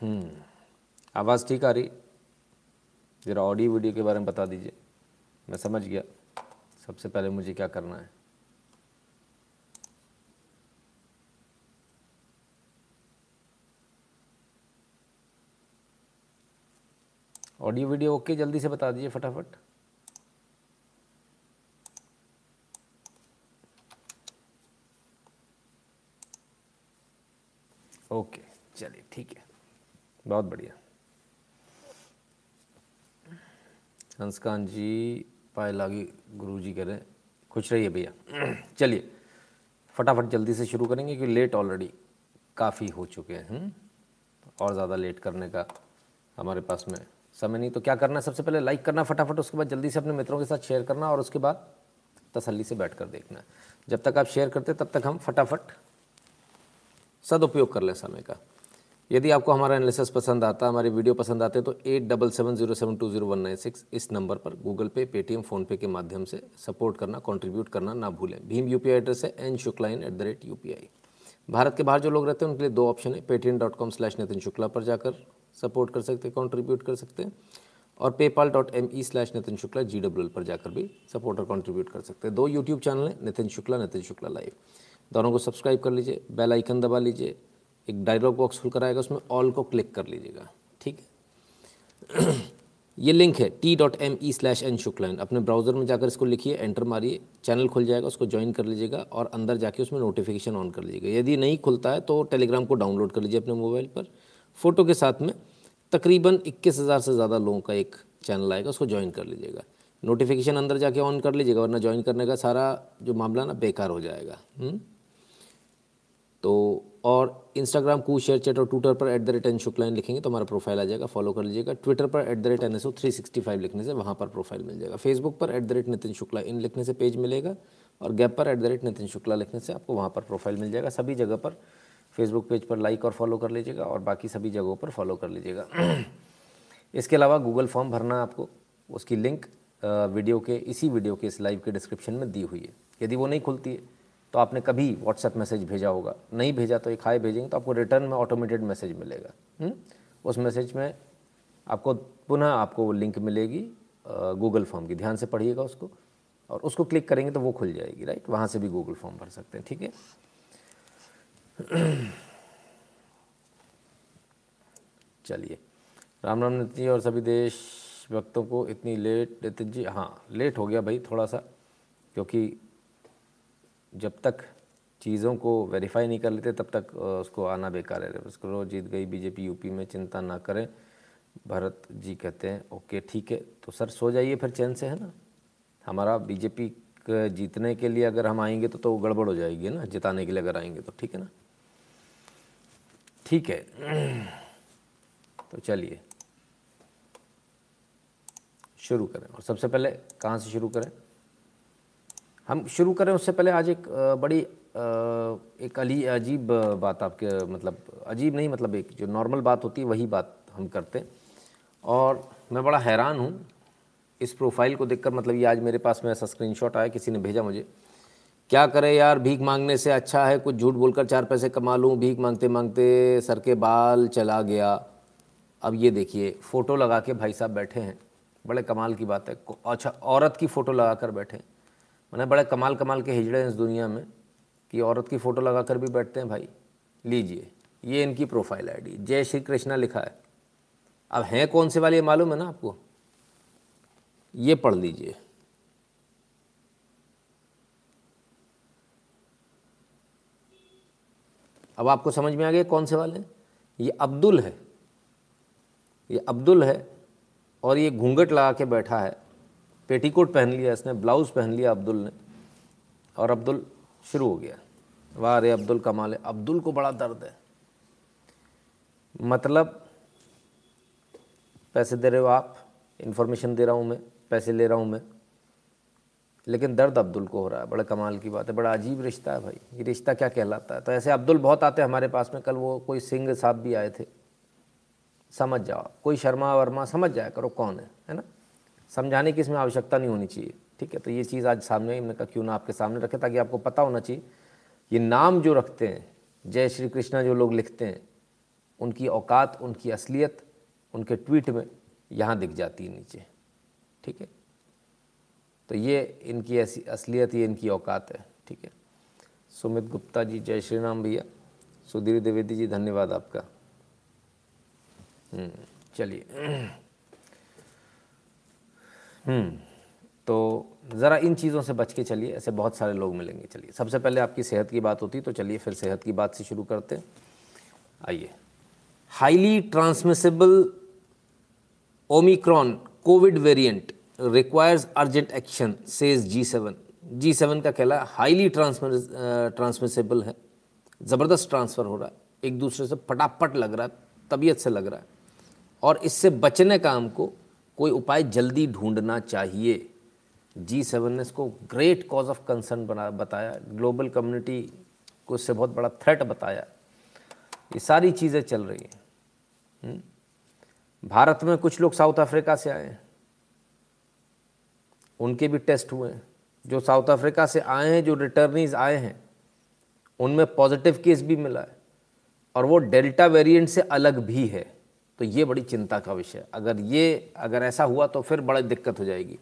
हम्म। आवाज़ ठीक आ रही? ज़रा ऑडियो वीडियो के बारे में बता दीजिए। मैं समझ गया। सबसे पहले मुझे क्या करना है? ऑडियो वीडियो ओके जल्दी से बता दीजिए फटाफट। ओके चलिए, ठीक है। बहुत बढ़िया। हंसकान जी पाए लागी गुरु जी कह रहे हैं, खुश रहिए भैया। चलिए, फटाफट जल्दी से शुरू करेंगे क्योंकि लेट ऑलरेडी काफ़ी हो चुके हैं। हम्म? और ज़्यादा लेट करने का हमारे पास में समय नहीं। तो क्या करना है? सबसे पहले लाइक करना फटाफट, उसके बाद जल्दी से अपने मित्रों के साथ शेयर करना और उसके बाद तसल्ली से बैठ कर देखना। जब तक आप शेयर करते तब तक हम फटाफट सदुपयोग कर लें समय का। यदि आपको हमारा एनालिसिस पसंद आता, हमारे वीडियो पसंद आते हैं तो eight double seven zero seven two zero one nine six इस नंबर पर गूगल पे पेटीएम फ़ोनपे के माध्यम से सपोर्ट करना कंट्रीब्यूट करना ना भूलें। भीम यूपीआई एड्रेस है N Shukla in at the rate U Bharat के बाहर जो लोग रहते हैं, उनके लिए दो ऑप्शन है Paytm dot com slash Nitin Shukla पर जाकर सपोर्ट कर सकते हैं कॉन्ट्रीब्यूट कर सकते हैं, और PayPal dot M E slash Nitin Shukla G W पर जाकर भी सपोर्ट और कॉन्ट्रीब्यूट कर सकते हैं। दो यूट्यूब चैनल हैं नितिन शुक्ला नितिन शुक्ला लाइव दोनों को सब्सक्राइब कर लीजिए बेल आइकन दबा लीजिए एक डायलॉग बॉक्स खुल कर आएगा, उसमें ऑल को क्लिक कर लीजिएगा, ठीक है? ये लिंक है T dot M E slash N Shukla in अपने ब्राउज़र में जाकर इसको लिखिए एंटर मारिए चैनल खुल जाएगा, उसको ज्वाइन कर लीजिएगा और अंदर जाके उसमें नोटिफिकेशन ऑन कर लीजिएगा। यदि नहीं खुलता है तो टेलीग्राम को डाउनलोड कर लीजिए अपने मोबाइल पर। फ़ोटो के साथ में तकरीबन इक्कीस हज़ार से ज़्यादा लोगों का एक चैनल आएगा, उसको ज्वाइन कर लीजिएगा। नोटिफिकेशन अंदर जाके ऑन कर लीजिएगा, वरना ज्वाइन करने का सारा जो मामला ना बेकार हो जाएगा। हुँ? तो और इंस्टाग्राम कू शेयर चैट और ट्विटर पर at the rate N Shukla in लिखेंगे तो हमारा प्रोफ़ाइल आ जाएगा। फॉलो कर लीजिएगा। ट्विटर पर at the rate N S O three sixty five लिखने से वहाँ पर प्रोफ़ाइल मिल जाएगा। फेसबुक पर at the rate Nitin Shukla in लिखने से पेज मिलेगा और गैप पर at the rate Nitin Shukla लिखने से आपको वहाँ पर प्रोफ़ाइल मिल जाएगा। सभी जगह पर फेसबुक पेज पर लाइक और फॉलो कर लीजिएगा और बाकी सभी जगहों पर फॉलो कर लीजिएगा। इसके अलावा गूगल फॉर्म भरना आपको, उसकी लिंक वीडियो के, इसी वीडियो के इस लाइव के डिस्क्रिप्शन में दी हुई है। यदि वो नहीं खुलती है तो आपने कभी व्हाट्सएप मैसेज भेजा होगा। नहीं भेजा तो एक हाई भेजेंगे तो आपको रिटर्न में ऑटोमेटेड मैसेज मिलेगा। हुँ? हम्म? उस मैसेज में आपको पुनः आपको वो लिंक मिलेगी गूगल फॉर्म की। ध्यान से पढ़िएगा उसको। और उसको क्लिक करेंगे तो वो खुल जाएगी राइट वहाँ से भी गूगल फॉर्म भर सकते हैं, ठीक है? चलिए। राम राम नितिन और सभी देश भक्तों को इतनी लेट नितिन जी हाँ लेट हो गया भाई थोड़ा सा, क्योंकि जब तक चीज़ों को वेरीफाई नहीं कर लेते, तब तक उसको आना बेकार है। उसको जीत गई बीजेपी यूपी में चिंता ना करें। भरत जी कहते हैं, ओके, ठीक है तो सर सो जाइए फिर चैन से, है ना? हमारा बीजेपी जीतने के लिए अगर हम आएँगे तो तो गड़बड़ हो जाएगी ना, जिताने के लिए अगर आएँगे तो ठीक है ना? ठीक है। तो चलिए, शुरू करें। और सबसे पहले कहाँ से शुरू करें? हम शुरू करें, उससे पहले आज एक बड़ी एक अली, अजीब बात आपके मतलब अजीब नहीं मतलब एक जो नॉर्मल बात होती है, वही बात हम करते हैं। और मैं बड़ा हैरान हूँ इस प्रोफ़ाइल को देखकर मतलब ये आज मेरे पास में ऐसा स्क्रीनशॉट आया, किसी ने भेजा मुझे। क्या करें यार, भीख मांगने से अच्छा है, कुछ झूठ बोलकर चार पैसे कमा लूँ, भीख मांगते मांगते सर के बाल चला गया। अब ये देखिए, फ़ोटो लगा के भाई साहब बैठे हैं, बड़े कमाल की बात है अच्छा औरत की फ़ोटो लगा कर बैठे हैं। मैंने बड़े कमाल कमाल के हिजड़े हैं इस दुनिया में कि औरत की फ़ोटो लगा कर भी बैठते हैं भाई। लीजिए, ये इनकी प्रोफ़ाइल आईडी, जय श्री कृष्णा लिखा है। अब हैं कौन से वाले मालूम है ना आपको? ये पढ़ लीजिए। अब आपको समझ में आ गया कौन से वाले? ये अब्दुल है। ये अब्दुल है और ये घूंघट लगा के बैठा है। पेटीकोट पहन लिया इसने, ब्लाउज़ पहन लिया अब्दुल ने, और अब्दुल शुरू हो गया। वाह अरे अब्दुल कमाल है। अब्दुल को बड़ा दर्द है। मतलब पैसे दे रहे हो आप इन्फॉर्मेशन दे रहा हूँ मैं, पैसे ले रहा हूँ मैं, लेकिन दर्द अब्दुल को हो रहा है। बड़ा कमाल की बात है, बड़ा अजीब रिश्ता है भाई। ये रिश्ता क्या कहलाता है? तो ऐसे अब्दुल बहुत आते हैं हमारे पास में। कल वो कोई सिंह साहब भी आए थे। समझ जाओ, कोई शर्मा वर्मा, समझ जाया करो कौन है है ना? समझाने की इसमें आवश्यकता नहीं होनी चाहिए। ठीक है? तो ये चीज़ आज सामने मैंने कहा क्यों ना आपके सामने रखे ताकि आपको पता होना चाहिए। ये नाम जो रखते हैं जय श्री कृष्णा जो लोग लिखते हैं उनकी औकात उनकी असलियत उनके ट्वीट में यहाँ दिख जाती है नीचे। ठीक है? तो ये इनकी ऐसी असलियत ये इनकी औकात है। ठीक है? सुमित गुप्ता जी जय श्री राम भैया। सुधीर द्विवेदी जी धन्यवाद आपका। हम्म, चलिए। तो ज़रा इन चीज़ों से बच के चलिए, ऐसे बहुत सारे लोग मिलेंगे, चलिए। सबसे पहले आपकी सेहत की बात होती तो चलिए फिर सेहत की बात से शुरू करते आइए। Highly transmissible Omicron covid variant requires urgent action says G seven G seven का कहला हाईली ट्रांसमिसिबल है। ज़बरदस्त ट्रांसफ़र हो रहा है। एक दूसरे से फटाफट लग रहा है, तबीयत से लग रहा है। और इससे बचने का हमको कोई उपाय जल्दी ढूंढना चाहिए। जी सेवन ने इसको ग्रेट कॉज ऑफ़ कंसर्न बना, बताया। ग्लोबल कम्युनिटी को इससे बहुत बड़ा थ्रेट बताया। ये सारी चीज़ें चल रही हैं। हम्म? भारत में कुछ लोग साउथ अफ्रीका से आए हैं। उनके भी टेस्ट हुए हैं। जो साउथ अफ्रीका से आए हैं, जो रिटर्नीज आए हैं, उनमें पॉजिटिव केस भी मिला है। और वो डेल्टा वेरिएंट से अलग भी है। तो ये बड़ी चिंता का विषय अगर ये, अगर ऐसा हुआ तो फिर बड़ी दिक्कत हो जाएगी।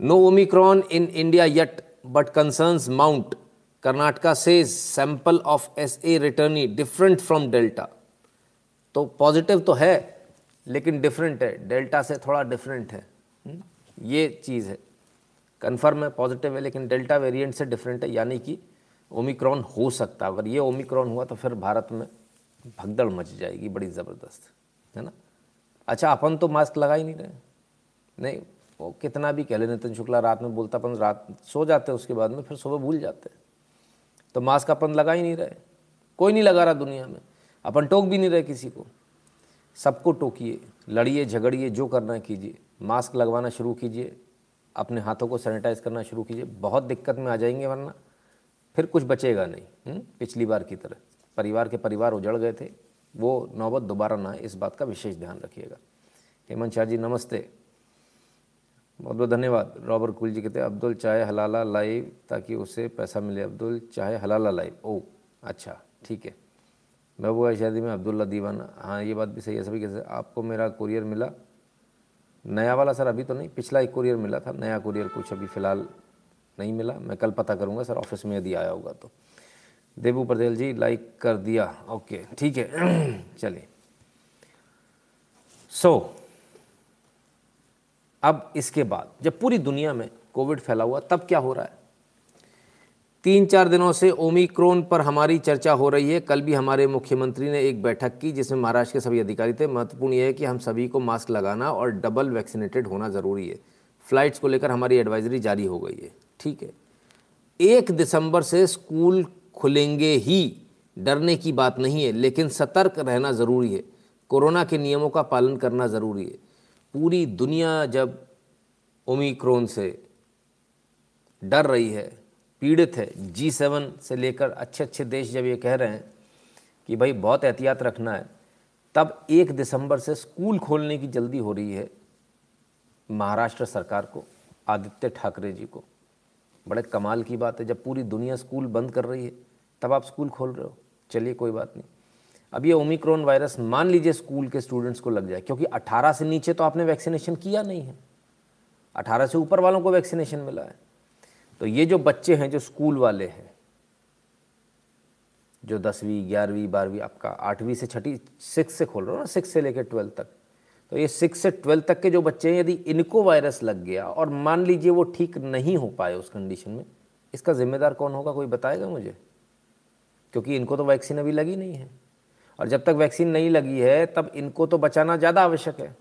No Omicron in India yet, but concerns mount. Karnataka से sample of S A returnee different from Delta. तो पॉजिटिव तो है, लेकिन डिफरेंट है। डेल्टा से थोड़ा डिफरेंट है। हम्म? ये चीज़ है। कन्फर्म है, पॉजिटिव है, लेकिन डेल्टा वेरिएंट से डिफरेंट है। यानी कि ओमिक्रॉन हो सकता है। अगर ये ओमिक्रॉन हुआ तो फिर भारत में भगदड़ मच जाएगी, बड़ी ज़बरदस्त। है ना? अच्छा अपन तो मास्क लगा ही नहीं रहे। नहीं, वो कितना भी कह ले, नितिन शुक्ला रात में बोलता, अपन रात सो जाते हैं, उसके बाद में फिर सुबह भूल जाते हैं। तो मास्क अपन लगा ही नहीं रहे। कोई नहीं लगा रहा दुनिया में। अपन टोक भी नहीं रहे किसी को। सबको टोकिए, लड़िए, झगड़िए, जो करना कीजिए। मास्क लगवाना शुरू कीजिए। अपने हाथों को सैनिटाइज करना शुरू कीजिए। बहुत दिक्कत में आ जाएँगे वरना। फिर कुछ बचेगा नहीं हुँ? हम्म? पिछली बार की तरह। परिवार के परिवार उजड़ गए थे। वो नौबत दोबारा ना इस बात का विशेष ध्यान रखिएगा। हेमंत शाह जी नमस्ते। बहुत बहुत धन्यवाद। रॉबर्ट कुल जी कहते हैं, अब्दुल चाहे हलाला लाइव ताकि उसे पैसा मिले। अब्दुल चाहे हलाला लाइव ओ अच्छा ठीक है। महबूबा शादी में अब्दुल्ला दीवाना। हाँ ये बात भी सही है, सभी कैसे आपको मेरा कुरियर मिला? नया वाला सर अभी तो नहीं, पिछला एक कुरियर मिला था, नया कुरियर कुछ अभी फ़िलहाल नहीं मिला। मैं कल पता करूँगा सर ऑफ़िस में यदि आया होगा तो। देबू पटेल जी लाइक कर दिया। ओके ठीक है। चलिए। सो so, अब इसके बाद जब पूरी दुनिया में कोविड फैला हुआ तब क्या हो रहा है? तीन चार दिनों से ओमिक्रोन पर हमारी चर्चा हो रही है। कल भी हमारे मुख्यमंत्री ने एक बैठक की जिसमें महाराष्ट्र के सभी अधिकारी थे। महत्वपूर्ण यह है कि हम सभी को मास्क लगाना और डबल वैक्सीनेटेड होना ज़रूरी है। फ्लाइट्स को लेकर हमारी एडवाइजरी जारी हो गई है। ठीक है। एक दिसंबर से स्कूल खुलेंगे ही, डरने की बात नहीं है, लेकिन सतर्क रहना ज़रूरी है। कोरोना के नियमों का पालन करना ज़रूरी है। पूरी दुनिया जब ओमिक्रोन से डर रही है, पीड़ित है, जी सेवन से लेकर अच्छे अच्छे देश जब ये कह रहे हैं कि भाई बहुत एहतियात रखना है, तब एक दिसंबर से स्कूल खोलने की जल्दी हो रही है महाराष्ट्र सरकार को, आदित्य ठाकरे जी को। बड़े कमाल की बात है, जब पूरी दुनिया स्कूल बंद कर रही है, तब आप स्कूल खोल रहे हो। चलिए, कोई बात नहीं। अब ये ओमिक्रॉन वायरस मान लीजिए स्कूल के स्टूडेंट्स को लग जाए, क्योंकि 18 से नीचे तो आपने वैक्सीनेशन किया नहीं है। 18 से ऊपर वालों को वैक्सीनेशन मिला है। तो ये जो बच्चे हैं, जो स्कूल वाले हैं, जो दसवीं, ग्यारहवीं, बारहवीं, आपका आठवीं से छठी सिक्स से खोल रहे हो ना सिक्स से लेकर ट्वेल्थ तक तो ये सिक्स से ट्वेल्थ तक के जो बच्चे हैं, यदि इनको वायरस लग गया और मान लीजिए वो ठीक नहीं हो पाए उस कंडीशन में, इसका जिम्मेदार कौन होगा, कोई बताएगा मुझे? क्योंकि इनको तो वैक्सीन अभी लगी नहीं है। और जब तक वैक्सीन नहीं लगी है, तब इनको तो बचाना ज़्यादा आवश्यक है।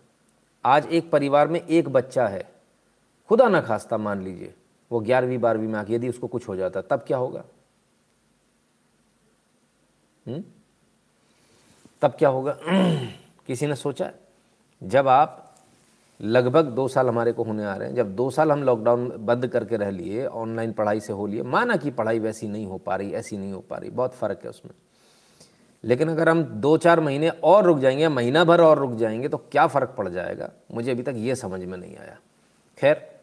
आज एक परिवार में एक बच्चा है, खुदा ना खास्ता मान लीजिए, वो ग्यारहवीं, बारहवीं में आके यदि उसको कुछ हो जाता, तब क्या होगा? हुँ? हम्म? तब क्या होगा? किसी ने सोचा जब आप लगभग दो साल हमारे को होने आ रहे हैं, जब दो साल हम लॉकडाउन बंद करके रह लिए ऑनलाइन पढ़ाई से हो लिए, माना कि पढ़ाई वैसी नहीं हो पा रही, ऐसी नहीं हो पा रही, बहुत फ़र्क है उसमें। लेकिन अगर हम दो चार महीने और रुक जाएँगे महीना भर और रुक जाएँगे तो क्या फ़र्क पड़ जाएगा? मुझे अभी तक ये समझ में नहीं आया। खैर,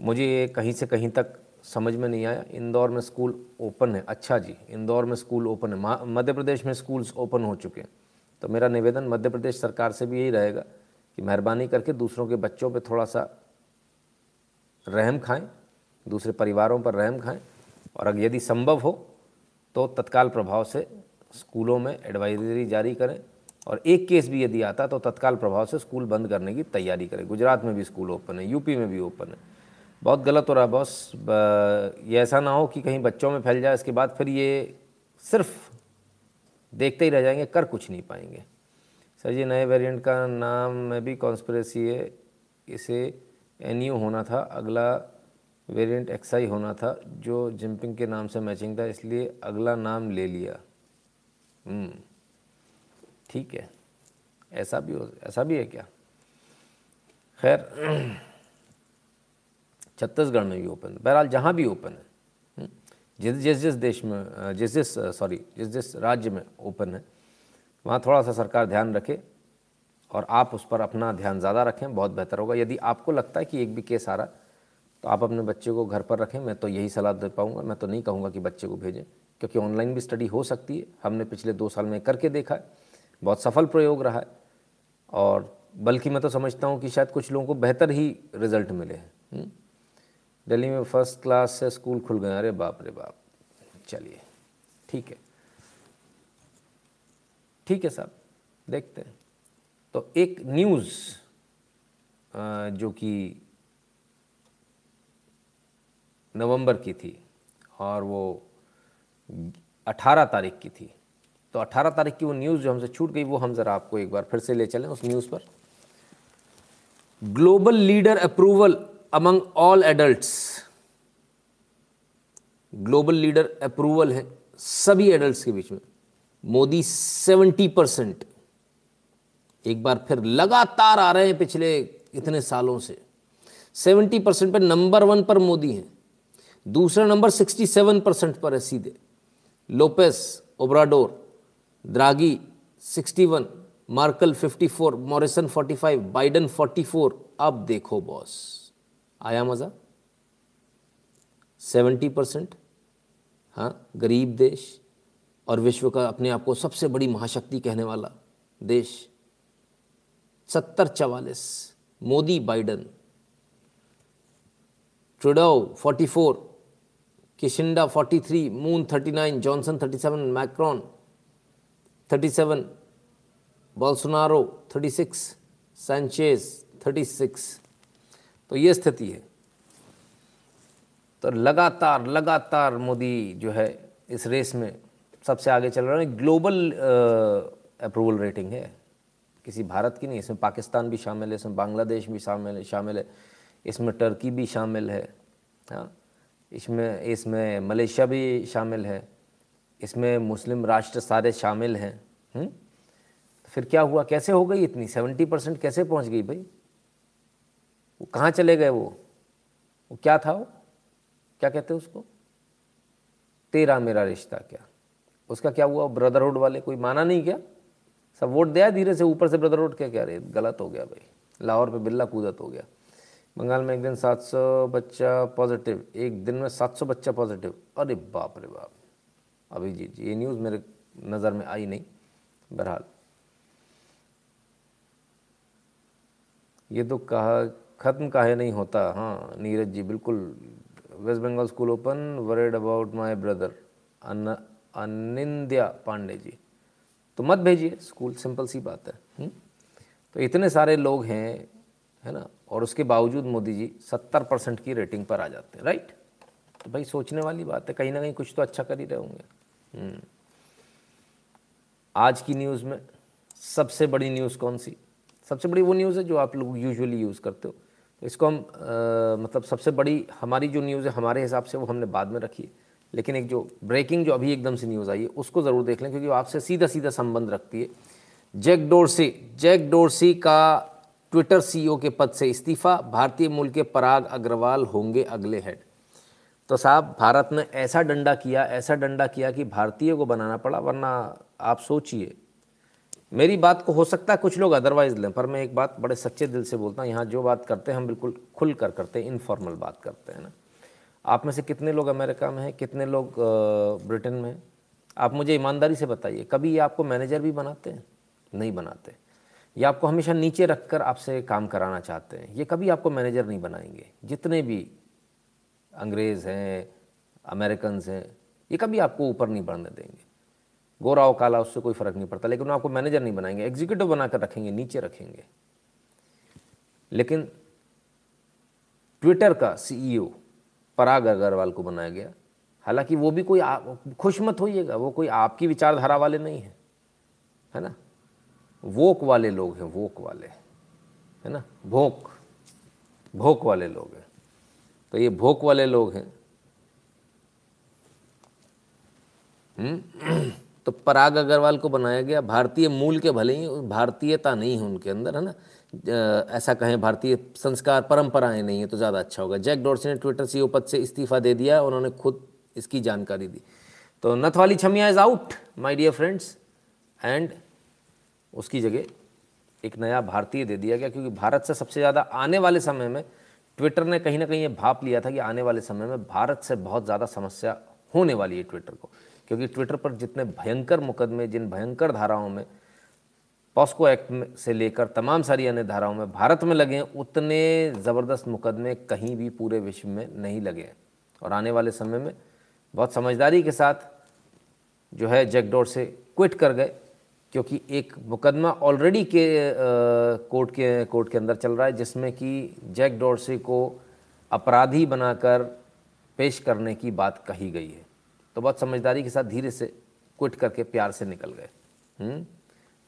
मुझे ये कहीं से कहीं तक समझ में नहीं आया। इंदौर में स्कूल ओपन है। अच्छा जी, इंदौर में स्कूल ओपन है। मध्य प्रदेश में स्कूल्स ओपन हो चुके हैं। तो मेरा निवेदन मध्य प्रदेश सरकार से भी यही रहेगा कि मेहरबानी करके दूसरों के बच्चों पे थोड़ा सा रहम खाएँ, दूसरे परिवारों पर रहम खाएँ। और अगर यदि संभव हो तो तत्काल प्रभाव से स्कूलों में एडवाइजरी जारी करें। और एक केस भी यदि आता तो तत्काल प्रभाव से स्कूल बंद करने की तैयारी करें। गुजरात में भी स्कूल ओपन है, यूपी में भी ओपन है। बहुत गलत हो रहा है, बॉस। ये ऐसा ना हो कि कहीं बच्चों में फैल जाए, इसके बाद फिर ये सिर्फ़ देखते ही रह जाएँगे, कर कुछ नहीं पाएँगे। सर जी नए वेरिएंट का नाम में भी कॉन्स्परेसी है। इसे एनयू होना था अगला वेरिएंट एक्साई होना था जो जिम्पिंग के नाम से मैचिंग था इसलिए अगला नाम ले लिया। हम्म, ठीक है। ऐसा भी हो ऐसा भी है क्या? खैर छत्तीसगढ़ में भी ओपन बहरहाल जहाँ भी ओपन है हम्म, जिस जिस जिस देश में जिस जिस सॉरी जिस जिस राज्य में ओपन है वहाँ थोड़ा सा सरकार ध्यान रखे और आप उस पर अपना ध्यान ज़्यादा रखें, बहुत बेहतर होगा। यदि आपको लगता है कि एक भी केस आ रहा तो आप अपने बच्चे को घर पर रखें। मैं तो यही सलाह दे पाऊँगा। मैं तो नहीं कहूँगा कि बच्चे को भेजें, क्योंकि ऑनलाइन भी स्टडी हो सकती है। हमने पिछले दो साल में करके देखा है। बहुत सफल प्रयोग रहा है। और बल्कि मैं तो समझता हूँ कि शायद कुछ लोगों को बेहतर ही रिज़ल्ट मिले हैं। हम्म? दिल्ली में फ़र्स्ट क्लास से स्कूल खुल गए अरे बाप रे बाप। चलिए, ठीक है। ठीक है साहब, देखते हैं। तो एक न्यूज़ जो कि नवंबर की थी और वो 18 तारीख की थी। तो 18 तारीख की वो न्यूज़ जो हमसे छूट गई, वो हम ज़रा आपको एक बार फिर से ले चलें उस न्यूज़ पर। Global leader approval among all adults global leader approval है सभी एडल्ट्स के बीच में। मोदी 70 परसेंट एक बार फिर लगातार आ रहे हैं पिछले इतने सालों से। 70 परसेंट पर नंबर वन पर मोदी हैं। दूसरा नंबर 67 परसेंट पर है सीधे। Lopez, Obrador, Draghi 61 Merkel 54 Morrison 45 Biden 44 अब देखो बॉस, आया मज़ा? 70 परसेंट हाँ गरीब देश और विश्व का अपने आप को सबसे बड़ी महाशक्ति कहने वाला देश। सत्तर चवालीस, Modi, Biden. Trudeau 44 Kishida 43 Moon 39 Johnson 37 Macron 37 Bolsonaro 36 Sanchez 36 तो ये स्थिति है। तो लगातार लगातार मोदी जो है इस रेस में सबसे आगे चल रहा है, ग्लोबल अप्रूवल रेटिंग है। किसी भारत की नहीं, इसमें पाकिस्तान भी शामिल है, इसमें बांग्लादेश भी शामिल है शामिल है। इसमें टर्की भी शामिल है हाँ। इसमें इसमें मलेशिया भी शामिल है। इसमें मुस्लिम राष्ट्र सारे शामिल हैं? तो फिर क्या हुआ? कैसे हो गई इतनी? सेवेंटी परसेंट कैसे पहुँच गई भाई? वो कहाँ चले गए वो? वो क्या था वो? क्या कहते हैं उसको? तेरा मेरा रिश्ता क्या? उसका क्या हुआ? ब्रदरहुड वाले कोई माना नहीं क्या? सब वोट दिया धीरे से, ऊपर से ब्रदरहुड क्या कह रहे गलत हो गया भाई। लाहौर पे बिल्ला कूदत हो गया। बंगाल में एक दिन 700 बच्चा पॉजिटिव एक दिन में 700 बच्चा पॉजिटिव अरे बाप रे बाप। अभी जी ये न्यूज़ मेरे नज़र में आई नहीं, बहरहाल। ये तो कहा, ख़त्म काहे नहीं होता। हाँ नीरज जी, बिल्कुल। West Bengal school open worried about my brother Anindya Pandey ji. तो मत भेजिए स्कूल सिंपल सी बात है। हुँ? हम्म? तो इतने सारे लोग हैं है ना? और उसके बावजूद मोदी जी सत्तर परसेंट की रेटिंग पर आ जाते हैं राइट? तो भाई सोचने वाली बात है कहीं ना कहीं कुछ तो अच्छा कर ही रहे होंगे। हम्म। आज की न्यूज़ में सबसे बड़ी न्यूज़ कौन सी? सबसे बड़ी वो न्यूज़ है जो आप लोग यूजुअली यूज़ करते हो। इसको हम आ, मतलब सबसे बड़ी हमारी जो न्यूज़ है हमारे हिसाब से वो हमने बाद में रखी है। लेकिन एक जो ब्रेकिंग जो अभी एकदम से न्यूज़ आई है, उसको ज़रूर देख लें, क्योंकि आपसे सीधा सीधा संबंध रखती है। जैक डोरसी जैक डोरसी का ट्विटर सीईओ के पद से इस्तीफा, भारतीय मूल के पराग अग्रवाल होंगे अगले हेड तो साहब, भारत ने ऐसा डंडा किया, ऐसा डंडा किया कि भारतीय को बनाना पड़ा, वरना आप सोचिए। मेरी बात को हो सकता है कुछ लोग अदरवाइज़ लें, पर मैं एक बात बड़े सच्चे दिल से बोलता हूँ, यहाँ जो बात करते हैं, हम बिल्कुल खुल कर करते हैं इनफॉर्मल बात करते हैं ना। आप में से कितने लोग अमेरिका में हैं, कितने लोग ब्रिटेन में हैं? आप मुझे ईमानदारी से बताइए, कभी ये आपको मैनेजर भी बनाते हैं? नहीं बनाते। ये आपको हमेशा नीचे रखकर आपसे काम कराना चाहते हैं। ये कभी आपको मैनेजर नहीं बनाएँगे। जितने भी अंग्रेज़ हैं अमेरिकन हैं, ये कभी आपको ऊपर नहीं बढ़ने देंगे। गोरा काला, उससे कोई फ़र्क नहीं पड़ता, लेकिन आपको मैनेजर नहीं बनाएँगे। एग्जीक्यूटिव बनाकर रखेंगे, नीचे रखेंगे। लेकिन ट्विटर का सीईओ पराग अग्रवाल को बनाया गया। हालाँकि वो भी कोई खुश मत होइएगा, वो कोई आपकी विचारधारा वाले नहीं है है ना? वोक वाले लोग हैं, वोक वाले, है ना? भोक भोक वाले लोग हैं। तो ये भोक वाले लोग हैं। हम्म? तो पराग अग्रवाल को बनाया गया। भारतीय मूल के भले ही, भारतीयता नहीं है उनके अंदर, है ना? ऐसा कहें, भारतीय संस्कार, परंपराएँ नहीं है तो ज़्यादा अच्छा होगा। जैक डॉर्सी ने ट्विटर सीईओ पद से इस्तीफा दे दिया, उन्होंने खुद इसकी जानकारी दी। तो नथ वाली छमिया is out, my dear friends, and उसकी जगह एक नया भारतीय दे दिया गया, क्योंकि भारत से सबसे ज़्यादा आने वाले समय में ट्विटर ने कहीं ना कहीं ये भाप लिया था कि आने वाले समय में भारत से बहुत ज़्यादा समस्या होने वाली है ट्विटर को, क्योंकि ट्विटर पर जितने भयंकर मुकदमे, जिन भयंकर धाराओं में पॉस्को एक्ट से लेकर तमाम सारी अन्य धाराओं में भारत में लगे उतने ज़बरदस्त मुकदमे कहीं भी पूरे विश्व में नहीं लगे और आने वाले समय में बहुत समझदारी के साथ जो है जैकडोर से क्विट कर गए, क्योंकि एक मुकदमा ऑलरेडी के कोर्ट के कोर्ट के अंदर चल रहा है, जिसमें कि जैक डॉर्सी को अपराधी बनाकर पेश करने की बात कही गई है। तो बहुत समझदारी के साथ धीरे से क्विट करके प्यार से निकल गए।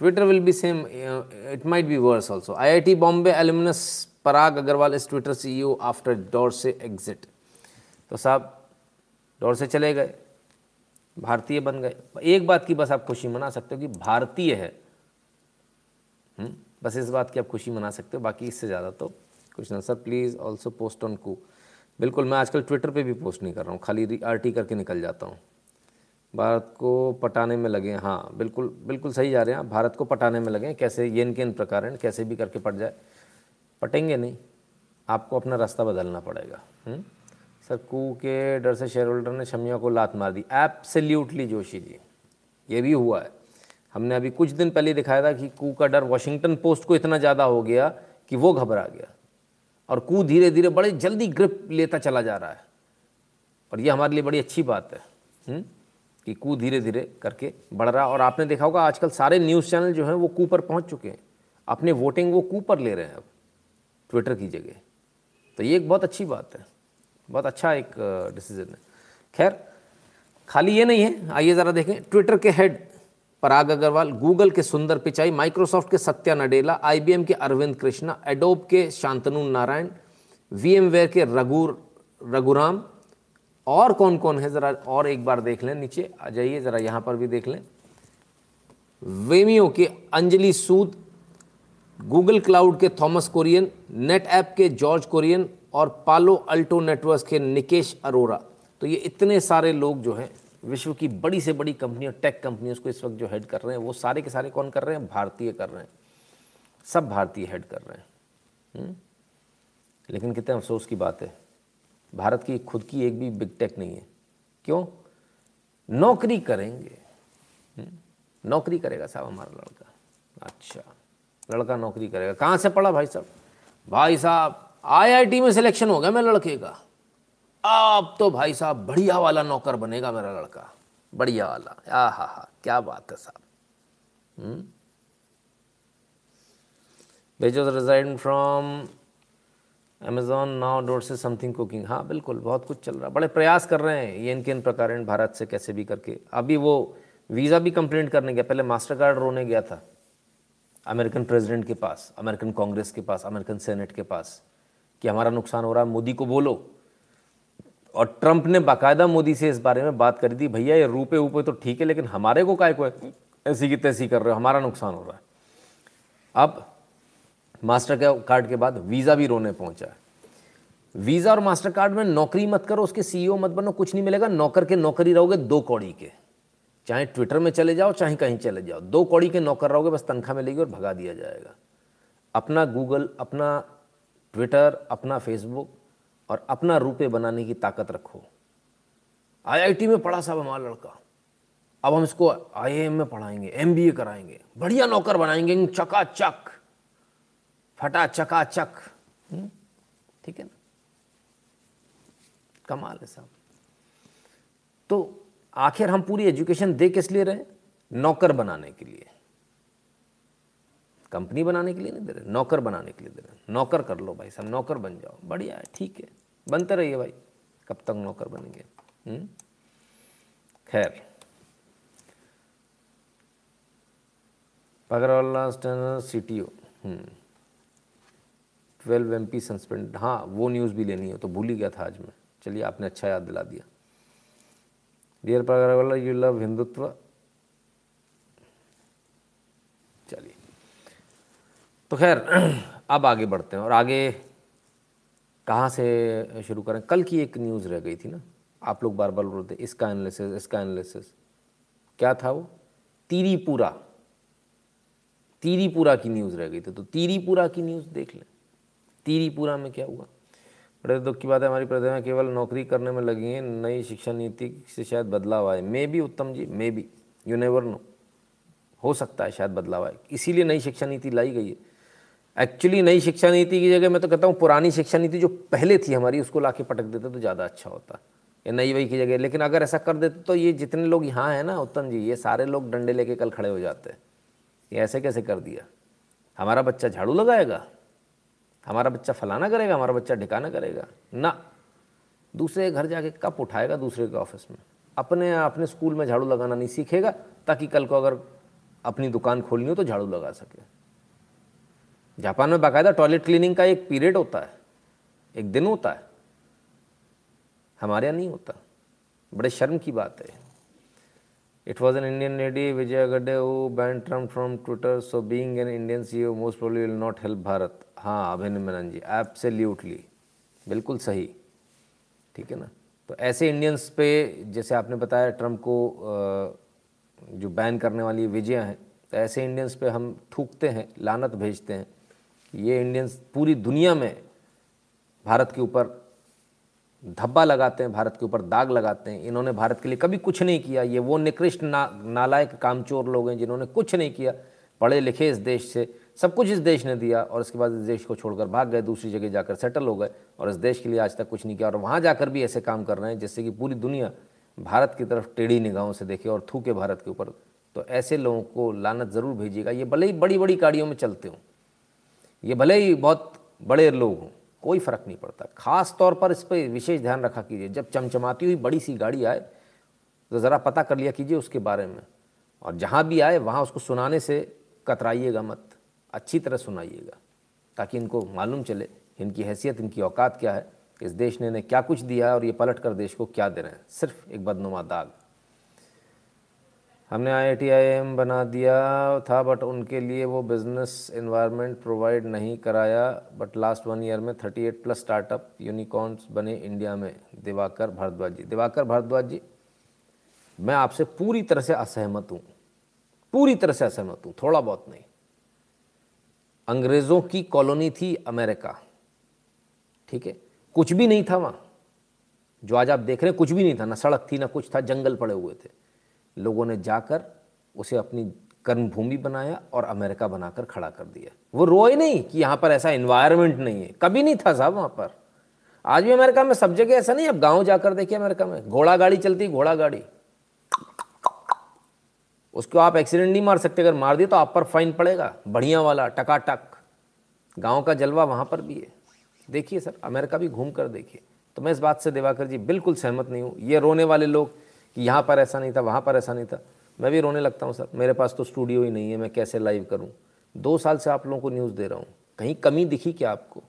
Twitter will be same it might be worse also I I T Bombay alumnus Parag Agrawal इस Twitter C E after Dorsey exit तो साहब डोर से चले गए, भारतीय बन गए। एक बात की बस आप खुशी मना सकते हो कि भारतीय है। हुँ? बस इस बात की आप खुशी मना सकते हो, बाकी इससे ज़्यादा तो कुछ ना। Sir please also post on Koo बिल्कुल, मैं आजकल ट्विटर पे भी पोस्ट नहीं कर रहा हूँ, खाली आर टी करके निकल जाता हूँ। भारत को पटाने में लगे हाँ। बिल्कुल बिल्कुल सही जा रहे हैं भारत को पटाने में लगे कैसे येन के इन प्रकार कैसे भी करके पट जाए। पटेंगे नहीं। आपको अपना रास्ता बदलना पड़ेगा। हुँ? सर, कू के डर से शेयर होल्डर ने शमिया को लात मार दी। एप्सल्यूटली जोशी जी। ये भी हुआ है। हमने अभी कुछ दिन पहले दिखाया था कि कू का डर वॉशिंगटन पोस्ट को इतना ज़्यादा हो गया कि वो घबरा गया। और कू धीरे धीरे बड़े जल्दी ग्रिप लेता चला जा रहा है। और ये हमारे लिए बड़ी अच्छी बात है। हुँ? कि कू धीरे धीरे करके बढ़ रहा और आपने देखा होगा, आजकल सारे न्यूज़ चैनल जो हैं, वो कू पर पहुँच चुके हैं। अपने वोटिंग वो कू पर ले रहे हैं अब, ट्विटर की जगह। तो ये एक बहुत अच्छी बात है। बहुत अच्छा एक डिसीज़न है। खैर, खाली ये नहीं है। आइए ज़रा देखें, ट्विटर के हेड पराग अग्रवाल, गूगल के सुंदर पिचाई, माइक्रोसॉफ्ट के सत्या नडेला, आईबीएम के अरविंद कृष्णा, एडोब के शांतनु नारायण वीएमवेयर के रघु रघुराम और कौन कौन है? ज़रा और एक बार देख लें नीचे। आ जाइए, ज़रा यहाँ पर भी देख लें। वेमियो के अंजलि सूद गूगल क्लाउड के थॉमस कोरियन नेट ऐप के जॉर्ज कोरियन और पालो अल्टो नेटवर्क्स के निकेश अरोरा। तो ये इतने सारे लोग जो हैं, विश्व की बड़ी से बड़ी कंपनियों टेक कंपनियों को इस वक्त जो हेड कर रहे हैं, वो सारे के सारे कौन कर रहे हैं? भारतीय कर रहे हैं। सब भारतीय हेड कर रहे हैं। हम्म? लेकिन कितने अफसोस की बात है। भारत की खुद की एक भी बिग टेक नहीं है। क्यों? नौकरी करेंगे। हम्म? नौकरी करेगा साहब हमारा लड़का। अच्छा। लड़का नौकरी करेगा। कहाँ से पढ़ा भाई साहब? भाई साहब आईआईटी में सिलेक्शन हो गया मेरे लड़के का। अब तो भाई साहब बढ़िया वाला नौकर बनेगा मेरा लड़का। बढ़िया वाला। आ हा हा क्या बात है साहब। हम्म? भेजो रिजाइड फ्रॉम अमेजोन नाउ डोर से समथिंग कुकिंग हाँ बिल्कुल, बहुत कुछ चल रहा है बड़े प्रयास कर रहे हैं ये इनके इन प्रकार भारत से कैसे भी करके। अभी वो वीज़ा भी कंप्लेंट करने गया, पहले मास्टर कार्ड रोने गया था, अमेरिकन प्रेसिडेंट के पास, अमेरिकन कांग्रेस के पास, अमेरिकन सेनेट के पास, कि हमारा नुकसान हो रहा है, मोदी को बोलो। और ट्रंप ने बाकायदा मोदी से इस बारे में बात करी थी, भैया ये रूपे ऊपे तो ठीक है, लेकिन हमारे को काय को ऐसी की तैसी कर रहे हो, हमारा नुकसान हो रहा है। अब मास्टर कार्ड के बाद वीज़ा भी रोने पहुँचा। है वीज़ा और मास्टर कार्ड में नौकरी मत करो, उसके सीईओ मत बनो, कुछ नहीं मिलेगा। नौकर के नौकरी रहोगे दो कौड़ी के। चाहे ट्विटर में चले जाओ, चाहे कहीं चले जाओ, दो कौड़ी के नौकर रहोगे, बस तनख्वाह मिलेगी और भगा दिया जाएगा। अपना गूगल अपना ट्विटर अपना फेसबुक और अपना रुपये बनाने की ताकत रखो। आईआईटी में पढ़ा साहब हमारा लड़का। अब हम इसको आईएम में पढ़ाएँगे एमबीए कराएँगे। बढ़िया नौकर बनाएँगे, चकाचक। फटा चकाचक। हम्म? ठीक है ना? कमाल है साहब तो आखिर हम पूरी एजुकेशन दे किस लिए रहे नौकर बनाने के लिए। कंपनी बनाने के लिए नहीं दे रहे, नौकर बनाने के लिए दे रहे नौकर कर लो भाई साहब, नौकर बन जाओ। बढ़िया है, ठीक है। बनते रहिए भाई, कब तक नौकर बनेंगे? हम्म? खैर। Pagarwala C T O twelve M P suspend हाँ वो न्यूज़ भी लेनी है तो भूल ही गया था आज मैं। चलिए, आपने अच्छा याद दिला दिया। Dear Pagarwala you love Hindutva चलिए। तो खैर, अब आगे बढ़ते हैं, और आगे कहाँ से शुरू करें? कल की एक न्यूज़ रह गई थी ना, आप लोग बार बार बोलते इसका एनालिसिस इसका एनालिसिस क्या था वो? तीरीपुरा तीरीपुरा की न्यूज़ रह गई थी तो तीरीपुरा की न्यूज़ देख लें। तीरीपुरा में क्या हुआ? बड़े दुख की बात है, हमारी प्रतिभा केवल नौकरी करने में लगी है, नई शिक्षा नीति से शायद बदलाव आए। मे भी उत्तम जी मे भी यू नेवर नो हो सकता है शायद बदलाव आए। इसीलिए नई शिक्षा नीति लाई गई है। एक्चुअली नई शिक्षा नीति की जगह मैं तो कहता हूँ, पुरानी शिक्षा नीति जो पहले थी हमारी, उसको ला पटक देते तो ज़्यादा अच्छा होता। या नई वही की जगह, लेकिन अगर ऐसा कर देते तो ये जितने लोग यहाँ हैं ना, उत्तम जी, ये सारे लोग डंडे लेके कल खड़े हो जाते हैं। ये ऐसे कैसे कर दिया? हमारा बच्चा झाड़ू लगाएगा? हमारा बच्चा फलाना करेगा, हमारा बच्चा ढिकाना करेगा। ना। दूसरे घर जाके कब उठाएगा दूसरे के ऑफ़िस में। अपने अपने स्कूल में झाड़ू लगाना नहीं सीखेगा, ताकि कल को अगर अपनी दुकान खोलनी हो तो झाड़ू लगा सके। जापान में बाकायदा टॉयलेट क्लीनिंग का एक पीरियड होता है। एक दिन होता है। हमारे यहाँ नहीं होता। बड़े शर्म की बात है। Was an Indian lady Vijaya Gadde who ban Trump from Twitter so being an Indian C O most probably will not help Bharat हाँ अभिनंदन जी एब्सोल्युटली बिल्कुल सही। ठीक है ना? तो ऐसे इंडियंस पे, जैसे आपने बताया ट्रंप को जो बैन करने वाली विजय हैं तो ऐसे इंडियंस पे हम थूकते हैं, लानत भेजते हैं ये इंडियंस पूरी दुनिया में भारत के ऊपर धब्बा लगाते हैं, भारत के ऊपर दाग लगाते हैं। इन्होंने भारत के लिए कभी कुछ नहीं किया। ये वो निकृष्ट ना, नालायक कामचोर लोग हैं जिन्होंने कुछ नहीं किया। पढ़े लिखे इस देश से, सब कुछ इस देश ने दिया और इसके बाद इस देश को छोड़कर भाग गए, दूसरी जगह जाकर सेटल हो गए और इस देश के लिए आज तक कुछ नहीं किया। और वहाँ जाकर भी ऐसे काम कर रहे हैं जिससे कि पूरी दुनिया भारत की तरफ़ टेढ़ी निगाहों से देखे और थूके भारत के ऊपर। तो ऐसे लोगों को लानत ज़रूर भेजिएगा। ये भले ही बड़ी बड़ी गाड़ियों में चलते हों। ये भले ही बहुत बड़े लोग हों। कोई फ़र्क नहीं पड़ता। ख़ास तौर पर इस पर विशेष ध्यान रखा कीजिए। जब चमचमाती हुई बड़ी सी गाड़ी आए तो ज़रा पता कर लिया कीजिए उसके बारे में। और जहाँ भी आए, वहाँ उसको सुनाने से कतराइएगा मत। अच्छी तरह सुनाइएगा, ताकि इनको मालूम चले इनकी हैसियत, इनकी औकात क्या है, इस देश ने इन्हें क्या कुछ दिया है और ये पलट कर देश को क्या दे रहे हैं। सिर्फ़ एक बदनुमा दाग। हमने आई आई बना दिया था बट उनके लिए वो बिज़नेस इन्वायरमेंट प्रोवाइड नहीं कराया बट लास्ट वन ईयर में thirty eight plus startup unicorns बने इंडिया में, दिवाकर भारद्वाज जी। दिवाकर भारद्वाज जी, मैं आपसे पूरी तरह से असहमत हूँ। पूरी तरह से असहमत हूँ, थोड़ा बहुत नहीं। अंग्रेज़ों की कॉलोनी थी अमेरिका, ठीक है? कुछ भी नहीं था वहाँ। जो आज आप देख रहे हैं, कुछ भी नहीं था, ना सड़क थी, ना कुछ था, जंगल पड़े हुए थे। लोगों ने जाकर उसे अपनी कर्मभूमि बनाया और अमेरिका बनाकर खड़ा कर दिया। वो रोए नहीं कि यहाँ पर ऐसा इन्वायरमेंट नहीं है। कभी नहीं था साहब वहाँ पर। आज भी अमेरिका में सब जगह ऐसा नहीं अब गाँव जाकर देखिए अमेरिका में। घोड़ा गाड़ी चलती घोड़ा गाड़ी। उसको आप एक्सीडेंट नहीं मार सकते। अगर मार दिए तो आप पर फाइन पड़ेगा। बढ़िया वाला, टकाटक। गाँव का जलवा वहाँ पर भी है। देखिए सर, अमेरिका भी घूम कर देखिए। तो मैं इस बात से दिवाकर जी बिल्कुल सहमत नहीं हूँ। ये रोने वाले लोग कि यहाँ पर ऐसा नहीं था, वहाँ पर ऐसा नहीं था। मैं भी रोने लगता हूँ, सर। मेरे पास तो स्टूडियो ही नहीं है, मैं कैसे लाइव करूँ? दो साल से आप लोगों को न्यूज़ दे रहा हूँ। कहीं कमी दिखी क्या आपको?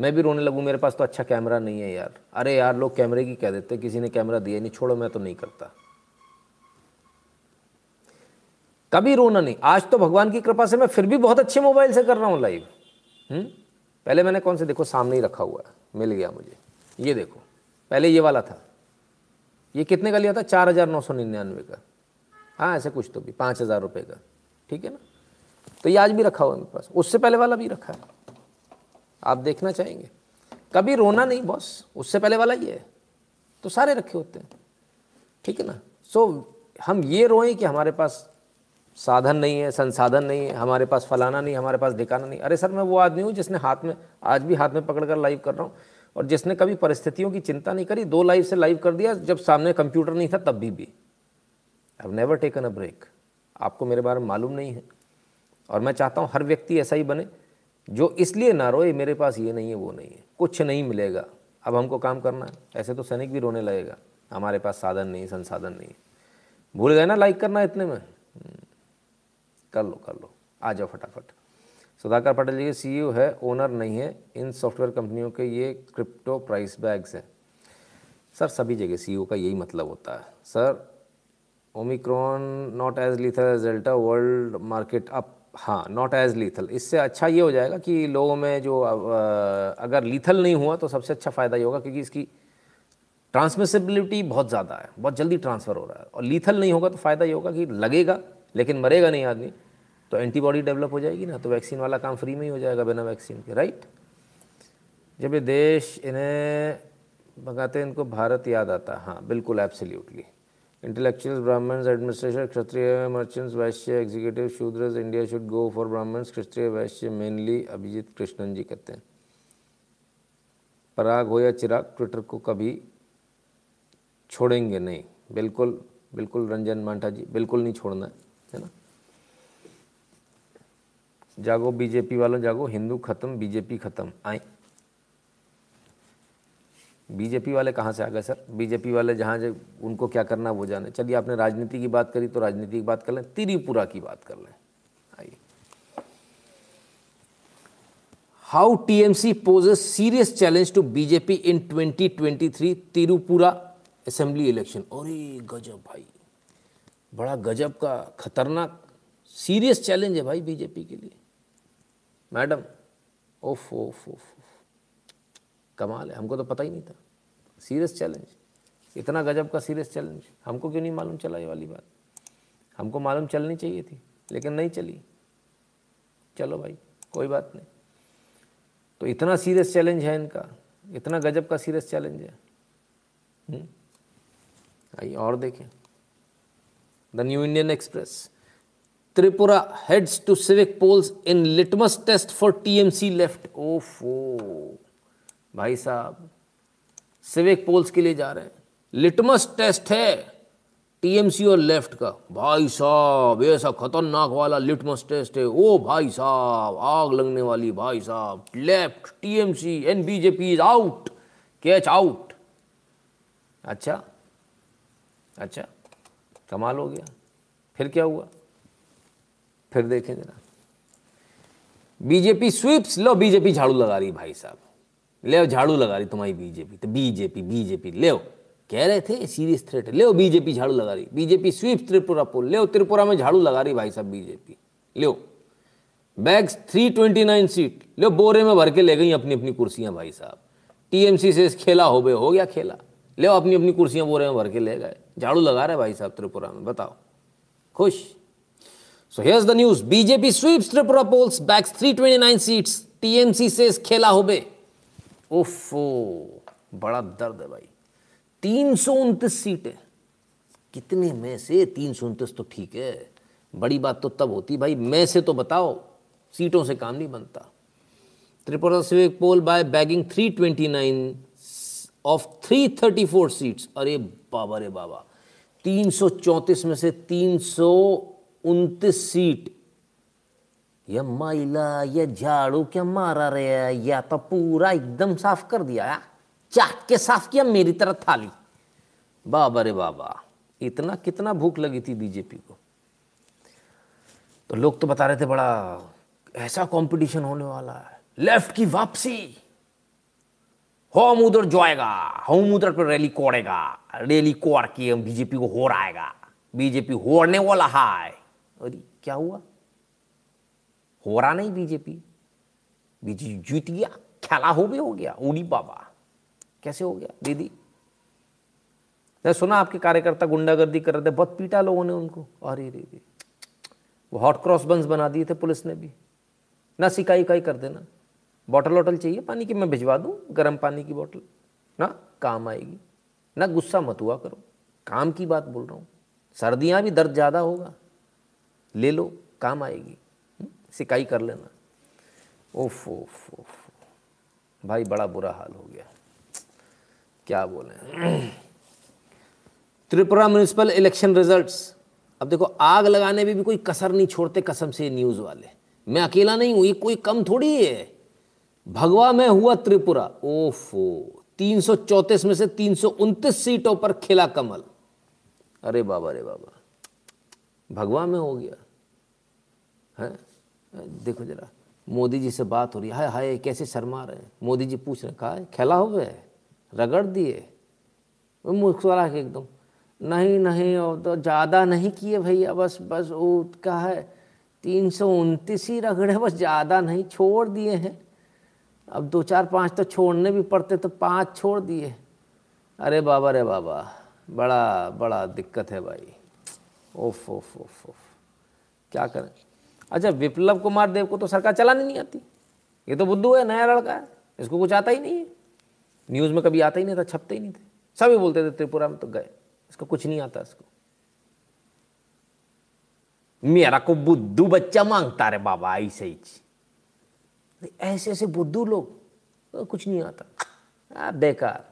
मैं भी रोने लगूँ, मेरे पास तो अच्छा कैमरा नहीं है यार। अरे यार, लोग कैमरे की कह देते किसी ने कैमरा दिया नहीं, छोड़ो, मैं तो नहीं करता। कभी रोना नहीं। आज तो भगवान की कृपा से मैं फिर भी बहुत अच्छे मोबाइल से कर रहा हूँ लाइव। हम्म? पहले मैंने कौन से, देखो, सामने ही रखा हुआ है। मिल गया मुझे। ये देखो, पहले ये वाला था। ये कितने का लिया था? चार हज़ार नौ सौ निन्यानवे का। हाँ ऐसे कुछ तो भी, पाँच हज़ार रुपये का। ठीक है ना? तो ये आज भी रखा हुआ है मेरे पास। उससे पहले वाला भी रखा है। आप देखना चाहेंगे। कभी रोना नहीं, बॉस। उससे पहले वाला ही है। तो सारे रखे होते हैं। ठीक है ना? सो हम ये रोएँ कि हमारे पास साधन नहीं है, संसाधन नहीं है, हमारे पास फलाना नहीं, हमारे पास ढिकाना नहीं। अरे सर, मैं वो आदमी हूँ जिसने हाथ में, आज भी हाथ में पकड़ कर लाइव कर रहा हूँ। और जिसने कभी परिस्थितियों की चिंता नहीं करी दो लाइव से लाइव कर दिया जब सामने कंप्यूटर नहीं था तब भी भी। I have never taken a break आपको मेरे बारे में मालूम नहीं है। और मैं चाहता हूँ हर व्यक्ति ऐसा ही बने जो इसलिए ना रोए मेरे पास ये नहीं है वो नहीं है। कुछ नहीं मिलेगा। अब हमको काम करना है। ऐसे तो सैनिक भी रोने लगेगा। हमारे पास साधन नहीं संसाधन नहीं। भूल गए ना लाइक करना इतने में? हम्म, कर लो कर लो। आ जाओ फटाफट। सुधाकर पटेल जी के सी है ओनर नहीं है। इन सॉफ्टवेयर कंपनियों के ये क्रिप्टो प्राइस बैग्स हैं। सर, सभी जगह सी का यही मतलब होता है। Sir Omicron not as lethal as Delta world market up हाँ नॉट एज लीथल इससे अच्छा ये हो जाएगा कि लोगों में जो अगर लीथल नहीं हुआ तो सबसे अच्छा फ़ायदा ये होगा क्योंकि इसकी ट्रांसमिसिबिलिटी बहुत ज़्यादा है, बहुत जल्दी ट्रांसफ़र हो रहा है। और लीथल नहीं होगा तो फ़ायदा ये होगा कि लगेगा, लेकिन मरेगा नहीं आदमी। तो एंटीबॉडी डेवलप हो जाएगी ना तो वैक्सीन वाला काम फ्री में ही हो जाएगा बिना वैक्सीन के राइट जब ये देश इन्हें भगाते इनको भारत याद आता हाँ। बिल्कुल absolutely intellectuals Brahmins administration Kshatriya merchants Vaishya executive Shudras India should go for Brahmins Kshatriya Vaishya mainly Abhijit Krishnan जी कहते हैं। पराग हो या चिराग ट्विटर को कभी छोड़ेंगे नहीं। बिल्कुल बिल्कुल रंजन मांठा जी, बिल्कुल नहीं छोड़ना, है ना? जागो बीजेपी वालों, जागो, हिंदू खत्म, बीजेपी खत्म, आए। बीजेपी वाले कहाँ से आ गए, सर? बीजेपी वाले जहाँ जो उनको क्या करना वो जाने। चलिए, आपने राजनीति की बात करी तो राजनीति की बात कर लें, त्रिपुरा की बात कर लें। आइए। How TMC poses serious challenge to BJP in 2023 Tripura assembly election अरे, गजब भाई। बड़ा गजब का, खतरनाक सीरियस चैलेंज है भाई बीजेपी के लिए। मैडम, ओफ ओफ ओफ कमाल है, हमको तो पता ही नहीं था। Serious challenge. इतना गजब का सीरियस चैलेंज। हमको क्यों नहीं मालूम चला ये वाली बात? हमको मालूम चलनी चाहिए थी, लेकिन नहीं चली। चलो भाई, कोई बात नहीं। तो इतना सीरियस चैलेंज है इनका। इतना गजब का सीरियस चैलेंज है। हम्म? आइए और देखें। The New Indian Express. Tripura heads to civic polls in litmus test for TMC Left ओफो। भाई साहब सिविक पोल्स के लिए जा रहे हैं। लिटमस टेस्ट है टीएमसी और लेफ़्ट का। भाई साहब ऐसा खतरनाक वाला लिटमस टेस्ट है। ओ भाई साहब, आग लगने वाली भाई साहब। Left TMC and BJP is out catch out अच्छा? अच्छा? कमाल हो गया। फिर क्या हुआ? फिर देखें जरा। बीजेपी स्वीप्स, लो, बीजेपी झाड़ू लगा रही भाई साहब। ले झाड़ू लगा रही तुम्हारी बीजेपी। तो बीजेपी बीजेपी ले कह रहे थे सीरियस थ्रेट ले बीजेपी झाड़ू लगा रही। BJP sweep Tripura poll. ले त्रिपुरा में झाड़ू लगा रही भाई साहब बीजेपी। ले बैग्स 329 सीट ले बोरे में भर के ले गई अपनी अपनी कुर्सियाँ भाई साहब। टीएमसी से खेला हो गए हो गया खेला। ले अपनी अपनी कुर्सियाँ बोरे में भर के ले गए। झाड़ू लगा रहे भाई साहब त्रिपुरा में, बताओ। खुश? So here's the news BJP sweeps Tripura polls bags 329 seats TMC से खेला हो गए ओफो, बड़ा दर्द है भाई। तीन सौ उनतीस सीटें। कितने में से तीन सौ उनतीस तो ठीक है। बड़ी बात तो तब होती भाई। मैं से तो बताओ। सीटों से काम नहीं बनता। Tripura civic poll by bagging 329 of 334 seats अरे बाबा रे बाबा। 334 में से तीन सीट। ये मैला, ये झाड़ू क्या मारा रे? या तो पूरा एकदम साफ़ कर दिया, या? चाक के साफ़ किया, मेरी तरह थाली। बाबा रे बाबा, इतना कितना भूख लगी थी बीजेपी को। तो लोग तो बता रहे थे, बड़ा ऐसा कंपटीशन होने वाला है। लेफ़्ट की वापसी। होम उधर जाएगा, होम उधर पर रैली कोड़ेगा। रैली कोड़ के बीजेपी को हो आएगा बीजेपी होने वाला है। अरे क्या हुआ? हो रहा नहीं बीजेपी। बीजेपी जीत गया खेला हो भी हो गया। उड़ी बाबा। कैसे हो गया? दीदी, मैं सुना आपके कार्यकर्ता गुंडागर्दी कर रहे थे, बहुत पीटा लोगों ने उनको। अरे रे रे, वो हॉट क्रॉस बंस बना दिए थे पुलिस ने भी। ना सिकाई काई कर देना। बॉटल वॉटल चाहिए? पानी की मैं भिजवा दूँ? गर्म पानी की बॉटल? ना, काम आएगी। ना गुस्सा मत हुआ करो। काम की बात बोल रहा हूँ। सर्दियाँ भी दर्द ज़्यादा होगा। ले लो काम आएगी। हम्म, सिकाई कर लेना। ओफ ओफ ओफ। भाई बड़ा बुरा हाल हो गया। क्या बोले? त्रिपुरा म्यूनिसिपल इलेक्शन रिजल्ट्स अब देखो आग लगाने में भी कोई कसर नहीं छोड़ते कसम से न्यूज़ वाले। मैं अकेला नहीं हूँ ये कोई कम थोड़ी है। भगवा में हुआ त्रिपुरा। ओफो तीन में से तीन सीटों पर खिला कमल। अरे बाबा अरे बाबा। भगवा में हो गया। है? देखो जरा, मोदी जी से बात हो रही है। हाय हाय, कैसे शर्मा रहे हैं? मोदी जी पूछ रहे कहा खेला हो गए रगड़ दिए। मुस्कुरा के एकदम, नहीं नहीं और तो ज़्यादा नहीं किए भैया, बस बस वो क्या है, तीन सौ उनतीस ही रगड़े बस ज़्यादा नहीं, छोड़ दिए हैं। अब दो चार पाँच तो छोड़ने भी पड़ते तो पाँच छोड़ दिए अरे बाबा रे बाबा, बड़ा बड़ा दिक्कत है भाई। ओफ ओफ ओफ ओफ। क्या करें? अच्छा विप्लव कुमार देव को तो सरकार चलानी नहीं आती। ये तो बुद्धू है नया लड़का है। इसको कुछ आता ही नहीं है। न्यूज़ में कभी आता ही नहीं था छपते ही नहीं थे। सभी बोलते थे त्रिपुरा में तो गए। इसको कुछ नहीं आता इसको। मेरा को बुद्धू बच्चा माँगता रे बाबा ऐसे ही ऐसे ऐसे बुद्धू लोग तो कुछ नहीं आता। आ, बेकार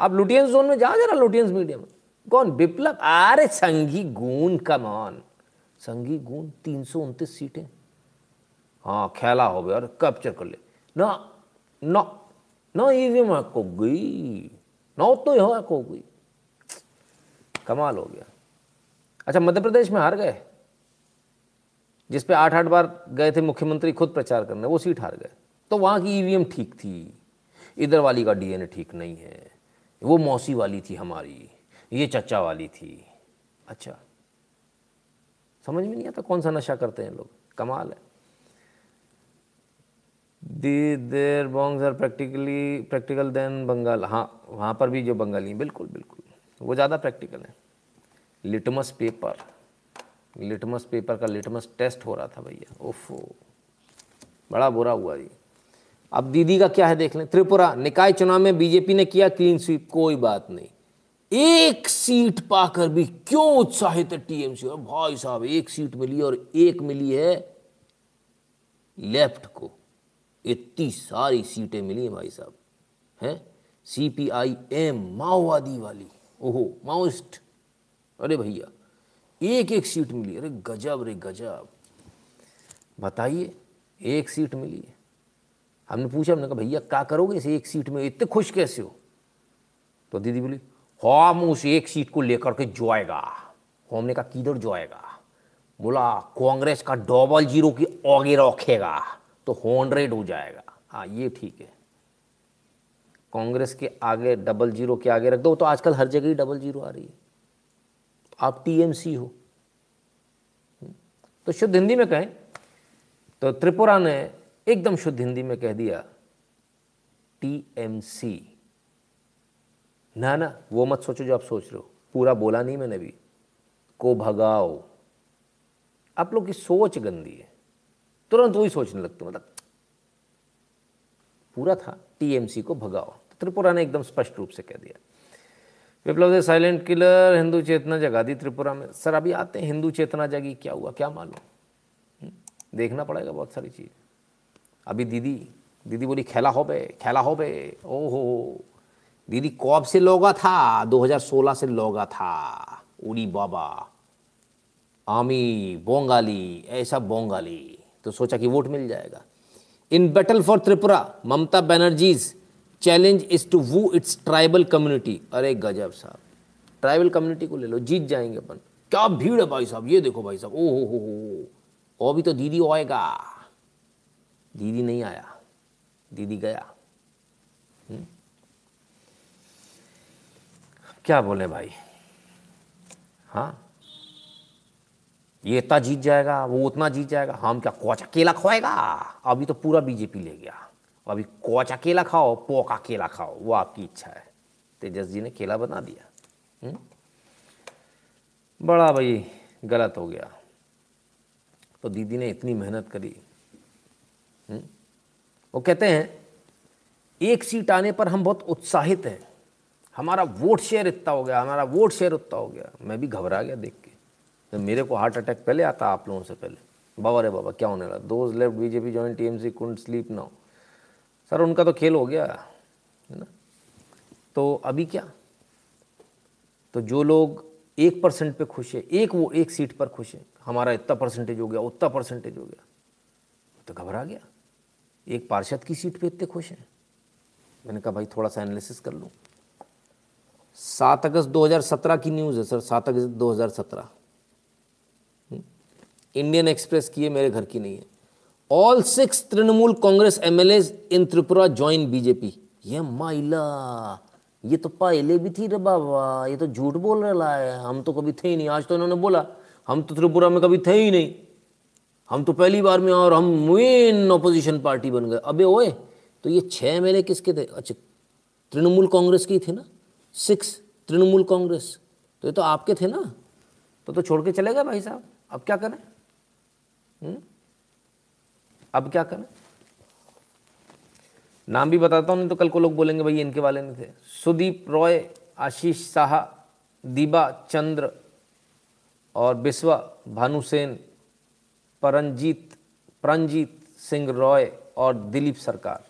आप लुटियंस जोन में जाओ जरा लुटियंस मीडियम कौन? विप्लव? अरे संघी गुण का संघी गुण तीन सौ उनतीस सीटें। हाँ खेला हो गया कैप्चर कर ले। ना ना ना ईवीएम को गई। ना तो यह को गई। कमाल हो गया। अच्छा मध्य प्रदेश में हार गए। जिस पे आठ आठ बार गए थे मुख्यमंत्री खुद प्रचार करने, वो सीट हार गए। तो वहाँ की ईवीएम ठीक थी। इधर वाली का डीएनए ठीक नहीं है। वो मौसी वाली थी हमारी। ये चचा वाली थी। अच्छा। समझ में नहीं आता कौन सा नशा करते हैं लोग? कमाल है। The there Bongs are practically, practical than Bengal. हाँ वहाँ पर भी जो बंगाली हैं, बिल्कुल बिल्कुल। वो ज़्यादा प्रैक्टिकल है। Litmus paper. लिटमस पेपर का लिटमस टेस्ट हो रहा था भैया। ओफो। बड़ा बुरा हुआ जी अब दीदी का क्या है देख लें। त्रिपुरा, निकाय चुनाव में बीजेपी ने किया क्लीन स्वीप। कोई बात नहीं। एक सीट पाकर भी क्यों उत्साहित है टीएमसी? और भाई साहब, एक सीट मिली और एक मिली है लेफ़्ट को। इतनी सारी सीटें मिली है भाई साहब, हैं? सीपीआईएम माओवादी वाली। ओहो, माओइस्ट। अरे भैया, एक एक सीट मिली अरे गजब रे, गजब। बताइए, एक सीट मिली है। हमने पूछा, हमने कहा, भैया, क्या करोगे इस एक सीट में? इतने खुश कैसे हो? तो दीदी बोली हम उस एक सीट को लेकर के जोएगा। हमने कहा, किधर जोएगा? बोला, कांग्रेस का डबल ज़ीरो की आगे रखेगा तो हंड्रेड हो जाएगा। हाँ ये ठीक है। कांग्रेस के आगे डबल ज़ीरो के आगे रख दो तो आजकल हर जगह ही डबल ज़ीरो आ रही है। आप टीएमसी हो। तो शुद्ध हिंदी में कहें तो त्रिपुरा ने एकदम शुद्ध हिंदी में कह दिया टीएमसी ना ना वो मत सोचो जो आप सोच रहे हो। पूरा बोला नहीं मैंने भी। को भगाओ। आप लोग की सोच गंदी है। तुरंत वही सोचने लगते मतलब पूरा था टीएमसी को भगाओ। तो त्रिपुरा ने एकदम स्पष्ट रूप से कह दिया। विप्लव दे साइलेंट किलर हिंदू चेतना जगा दी त्रिपुरा में। सर अभी आते हैं हिंदू चेतना जगी क्या हुआ क्या मालूम? हम्म, देखना पड़ेगा बहुत सारी चीज़। अभी दीदी दीदी बोली खेला हो बे खेला हो बे। ओहो। दीदी कब से लोगा था? 2016 से लोगा था। उड़ी बाबा। आमी, बोंगाली, ऐसा बोंगाली। तो सोचा कि वोट मिल जाएगा। In battle for Tripura, Mamata Banerjee's, challenge is to woo its tribal community. अरे गजब साहब। ट्राइबल कम्युनिटी को ले लो, जीत जाएँगे अपन। क्या भीड़ है भाई साहब? ये देखो भाई साहब। ओ हो हो हो अभी तो दीदी आएगा। दीदी नहीं आया। दीदी गया हुँ? हम्म? क्या बोले भाई हाँ ये इतना जीत जाएगा, वो उतना जीत जाएगा हम क्या कोच अकेला खोएगा अभी तो पूरा बीजेपी ले गया अभी कोच अकेला खाओ, पोक अकेला खाओ, वो आपकी इच्छा है तेजस जी ने केला बना दिया हुँ? हम्म? बड़ा भाई गलत हो गया तो दीदी ने इतनी मेहनत करी हुँ? हम्म? वो कहते हैं, एक सीट आने पर हम बहुत उत्साहित हैं हमारा वोट शेयर इतना हो गया, हमारा वोट शेयर उतना हो गया। मैं भी घबरा गया देख के। तो मेरे को हार्ट अटैक पहले आता आप लोगों से पहले। बाबा रे बाबा, क्या होने लगा? Those Left BJP join TMC Kund sleep now sir उनका तो खेल हो गया, है ना? तो अभी क्या? तो जो लोग एक परसेंट पे खुश है, एक वो एक सीट पर खुश है, हमारा इतना परसेंटेज हो गया, उतना परसेंटेज हो गया। तो घबरा गया। एक पार्षद की सीट पे इतने खुश हैं। मैंने कहा, भाई, थोड़ा सा एनालिसिस कर लूँ। सात अगस्त 2017 की न्यूज़ है, सर। सात अगस्त 2017 इंडियन एक्सप्रेस की है मेरे घर की नहीं है। All six Trinamool Congress M MLA in Tripura join BJP ये माइला, ये तो पहले भी थी रे बाबा, ये तो झूठ बोल रहा है। हम तो कभी थे ही नहीं, आज तो इन्होंने बोला, हम तो त्रिपुरा में कभी थे ही नहीं। हम तो पहली बार में और हम मेन अपोजिशन पार्टी बन गए। अबे ओए तो ये छः महीने किसके थे? अच्छा तृणमूल कांग्रेस की थी ना? Six Trinamool Congress. तो ये तो आपके थे ना। तो तो छोड़ के चले गए भाई साहब। अब क्या करें? हम्म? अब क्या करें? नाम भी बताता हूँ, नहीं तो कल को लोग बोलेंगे भाई इनके वाले नहीं थे। सुदीप रॉय, आशीष शाह दीबा चंद्र और बिस्वा भानुसेन परंजीत प्रंजीत सिंह रॉय और दिलीप सरकार।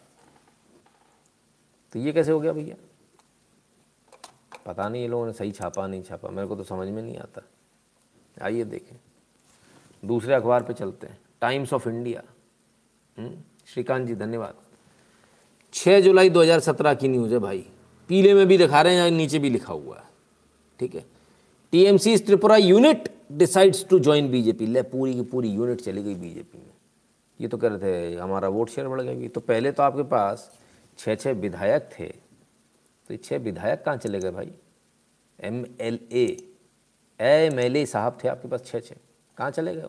तो ये कैसे हो गया भैया? पता नहीं ये लोगों ने सही छापा, नहीं छापा, मेरे को तो समझ में नहीं आता। आइए देखें। दूसरे अखबार पे चलते हैं। Times of India Shrikant ji, धन्यवाद। 6 जुलाई 2017 की न्यूज़ है भाई। पीले में भी दिखा रहे हैं या नीचे भी लिखा हुआ है। ठीक है? TMC Tripura unit decides to join BJP ले, पूरी की पूरी यूनिट चली गई बीजेपी में। ये तो कह रहे थे, हमारा वोट शेयर बढ़ गया। तो पहले तो आपके पास छः छः विधायक थे। तो ये छः विधायक कहाँ चले गए भाई? M L A M L A साहब थे आपके पास छः छः कहाँ चले गए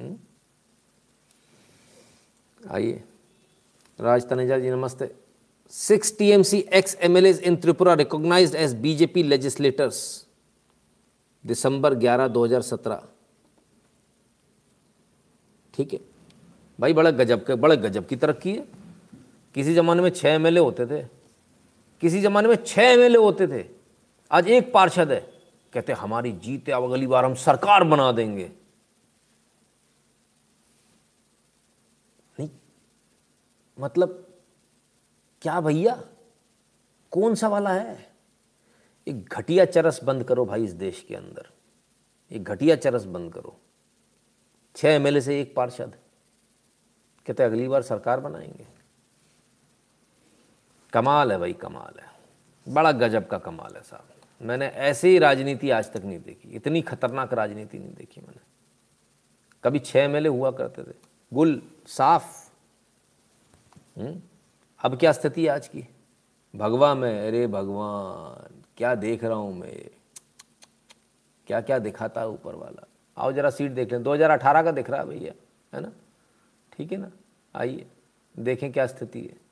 हम्म? आइए। राज तनेजा जी, नमस्ते। Six T M C ex M L As in Tripura recognise as BJP legislators दिसंबर 11 2017 ठीक है। भाई, बड़ा गजब के, बड़े गजब की तरक्की है। किसी ज़माने में छः एम एल ए होते थे। किसी ज़माने में छः एम होते थे। आज एक पार्षद है। कहते हमारी जीत है, अब अगली बार हम सरकार बना देंगे। नहीं मतलब क्या भैया? कौन सा वाला है? एक घटिया चरस बंद करो भाई इस देश के अंदर। एक घटिया चरस बंद करो। छह एमएलए से एक पार्षद। कहते अगली बार सरकार बनाएँगे। कमाल है भाई, कमाल है। बड़ा गजब का कमाल है साहब। मैंने ऐसे राजनीति आज तक नहीं देखी, इतनी खतरनाक राजनीति नहीं देखी मैंने। कभी छः एम हुआ करते थे। गुल, साफ़। हुँ? हम्म? अब क्या स्थिति है आज की? भगवा में, अरे भगवान, क्या देख रहा हूँ मैं? क्या क्या दिखाता है ऊपर वाला? आओ जरा सीट देख लें। 2018 का दिख रहा है भैया, है ना? ठीक है ना? आइए, देखें क्या स्थिति है।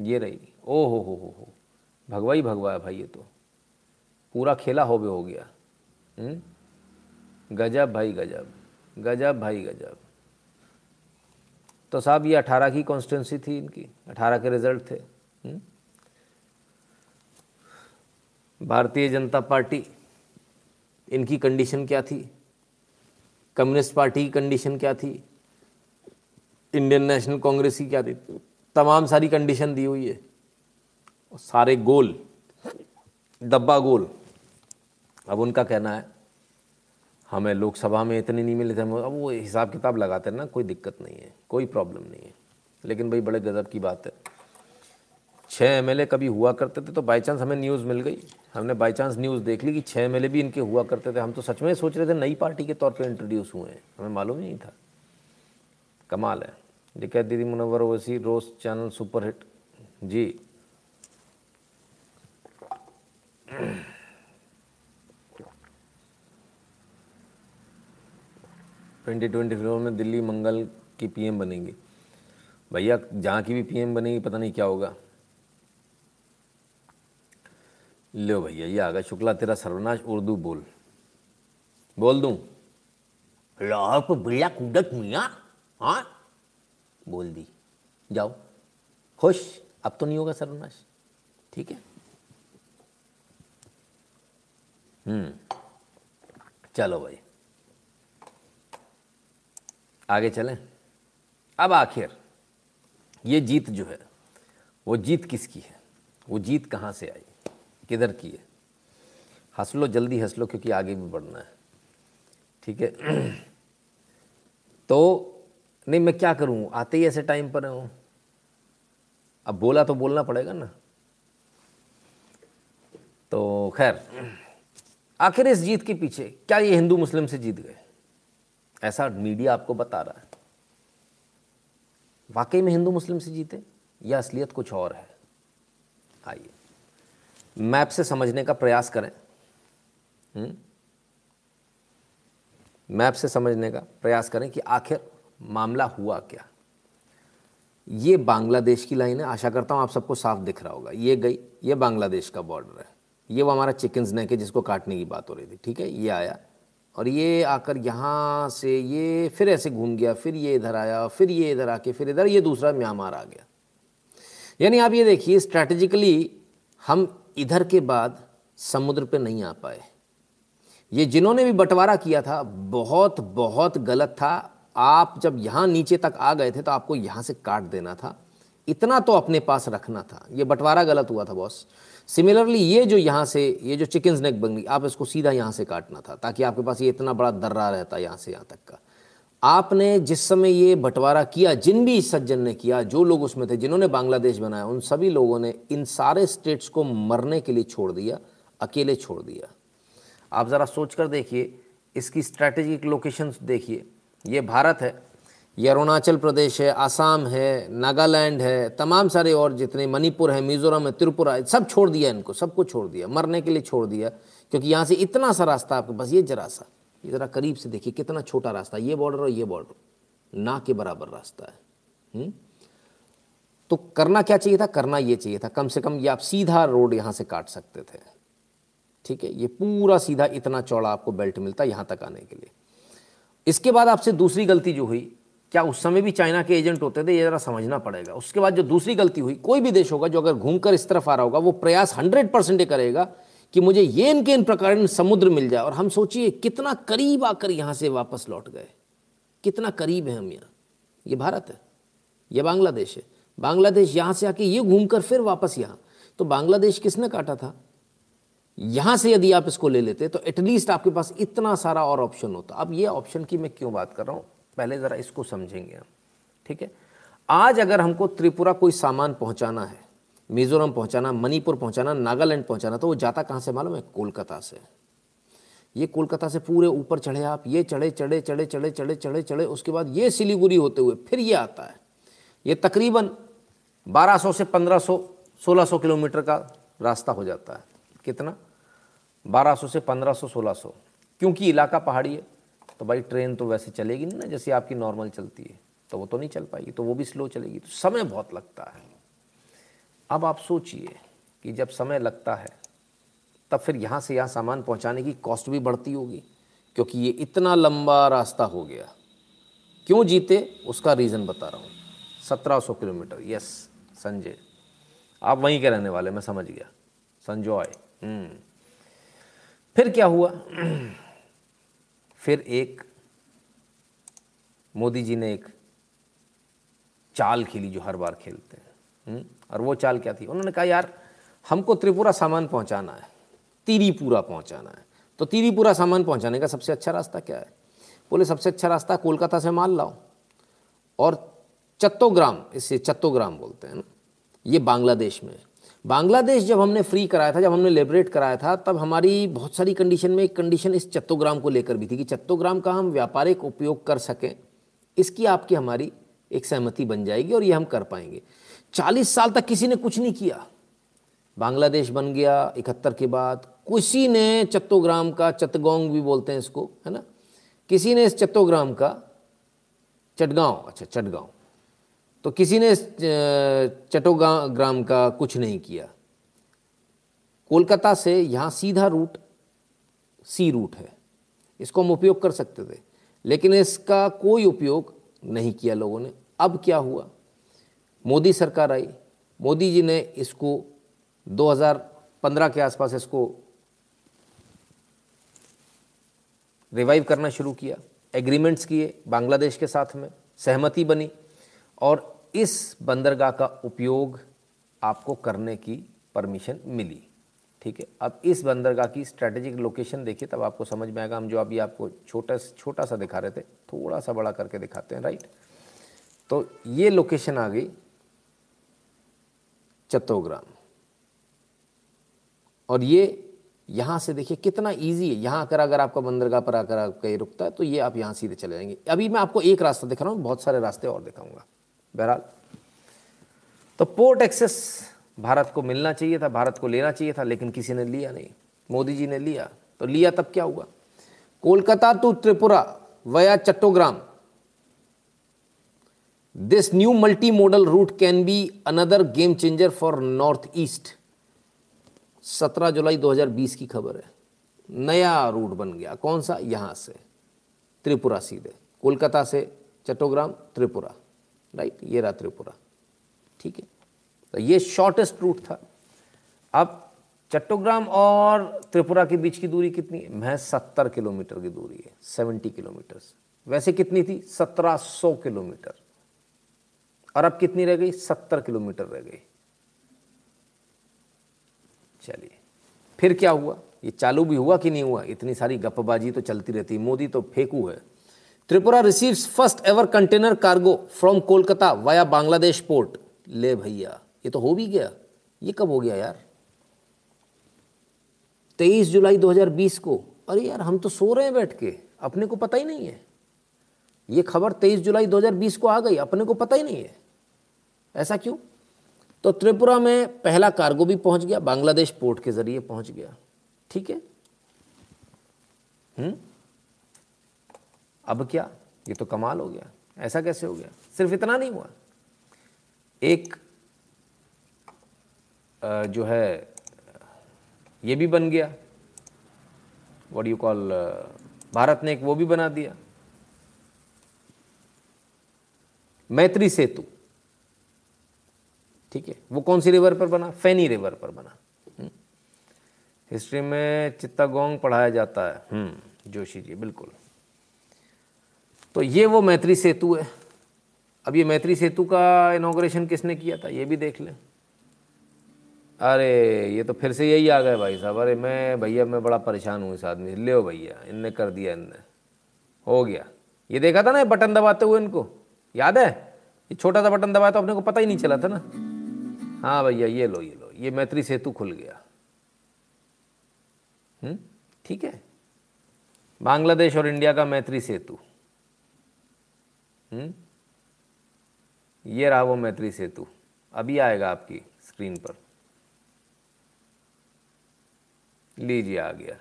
ये रही। ओ हो हो हो। हो भगवा ही भगवा है भाई ये तो। पूरा खेला हो हो गया। हम्म? गजब भाई, गजब। गजब भाई, गजब। तो साहब ये अठारह की कॉन्स्टिट्यूंसी थी इनकी। अठारह के रिज़ल्ट थे। हम्म? भारतीय जनता पार्टी, इनकी कंडीशन क्या थी? कम्युनिस्ट पार्टी की कंडीशन क्या थी? इंडियन नेशनल कांग्रेस की क्या थी तमाम सारी कंडीशन दी हुई है। सारे गोल डब्बा गोल। अब उनका कहना है, हमें लोकसभा में इतने नहीं मिले थे अब वो हिसाब किताब लगाते हैं ना, कोई दिक्कत नहीं है, कोई प्रॉब्लम नहीं है। लेकिन भाई, बड़े गज़ब की बात है। छः एम कभी हुआ करते थे तो बाई चांस हमें न्यूज़ मिल गई। हमने बाई चांस न्यूज़ देख ली कि छः एम भी इनके हुआ करते थे। हम तो सच में सोच रहे थे, नई पार्टी के तौर पर इंट्रोड्यूस हुए हैं। हमें मालूम नहीं था। कमाल है। लिखा दीदी मुनवर ओवैसी रोज channel super hit G twenty twenty four में दिल्ली मंगल की पीएम बनेंगी। भैया, जहाँ की भी पीएम बनेगी, पता नहीं क्या होगा। लो भैया, ये आ गया शुक्ला, तेरा सर्वनाश उर्दू बोल। बोल दूँ? लाहौर बिल्ला कूदत मियाँ हाँ? बोल दी। जाओ। खुश। अब तो नहीं होगा सर्वनाश। ठीक है? हम्म। चलो भाई। आगे चलें। अब आखिर। ये जीत जो है, वो जीत किसकी है? वो जीत कहाँ से आई? किधर की है? हंस लो जल्दी हंस लो क्योंकि आगे भी बढ़ना है। ठीक है? तो नहीं, मैं क्या करूँ? आते ही ऐसे टाइम पर हूँ। अब बोला तो बोलना पड़ेगा ना। तो खैर, आखिर इस जीत के पीछे क्या ये हिंदू मुस्लिम से जीत गए? ऐसा मीडिया आपको बता रहा है। वाकई में हिंदू मुस्लिम से जीते या असलियत कुछ और है? आइए, मैप से समझने का प्रयास करें। हम्म? मैप से समझने का प्रयास करें कि आखिर मामला हुआ क्या? ये बांग्लादेश की लाइन है आशा करता हूँ आप सबको साफ़ दिख रहा होगा। ये गई, ये बांग्लादेश का बॉर्डर है। ये वो हमारा चिकन्स नेक है जिसको काटने की बात हो रही थी, ठीक है? ये आया और ये आकर यहाँ से ये फिर ऐसे घूम गया, फिर ये इधर आया, फिर ये इधर आके, फिर इधर, ये दूसरा म्यांमार आ गया। यानी आप ये देखिए स्ट्रैटेजिकली हम इधर के बाद समुद्र पे नहीं आ पाए। ये जिन्होंने भी बंटवारा किया था, बहुत बहुत गलत था। आप जब यहाँ नीचे तक आ गए थे तो आपको यहाँ से काट देना था। इतना तो अपने पास रखना था। ये बंटवारा गलत हुआ था, बॉस। सिमिलरली ये जो यहाँ से, ये जो चिकन नेक बन गई आप इसको सीधा यहाँ से काटना था, ताकि आपके पास ये इतना बड़ा दर्रा रहता यहाँ से यहाँ तक का। आपने जिस समय ये बंटवारा किया, जिन भी सज्जन ने किया, जो लोग उसमें थे, जिन्होंने बांग्लादेश बनाया, उन सभी लोगों ने इन सारे स्टेट्स को मरने के लिए छोड़ दिया, अकेले छोड़ दिया। आप ज़रा सोच कर देखिए, इसकी स्ट्रैटेजिक लोकेशन देखिए। ये भारत है, ये अरुणाचल प्रदेश है, आसाम है, नागालैंड है, तमाम सारे और जितने मणिपुर है, मिजोरम है, त्रिपुरा है, सब छोड़ दिया इनको सबको छोड़ दिया, मरने के लिए छोड़ दिया, क्योंकि यहाँ से इतना सा रास्ता आपके पास, ये जरा सा, ये ज़रा करीब से देखिए, कितना छोटा रास्ता ये बॉर्डर और ये बॉर्डर ना के बराबर रास्ता है हुँ? हम्म? तो करना क्या चाहिए था करना ये चाहिए था, कम से कम ये आप सीधा रोड यहाँ से काट सकते थे, ठीक है ये पूरा सीधा इतना चौड़ा आपको बेल्ट मिलता यहाँ तक आने के लिए इसके बाद आपसे दूसरी गलती जो हुई, क्या उस समय भी चाइना के एजेंट होते थे, ये ज़रा समझना पड़ेगा। उसके बाद जो दूसरी गलती हुई, कोई भी देश होगा जो अगर घूमकर इस तरफ़ आ रहा होगा, वो प्रयास हंड्रेड परसेंट करेगा कि मुझे ये इनके इन प्रकार समुद्र मिल जाए। और हम सोचिए, कितना करीब आकर यहाँ से वापस लौट गए। कितना करीब है हम यहाँ। ये भारत है, ये बांग्लादेश है। बांग्लादेश यहाँ से आके ये घूमकर फिर वापस यहाँ। तो बांग्लादेश किसने काटा था? यहाँ से यदि आप इसको ले लेते तो एटलीस्ट आपके पास इतना सारा और ऑप्शन होता। अब ये ऑप्शन की मैं क्यों बात कर रहा हूँ? पहले ज़रा इसको समझेंगे हम, ठीक है? आज अगर हमको त्रिपुरा कोई सामान पहुँचाना है, मिज़ोरम पहुँचाना, मणिपुर पहुँचाना, नागालैंड पहुँचाना तो वो जाता कहाँ से मालूम है? कोलकाता से। ये कोलकाता से पूरे ऊपर चढ़े आप, ये चढ़े चढ़े चढ़े चढ़े चढ़े चढ़े चढ़े, उसके बाद ये सिलीगुड़ी होते हुए फिर ये आता है। ये तकरीबन 1200 से 1500 1600 किलोमीटर का रास्ता हो जाता है। कितना? 1200 से 1500 1600 क्योंकि इलाका पहाड़ी है तो भाई ट्रेन तो वैसे चलेगी नहीं ना, जैसे आपकी नॉर्मल चलती है। तो वो तो नहीं चल पाएगी तो वो भी स्लो चलेगी। तो समय बहुत लगता है। अब आप सोचिए कि जब समय लगता है, तब फिर यहाँ से यहाँ सामान पहुँचाने की कॉस्ट भी बढ़ती होगी, क्योंकि ये इतना लंबा रास्ता हो गया। क्यों जीते, उसका रीज़न बता रहा हूँ। सत्रह सौ किलोमीटर यस संजय। आप वहीं के रहने वाले, मैं समझ गया। संजॉय हम्म। फिर क्या हुआ? फिर एक मोदी जी ने एक चाल खेली जो हर बार खेलते हैं। हम्म? और वो चाल क्या थी? उन्होंने कहा, यार, हमको त्रिपुरा सामान पहुंचाना है, तिरीपुरा पहुंचाना है। तो तिरीपुरा सामान पहुँचाने का सबसे अच्छा रास्ता क्या है? बोले, सबसे अच्छा रास्ता कोलकाता से माल लाओ। और चत्तोग्राम, इसे चत्तोग्राम बोलते हैं ना, ये बांग्लादेश में बांग्लादेश जब हमने फ्री कराया था, जब हमने लिबरेट कराया था, तब हमारी बहुत सारी कंडीशन में एक कंडीशन इस चत्तोग्राम को लेकर भी थी कि चत्तोग्राम का हम व्यापारिक उपयोग कर सकें। इसकी आपकी हमारी एक सहमति बन जाएगी और ये हम कर पाएँगे। चालीस साल तक किसी ने कुछ नहीं किया। बांग्लादेश बन गया इकहत्तर के बाद। किसी ने चत्तोग्राम का चतगोंग भी बोलते हैं इसको, है ना? किसी ने इस चत्तोग्राम का चटगांव अच्छा चटगांव। तो किसी ने चटोग्राम का कुछ नहीं किया। कोलकाता से यहाँ सीधा रूट, सी रूट है। इसको हम उपयोग कर सकते थे, लेकिन इसका कोई उपयोग नहीं किया लोगों ने। अब क्या हुआ? मोदी सरकार आई। मोदी जी ने इसको 2015 के आसपास इसको रिवाइव करना शुरू किया। एग्रीमेंट्स किए बांग्लादेश के साथ में। सहमति बनी। और इस बंदरगाह का उपयोग आपको करने की परमिशन मिली। ठीक है? अब इस बंदरगाह की स्ट्रेटेजिक लोकेशन देखिए, तब आपको समझ में आएगा। हम जो अभी आपको छोटा छोटा सा दिखा रहे थे थोड़ा सा बड़ा करके दिखाते हैं राइट तो ये लोकेशन आ गई चत्तोग्राम और ये यहाँ से देखिए, कितना इजी है। यहाँ आकर अगर आपका बंदरगाह पर आकर आप कहीं रुकता है तो ये आप यहाँ सीधे चले जाएँगे। अभी मैं आपको एक रास्ता दिखा रहा हूँ, बहुत सारे रास्ते और दिखाऊँगा। बहरहाल। तो पोर्ट एक्सेस भारत को मिलना चाहिए था, भारत को लेना चाहिए था, लेकिन किसी ने लिया नहीं। मोदी जी ने लिया। तो लिया तब क्या हुआ? Kolkata to Tripura via Chattogram. This new multi modal route can be another game changer for North East 17 जुलाई 2020 की खबर है। नया रूट बन गया। कौन सा? यहाँ से। त्रिपुरा सीधे। कोलकाता से चट्टोग्राम, त्रिपुरा। राइट ये रहा त्रिपुरा ठीक है? तो ये शॉर्टेस्ट रूट था। अब चट्टोग्राम और त्रिपुरा के बीच की दूरी कितनी है? महज सत्तर किलोमीटर की दूरी है। सेवेंटी किलोमीटर वैसे कितनी थी? सत्रह सौ किलोमीटर। और अब कितनी रह गई? सत्तर किलोमीटर रह गई। चलिए। फिर क्या हुआ? ये चालू भी हुआ कि नहीं हुआ? इतनी सारी गपबाजी तो चलती रहती मोदी तो फेंकू है। Tripura receives first ever container cargo from Kolkata via Bangladesh port ले भैया, ये तो हो भी गया। ये कब हो गया यार? 23 जुलाई 2020 को। अरे यार, हम तो सो रहे हैं बैठ के। अपने को पता ही नहीं है। ये खबर 23 जुलाई 2020 को आ गई। अपने को पता ही नहीं है। ऐसा क्यों? तो त्रिपुरा में पहला कार्गो भी पहुँच गया। बांग्लादेश पोर्ट के ज़रिए पहुँच गया। ठीक है? हम्म? अब क्या? ये तो कमाल हो गया। ऐसा कैसे हो गया? सिर्फ़ इतना नहीं हुआ। एक जो है, ये भी बन गया। वॉट यू कॉल भारत ने एक वो भी बना दिया। मैत्री सेतु। ठीक है? वो कौन सी रिवर पर बना? फैनी रिवर पर बना। हिस्ट्री हम्म। में चित्तागोंग पढ़ाया जाता है। हम्म जोशी जी, बिल्कुल। तो ये वो मैत्री सेतु है। अब ये मैत्री सेतु का इनोग्रेशन किसने किया था ये भी देख लें। अरे ये तो फिर से यही आ गए भाई साहब। अरे मैं भैया मैं बड़ा परेशान हूँ इस आदमी ले भैया इनने कर दिया इनने। हो गया। ये देखा था ना बटन दबाते हुए इनको। याद है? ये छोटा सा बटन दबाया तो अपने को पता ही नहीं चला था ना। हाँ भैया ये लो ये लो। ये मैत्री सेतु खुल गया। हम्म, ठीक है। बांग्लादेश और इंडिया का मैत्री सेतु। ये रहा वो मैत्री सेतु। अभी आएगा आपकी स्क्रीन पर। लीजिए आ गया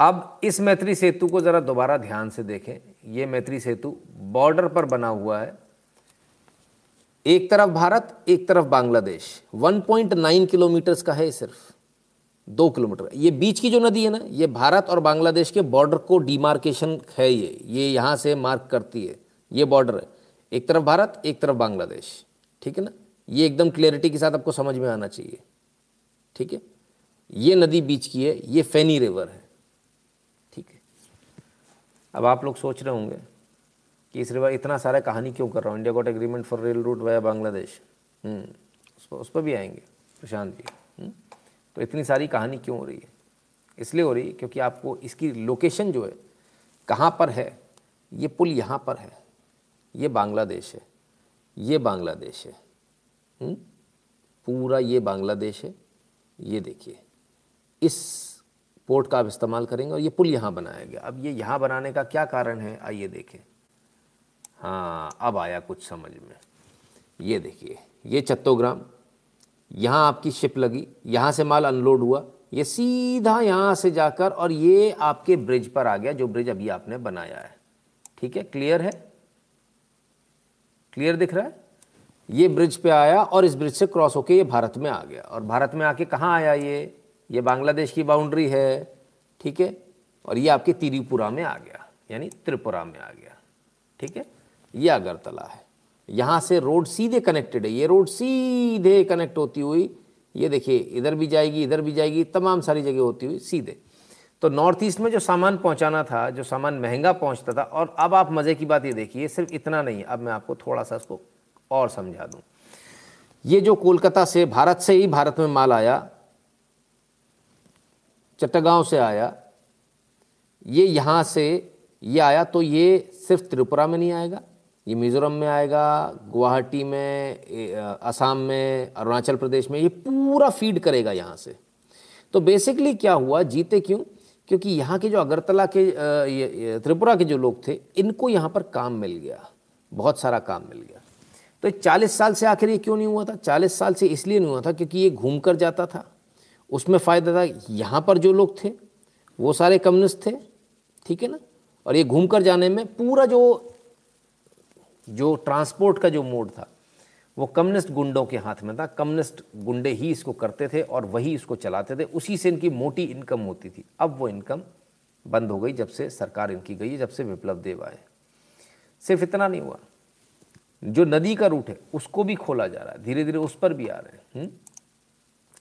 अब इस मैत्री सेतु को ज़रा दोबारा ध्यान से देखें। ये मैत्री सेतु बॉर्डर पर बना हुआ है। एक तरफ़ भारत, एक तरफ़ बांग्लादेश। 1.9 किलोमीटर का है सिर्फ़। दो किलोमीटर। ये बीच की जो नदी है ना, ये भारत और बांग्लादेश के बॉर्डर को डिमार्केशन है ये। ये यहाँ से मार्क करती है। ये बॉर्डर है। एक तरफ़ भारत, एक तरफ़ बांग्लादेश। ठीक है ना? ये एकदम क्लियरिटी के साथ आपको समझ में आना चाहिए। ठीक है? ये नदी बीच की है, ये फैनी रिवर है। ठीक है? अब आप लोग सोच रहे होंगे कि इस रिवर इतना सारा कहानी क्यों कर रहा हूँ? India got agreement for rail route via Bangladesh उस पर उस पर भी आएँगे। प्रशांत जी। तो इतनी सारी कहानी क्यों हो रही है? इसलिए हो रही है क्योंकि आपको इसकी लोकेशन जो है, कहाँ पर है, ये पुल यहाँ पर है। ये बांग्लादेश है, ये बांग्लादेश है। हुँ? पूरा ये बांग्लादेश है, ये देखिए। इस पोर्ट का आप इस्तेमाल करेंगे और ये पुल यहाँ बनाया गया। अब ये यहाँ बनाने का क्या कारण है? आइए देखें। हाँ अब आया कुछ समझ में। ये देखिए, ये चत्तोग्राम यहाँ आपकी शिप लगी, यहाँ से माल अनलोड हुआ, ये सीधा यहाँ से जाकर और ये आपके ब्रिज पर आ गया, जो ब्रिज अभी आपने बनाया है। ठीक है? क्लियर है? क्लियर दिख रहा है? ये ब्रिज पे आया और इस ब्रिज से क्रॉस होके ये भारत में आ गया। और भारत में आके कहाँ आया ये? ये बांग्लादेश की बाउंड्री है। ठीक है? और ये आपके त्रिपुरा में आ गया, यानी त्रिपुरा में आ गया। ठीक है? ये अगरतला है। यहाँ से रोड सीधे कनेक्टेड है। ये रोड सीधे कनेक्ट होती हुई, ये देखिए, इधर भी जाएगी, इधर भी जाएगी, तमाम सारी जगह होती हुई सीधे। तो नॉर्थ ईस्ट में जो सामान पहुंचाना था, जो सामान महँगा पहुँचता था, और अब आप मज़े की बात ये देखिए, सिर्फ़ इतना नहीं, अब मैं आपको थोड़ा सा इसको और समझा दूँ। ये जो कोलकाता से भारत से ही भारत में माल आया, चट्टगांव से आया, ये यहाँ से ये आया तो ये सिर्फ़ त्रिपुरा में नहीं आएगा। ये मिज़ोरम में आएगा, गुवाहाटी में असम में, अरुणाचल प्रदेश में, ये पूरा फ़ीड करेगा यहाँ से। तो बेसिकली क्या हुआ, जीते क्यों? क्योंकि यहाँ के जो अगरतला के त्रिपुरा के जो लोग थे, इनको यहाँ पर काम मिल गया, बहुत सारा काम मिल गया। तो चालीस साल से आखिर ये क्यों नहीं हुआ था? चालीस साल से इसलिए नहीं हुआ था क्योंकि ये घूम कर जाता था। उसमें फ़ायदा था, यहाँ पर जो लोग थे, वो सारे कम्युनिस्ट थे, ठीक है ना? और ये घूम कर जाने में पूरा जो जो ट्रांसपोर्ट का जो मोड था, वो कम्युनिस्ट गुंडों के हाथ में था। कम्युनिस्ट गुंडे ही इसको करते थे और वही इसको चलाते थे। उसी से इनकी मोटी इनकम होती थी। अब वो इनकम बंद हो गई जब से सरकार इनकी गई जब से विप्लव देव आए। सिर्फ़ इतना नहीं हुआ। जो नदी का रूट है, उसको भी खोला जा रहा है। धीरे धीरे उस पर भी आ रहे हैं। हम्म?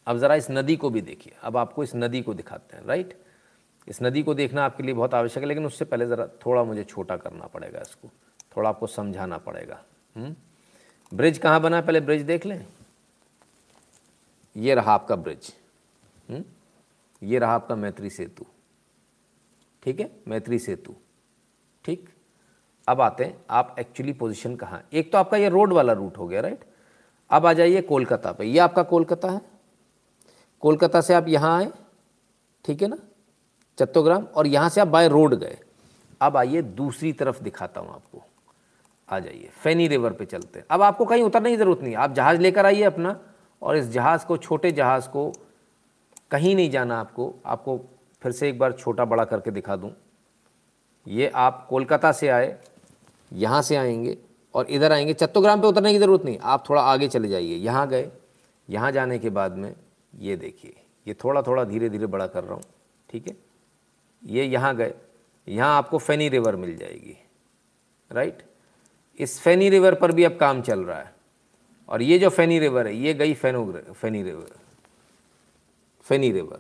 अब ज़रा इस नदी को भी देखिए। अब आपको इस नदी को दिखाते हैं, राइट? इस नदी को देखना आपके लिए बहुत आवश्यक है, लेकिन उससे पहले ज़रा थोड़ा मुझे छोटा करना पड़ेगा इसको। थोड़ा आपको समझाना पड़ेगा। हम्म? ब्रिज कहाँ बना पहले ब्रिज देख लें। ये रहा आपका ब्रिज। हम्म? ये रहा आपका मैत्री सेतु। ठीक है? मैत्री सेतु। ठीक? अब आते हैं, आप एक्चुअली पोजीशन कहाँ एक तो आपका ये रोड वाला रूट हो गया राइट अब आ जाइए कोलकाता पे। ये आपका कोलकाता है। कोलकाता से आप यहाँ आए, ठीक है ना? चत्तोग्राम और यहाँ से आप बाय रोड गए। अब आइए दूसरी तरफ़ दिखाता हूँ आपको। आ जाइए। फैनी रिवर पे चलते हैं। अब आपको कहीं उतरने की ज़रूरत नहीं आप जहाज़ लेकर आइए अपना, और इस जहाज़ को, छोटे जहाज़ को कहीं नहीं जाना आपको। आपको फिर से एक बार छोटा बड़ा करके दिखा दूँ। ये आप कोलकाता से आए, यहाँ से आएँगे, और इधर आएँगे। चत्तोग्राम पे उतरने की ज़रूरत नहीं। आप थोड़ा आगे चले जाइए। यहाँ गए, यहाँ जाने के बाद में ये देखिए। ये थोड़ा थोड़ा धीरे धीरे बड़ा कर रहा हूँ। ठीक है? ये यहाँ गए। यहाँ आपको फैनी रिवर मिल जाएगी। राइट? इस फैनी रिवर पर भी अब काम चल रहा है। और ये जो फैनी रिवर है, ये गई फैनो फैनी रिवर फैनी रिवर।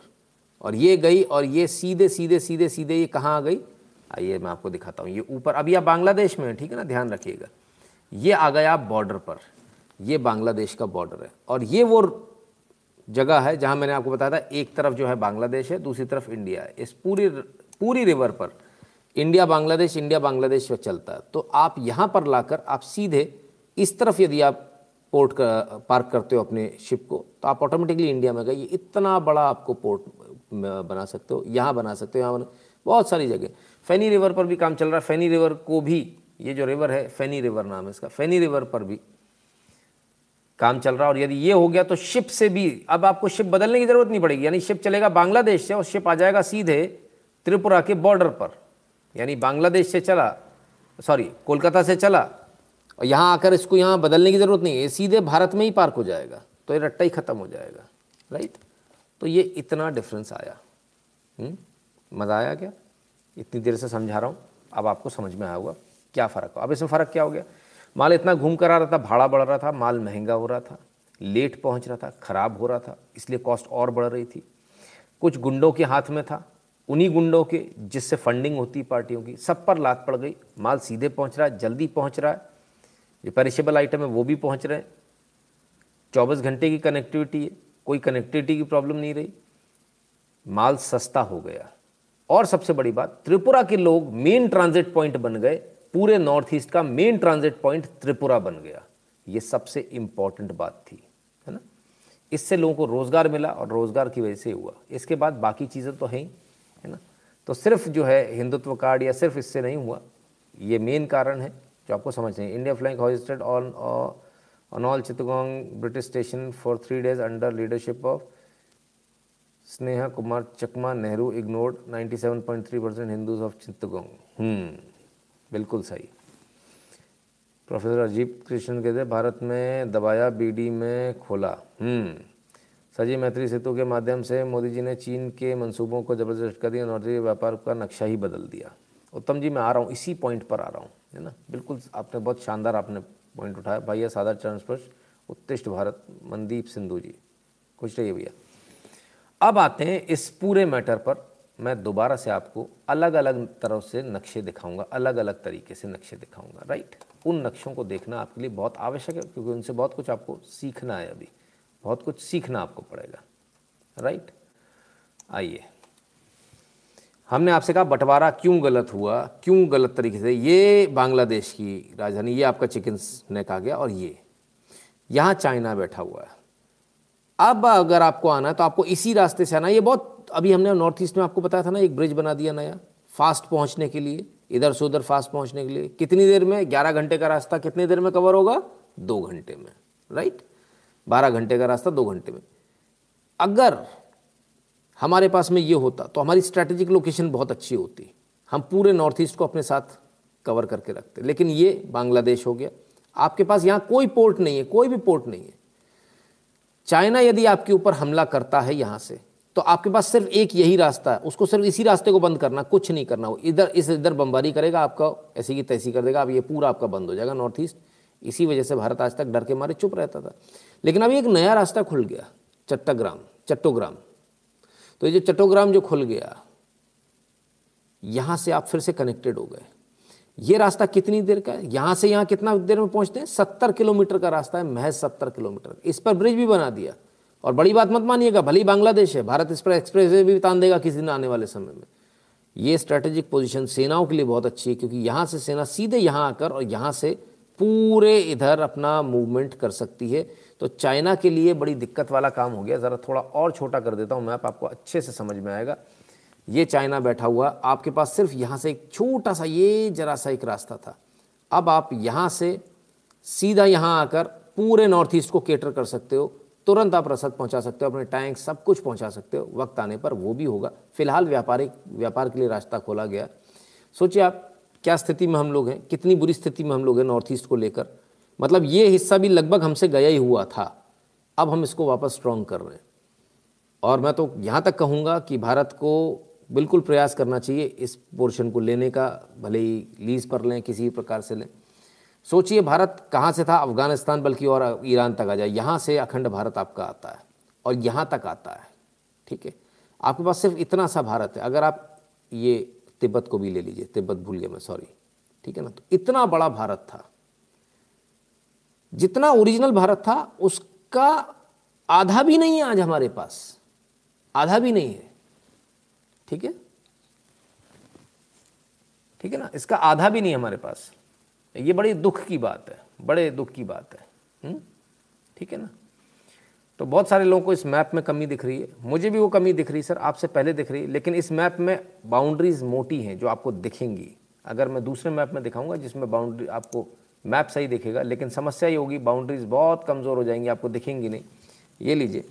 और ये गई और ये सीधे सीधे सीधे सीधे ये कहाँ आ गई? आइए मैं आपको दिखाता हूँ। ये ऊपर अभी आप बांग्लादेश में है, ठीक है ना? ध्यान रखिएगा। ये आ गया आप बॉर्डर पर। ये बांग्लादेश का बॉर्डर है। और ये वो जगह है जहाँ मैंने आपको बताया था, एक तरफ़ जो है बांग्लादेश है, दूसरी तरफ़ इंडिया है। इस पूरी पूरी रिवर पर इंडिया बांग्लादेश इंडिया बांग्लादेश में चलता है। तो आप यहाँ पर लाकर आप सीधे इस तरफ़ यदि आप पोर्ट का, पार्क करते हो अपने शिप को तो आप ऑटोमेटिकली इंडिया में गए। ये इतना बड़ा आपको पोर्ट बना सकते हो, यहाँ बना सकते हो, यहाँ बना, बहुत सारी जगह। फैनी रिवर पर भी काम चल रहा है। फैनी रिवर को भी, ये जो रिवर है, फैनी रिवर नाम है इसका, फैनी रिवर पर भी काम चल रहा है। और यदि ये हो गया तो शिप से भी, अब आपको शिप बदलने की ज़रूरत नहीं पड़ेगी। यानी शिप चलेगा बांग्लादेश से और शिप आ जाएगा सीधे त्रिपुरा के बॉर्डर पर। यानी बांग्लादेश से चला सॉरी कोलकाता से चला, और यहाँ आकर इसको यहाँ बदलने की ज़रूरत नहीं है सीधे भारत में ही पार्क हो जाएगा तो ये रट्टा ही ख़त्म हो जाएगा राइट तो ये इतना डिफरेंस आया। हम्म? मज़ा आया क्या? इतनी देर से समझा रहा हूँ, अब आपको समझ में आया होगा, क्या फ़र्क हो? अब इसमें फ़र्क क्या हो गया? माल इतना घूम कर आ रहा था, भाड़ा बढ़ रहा था, माल महँगा हो रहा था लेट पहुँच रहा था, ख़राब हो रहा था, इसलिए कॉस्ट और बढ़ रही थी। कुछ गुंडों के हाथ में था उन्हीं गुंडों के जिससे फंडिंग होती पार्टियों की, सब पर लात पड़ गई। माल सीधे पहुँच रहा है, जल्दी पहुँच रहा है। जो पेरिशेबल आइटम है, वो भी पहुँच रहे हैं। चौबीस घंटे की कनेक्टिविटी है, कोई कनेक्टिविटी की प्रॉब्लम नहीं रही। माल सस्ता हो गया। और सबसे बड़ी बात, त्रिपुरा के लोग मेन ट्रांजिट पॉइंट बन गए। पूरे नॉर्थ ईस्ट का मेन ट्रांजिट पॉइंट त्रिपुरा बन गया। ये सबसे इंपॉर्टेंट बात थी, है ना? इससे लोगों को रोज़गार मिला और रोज़गार की वजह से हुआ। इसके बाद बाकी चीज़ें तो हैं। ही है ना? तो सिर्फ़ जो है हिंदुत्व कार्ड या सिर्फ़ इससे नहीं हुआ, ये मेन कारण है जो आपको समझ नहीं India flying hoisted on on all Chittagong British station for three days under leadership of Sneha Kumar Chakma Nehru ignored 97.3 percent Hindus of Chittagong हम्म बिल्कुल सही। प्रोफेसर अजीब कृष्ण कहते भारत में दबाया बीडी में खोला। हम्म सजी मैत्री सेतु के माध्यम से मोदी जी ने चीन के मंसूबों को ज़बरदस्त कर दिया नॉर्थ व्यापार का नक्शा ही बदल दिया। उत्तम जी, मैं आ रहा हूँ, इसी पॉइंट पर आ रहा हूँ, है ना? बिल्कुल आपने बहुत शानदार आपने पॉइंट उठाया। भैया सादा ट्रांसफ़र उत्तिष्ट भारत, मनदीप सिंधु जी। खुश रहिए भैया। अब आते हैं इस पूरे मैटर पर। मैं दोबारा से आपको अलग अलग तरह से नक्शे दिखाऊँगा अलग अलग तरीके से नक्शे दिखाऊँगा राइट उन नक्शों को देखना आपके लिए बहुत आवश्यक है, क्योंकि उनसे बहुत कुछ आपको सीखना है अभी। बहुत कुछ सीखना आपको पड़ेगा राइट आइए। हमने आपसे कहा, बंटवारा क्यों गलत हुआ, क्यों गलत तरीके से? ये बांग्लादेश की राजधानी, ये आपका चिकन नेक आ गया और ये। यहाँ चाइना बैठा हुआ है। अब अगर आपको आना है तो आपको इसी रास्ते से आना ये बहुत, अभी हमने नॉर्थ ईस्ट में आपको बताया था ना, एक ब्रिज बना दिया नया फास्ट पहुँचने के लिए, इधर से उधर फास्ट पहुँचने के लिए। कितनी देर में? ग्यारह घंटे का रास्ता कितनी देर में कवर होगा? दो घंटे में राइट बारह घंटे का रास्ता दो घंटे में। अगर हमारे पास में ये होता तो हमारी स्ट्रैटेजिक लोकेशन बहुत अच्छी होती। हम पूरे नॉर्थ ईस्ट को अपने साथ कवर करके रखते। लेकिन ये बांग्लादेश हो गया। आपके पास यहाँ कोई पोर्ट नहीं है, कोई भी पोर्ट नहीं है। चाइना यदि आपके ऊपर हमला करता है यहाँ से तो आपके पास सिर्फ़ एक यही रास्ता है। उसको सिर्फ़ इसी रास्ते को बंद करना, कुछ नहीं करना। वो इधर, इस इधर बमबारी करेगा, आपका ऐसी की तैसी कर देगा, आप ये पूरा आपका बंद हो जाएगा नॉर्थ ईस्ट इसी वजह से भारत आज तक डर के मारे चुप रहता था। लेकिन अभी एक नया रास्ता खुल गया, चट्टाग्राम, चट्टोग्राम। तो ये जो चट्टोग्राम जो खुल गया, यहाँ से आप फिर से कनेक्टेड हो गए। ये रास्ता कितनी देर का है? यहाँ से यहाँ कितना देर में पहुँचते हैं? सत्तर किलोमीटर का रास्ता है, महज सत्तर किलोमीटर। इस पर ब्रिज भी बना दिया। और बड़ी बात मत मानिएगा, भले बांग्लादेश है, भारत इस पर एक्सप्रेस वे भी तान देगा किसी दिन आने वाले समय में। ये स्ट्रैटेजिक पोजीशन सेनाओं के लिए बहुत अच्छी है, क्योंकि यहाँ से सेना सीधे यहाँ आकर और यहाँ से पूरे इधर अपना मूवमेंट कर सकती है। तो चाइना के लिए बड़ी दिक्कत वाला काम हो गया। ज़रा थोड़ा और छोटा कर देता हूँ मैप आपको अच्छे से समझ में आएगा। ये चाइना बैठा हुआ, आपके पास सिर्फ़ यहाँ से एक छोटा सा, ये जरा सा एक रास्ता था। अब आप यहाँ से सीधा यहाँ आकर पूरे नॉर्थ ईस्ट को केटर कर सकते हो। तुरंत आप रसद पहुँचा सकते हो, अपने टैंक सब कुछ पहुँचा सकते हो। वक्त आने पर वो भी होगा। फ़िलहाल व्यापारिक, व्यापार के लिए रास्ता खोला गया। सोचिए आप क्या स्थिति में हम लोग हैं? कितनी बुरी स्थिति में हम लोग हैं नॉर्थ ईस्ट को लेकर? मतलब ये हिस्सा भी लगभग हमसे गया ही हुआ था। अब हम इसको वापस स्ट्रॉन्ग कर रहे हैं। और मैं तो यहाँ तक कहूँगा कि भारत को बिल्कुल प्रयास करना चाहिए इस पोर्शन को लेने का, भले ही लीज पर लें, किसी प्रकार से लें। सोचिए भारत कहाँ से था? अफ़गानिस्तान बल्कि और ईरान तक आ जाए। यहाँ से अखंड भारत आपका आता है और यहाँ तक आता है। ठीक है? आपके पास सिर्फ़ इतना सा भारत है। अगर आप ये तिब्बत को भी ले लीजिए, तिब्बत भूल गया मैं सॉरी ठीक है ना? तो इतना बड़ा भारत था। जितना ओरिजिनल भारत था, उसका आधा भी नहीं है आज हमारे पास। आधा भी नहीं है। ठीक है? ठीक है ना? इसका आधा भी नहीं हमारे पास। ये बड़े दुख की बात है, बड़े दुख की बात है। हम्म? ठीक है ना? तो बहुत सारे लोगों को इस मैप में कमी दिख रही है। मुझे भी वो कमी दिख रही है सर, आपसे पहले दिख रही है लेकिन इस मैप में बाउंड्रीज मोटी हैं जो आपको दिखेंगी। अगर मैं दूसरे मैप में दिखाऊँगा जिसमें बाउंड्री आपको मैप सही दिखेगा, लेकिन समस्या ये होगी, बाउंड्रीज बहुत कमज़ोर हो जाएँगी, आपको दिखेंगी नहीं। ये लीजिए,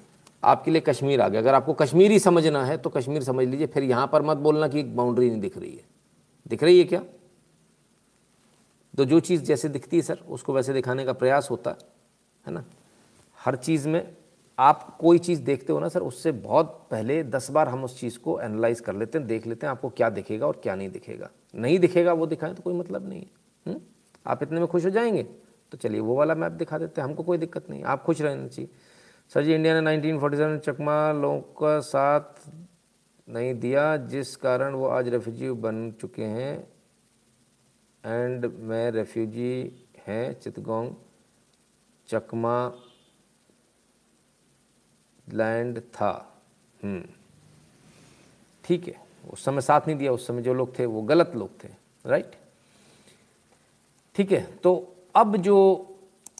आपके लिए कश्मीर आ गया। अगर आपको कश्मीर ही समझना है तो कश्मीर समझ लीजिए, फिर यहाँ पर मत बोलना कि बाउंड्री नहीं दिख रही है। दिख रही है क्या? तो जो चीज़ जैसे दिखती है, सर, उसको वैसे दिखाने का प्रयास होता है ना? हर चीज़ में आप कोई चीज़ देखते हो ना सर, उससे बहुत पहले दस बार हम उस चीज़ को एनालाइज कर लेते हैं, देख लेते हैं आपको क्या दिखेगा और क्या नहीं दिखेगा। नहीं दिखेगा वो दिखाएँ तो कोई मतलब नहीं है। हम्म? आप इतने में खुश हो जाएँगे। तो चलिए वो वाला मैप दिखा देते हैं, हमको कोई दिक्कत नहीं, आप खुश रहना चाहिए। सर जी इंडिया ने 1947 चकमा लोगों का साथ नहीं दिया, जिस कारण वो आज रेफ्यूजी बन चुके हैं। एंड मैं रेफ्यूजी हैं चितगोंग, चकमा लैंड था। हम्म। ठीक है, उस समय साथ नहीं दिया, उस समय जो लोग थे वो गलत लोग थे राइट ठीक है तो अब जो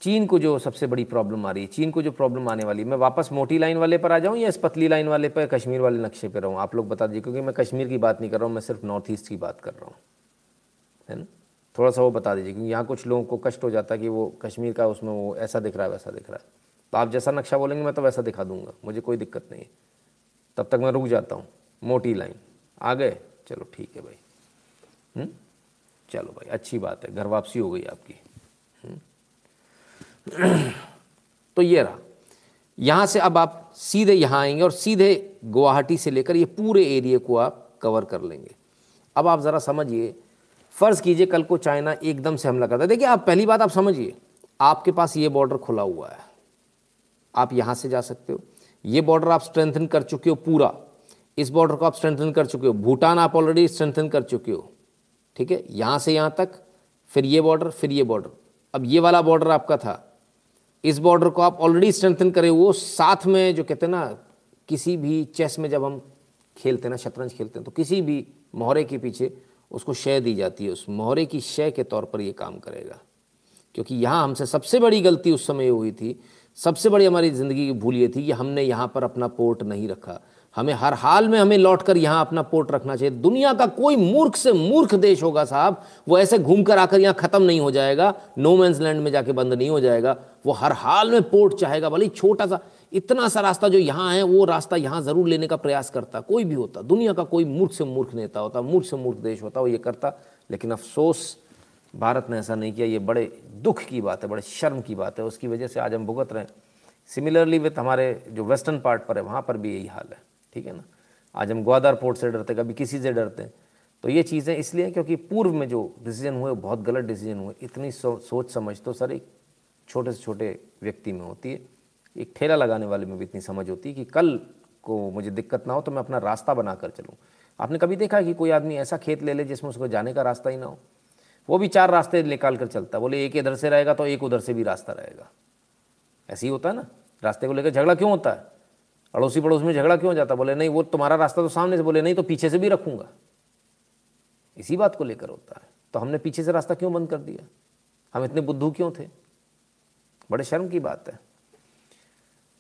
चीन को जो सबसे बड़ी प्रॉब्लम आ रही है, चीन को जो प्रॉब्लम आने वाली है, मैं वापस मोटी लाइन वाले पर आ जाऊँ या इस पतली लाइन वाले पर, कश्मीर वाले नक्शे पर रहूँ? आप लोग बता दीजिए, क्योंकि मैं कश्मीर की बात नहीं कर रहा हूँ, मैं सिर्फ़ नॉर्थ ईस्ट की बात कर रहा हूँ। है ना? थोड़ा सा वो बता दीजिए, क्योंकि यहाँ कुछ लोगों को कष्ट हो जाता है कि वो कश्मीर का उसमें वो ऐसा दिख रहा है, वैसा दिख रहा है। तो आप जैसा नक्शा बोलेंगे, मैं तो वैसा दिखा दूँगा। मुझे कोई दिक्कत नहीं तब तक मैं रुक जाता हूँ। मोटी लाइन। आ गए? चलो ठीक है भाई। हुँ? हम्म? चलो भाई, अच्छी बात है। घर वापसी हो गई आपकी। हम्म? तो ये रहा। यहाँ से अब आप सीधे यहाँ आएँगे और सीधे गुवाहाटी से लेकर ये पूरे एरिए को आप कवर कर लेंगे। अब आप ज़रा समझिए। फ़र्ज़ कीजिए कल को चाइना एकदम से हमला करता है देखिए, आप पहली बात आप समझिए। आपके पास ये बॉर्डर खुला हुआ है। आप यहाँ से जा सकते हो। ये बॉर्डर आप स्ट्रेंथन कर चुके हो पूरा। इस बॉर्डर को आप स्ट्रेंथन कर चुके हो। भूटान आप ऑलरेडी स्ट्रेंथन कर चुके हो। ठीक है? यहाँ से यहाँ तक, फिर ये बॉर्डर फिर ये बॉर्डर अब ये वाला बॉर्डर आपका था। इस बॉर्डर को आप ऑलरेडी स्ट्रेंथन करे वो साथ में जो कहते हैं ना, किसी भी चेस में जब हम खेलते हैं ना, शतरंज खेलते हैं तो किसी भी मोहरे के पीछे उसको शय दी जाती है। उस मोहरे की शय के तौर पर ये काम करेगा। क्योंकि यहाँ हमसे सबसे बड़ी गलती उस समय हुई थी सबसे बड़ी हमारी ज़िंदगी की भूल ये थी कि हमने यहाँ पर अपना पोर्ट नहीं रखा। हमें हर हाल में हमें लौट कर यहाँ अपना पोर्ट रखना चाहिए। दुनिया का कोई मूर्ख से मूर्ख देश होगा साहब, वो ऐसे घूम कर आकर यहाँ ख़त्म नहीं हो जाएगा नो मैंस लैंड में जाके बंद नहीं हो जाएगा। वो हर हाल में पोर्ट चाहेगा, भले छोटा सा, इतना सा रास्ता जो यहाँ है, वो रास्ता यहाँ ज़रूर लेने का प्रयास करता। कोई भी होता, दुनिया का कोई मूर्ख से मूर्ख नेता होता, मूर्ख से मूर्ख देश होता, वो ये करता। लेकिन अफसोस भारत ने ऐसा नहीं किया ये बड़े दुख की बात है बड़े शर्म की बात है। उसकी वजह से आज हम भुगत रहे हैं। सिमिलरली विथ हमारे जो वेस्टर्न पार्ट पर है वहाँ पर भी यही हाल है ठीक है ना? आज हम ग्वादर पोर्ट से डरते कभी किसी से डरते हैं। तो ये चीज़ें इसलिए क्योंकि पूर्व में जो डिसीज़न हुए बहुत गलत डिसीज़न हुए। इतनी सो, सोच समझ तो सर एक छोटे से छोटे व्यक्ति में होती है। एक ठेला लगाने वाले में भी इतनी समझ होती है कि कल को मुझे दिक्कत ना हो तो मैं अपना रास्ता बना कर चलूँ। आपने कभी देखा कि कोई आदमी ऐसा खेत ले ले जिसमें उसको जाने का रास्ता ही ना हो? वो भी चार रास्ते निकाल कर चलता बोले एक इधर से रहेगा तो एक उधर से भी रास्ता रहेगा। ऐसे ही होता है ना? रास्ते को लेकर झगड़ा क्यों होता है? अड़ोसी पड़ोस में झगड़ा क्यों हो जाता बोले नहीं वो तुम्हारा रास्ता तो सामने से बोले नहीं तो पीछे से भी रखूँगा। इसी बात को लेकर होता है। तो हमने पीछे से रास्ता क्यों बंद कर दिया? हम इतने बुद्धू क्यों थे? बड़े शर्म की बात है।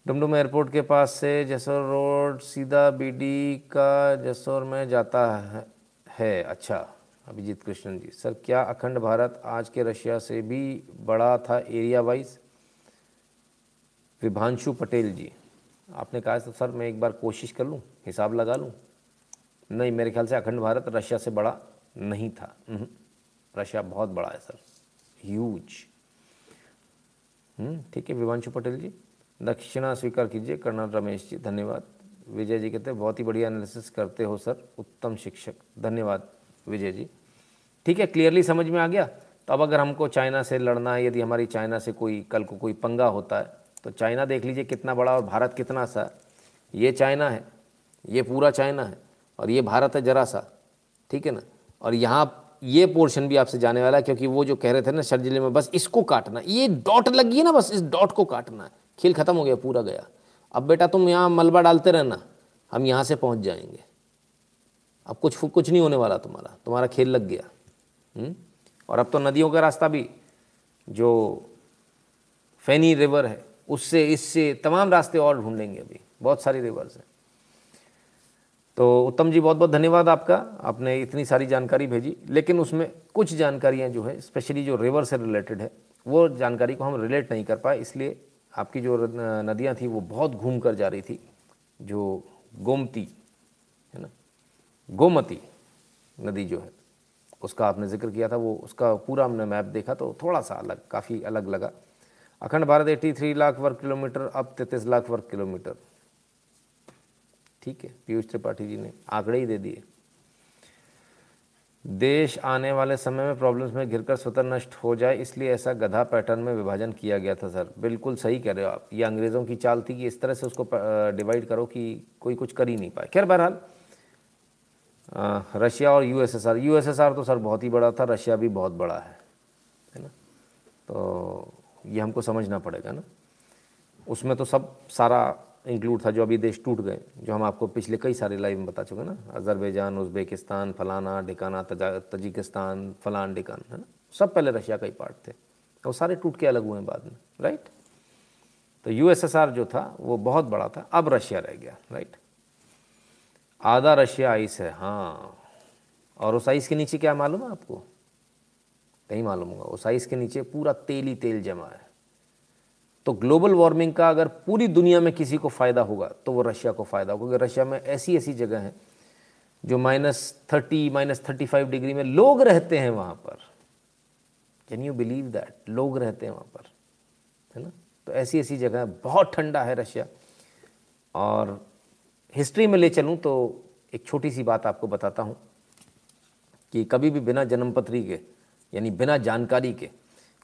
डुमडुम एयरपोर्ट के पास से जसोर रोड सीधा बीडी का जसोर में जाता है, है अच्छा। अभिजीत कृष्णन जी। सर क्या अखंड भारत आज के रशिया से भी बड़ा था एरिया वाइज? विभांशु पटेल जी आपने कहा तो सर मैं एक बार कोशिश कर लूँ हिसाब लगा लूँ? नहीं मेरे ख्याल से अखंड भारत रशिया से बड़ा नहीं था। रशिया बहुत बड़ा है सर। ह्यूज हम्म, ठीक है विभांशु पटेल जी। दक्षिणा स्वीकार कीजिए कर्नल रमेश जी धन्यवाद। विजय जी कहते हैं बहुत ही बढ़िया एनालिसिस करते हो सर उत्तम शिक्षक। धन्यवाद। विजय जी। ठीक है क्लियरली समझ में आ गया। तो अब अगर हमको चाइना से लड़ना है, यदि हमारी चाइना से कोई, कल को कोई पंगा होता है तो चाइना देख लीजिए कितना बड़ा और भारत कितना सा। ये चाइना है, ये पूरा चाइना है, और ये भारत है जरा सा। ठीक है ना? और यहाँ ये पोर्शन भी आपसे जाने वाला है, क्योंकि वो जो कह रहे थे ना शर ज़िले में बस इसको काटना, ये डॉट लगी है ना, बस इस डॉट को काटना। है खेल ख़त्म हो गया, पूरा गया। अब बेटा तुम यहाँ मलबा डालते रहना, हम यहाँ से पहुँच जाएँगे। अब कुछ कुछ नहीं होने वाला तुम्हारा। तुम्हारा खेल लग गया। हुँ? हम्म? और अब तो नदियों का रास्ता भी, जो फैनी रिवर है, उससे, इससे तमाम रास्ते और ढूंढेंगे अभी। बहुत सारी रिवर्स हैं। तो उत्तम जी बहुत बहुत धन्यवाद आपका। आपने इतनी सारी जानकारी भेजी। लेकिन उसमें कुछ जानकारियाँ जो है स्पेशली जो रिवर से रिलेटेड है, वो जानकारी को हम रिलेट नहीं कर पाए। इसलिए आपकी जो नदियाँ थी, वो बहुत घूम कर जा रही थी। जो गोमती गोमती नदी जो है, उसका आपने ज़िक्र किया था, वो उसका पूरा हमने मैप देखा तो थोड़ा सा अलग, काफ़ी अलग लगा। अखंड भारत 83 लाख वर्ग किलोमीटर, अब तैतीस लाख वर्ग किलोमीटर। ठीक है, पीयूष त्रिपाठी जी ने आंकड़े ही दे दिए। देश आने वाले समय में प्रॉब्लम्स में घिरकर स्वतः नष्ट हो जाए, इसलिए ऐसा गधा पैटर्न में विभाजन किया गया था सर बिल्कुल सही कह रहे हो आप। ये अंग्रेज़ों की चाल थी कि इस तरह से उसको डिवाइड करो कि कोई कुछ कर ही नहीं पाए। खैर, बहरहाल रशिया और यूएसएसआर यूएसएसआर तो सर बहुत ही बड़ा था, रशिया भी बहुत बड़ा है है ना? तो ये हमको समझना पड़ेगा ना? उसमें तो सब सारा इंक्लूड था जो अभी देश टूट गए, जो हम आपको पिछले कई सारे लाइव में बता चुके ना? अजरबैजान, उज़्बेकिस्तान, फलाना ढिकाना तजिकिस्तान, फलान ढिकान है ना? सब पहले रशिया का ही पार्ट थे वो सारे टूट के अलग हुए हैं बाद में राइट तो यूएसएसआर जो था, वो बहुत बड़ा था, अब रशिया रह गया राइट आधा रशिया आइस है हाँ। और उस आइस के नीचे क्या मालूम है आपको? नहीं मालूम होगा। उस आइस के नीचे पूरा तेल ही तेल जमा है। तो ग्लोबल वार्मिंग का अगर पूरी दुनिया में किसी को फ़ायदा होगा तो वो रशिया को फ़ायदा होगा, क्योंकि रशिया में ऐसी ऐसी जगह हैं जो minus thirty minus thirty five degree में लोग रहते हैं वहाँ पर। कैन यू बिलीव दैट लोग रहते हैं वहाँ पर। है ना? तो ऐसी ऐसी जगह बहुत ठंडा है रशिया। और हिस्ट्री में ले चलूँ तो एक छोटी सी बात आपको बताता हूँ कि कभी भी बिना जन्मपत्री के, यानी बिना जानकारी के,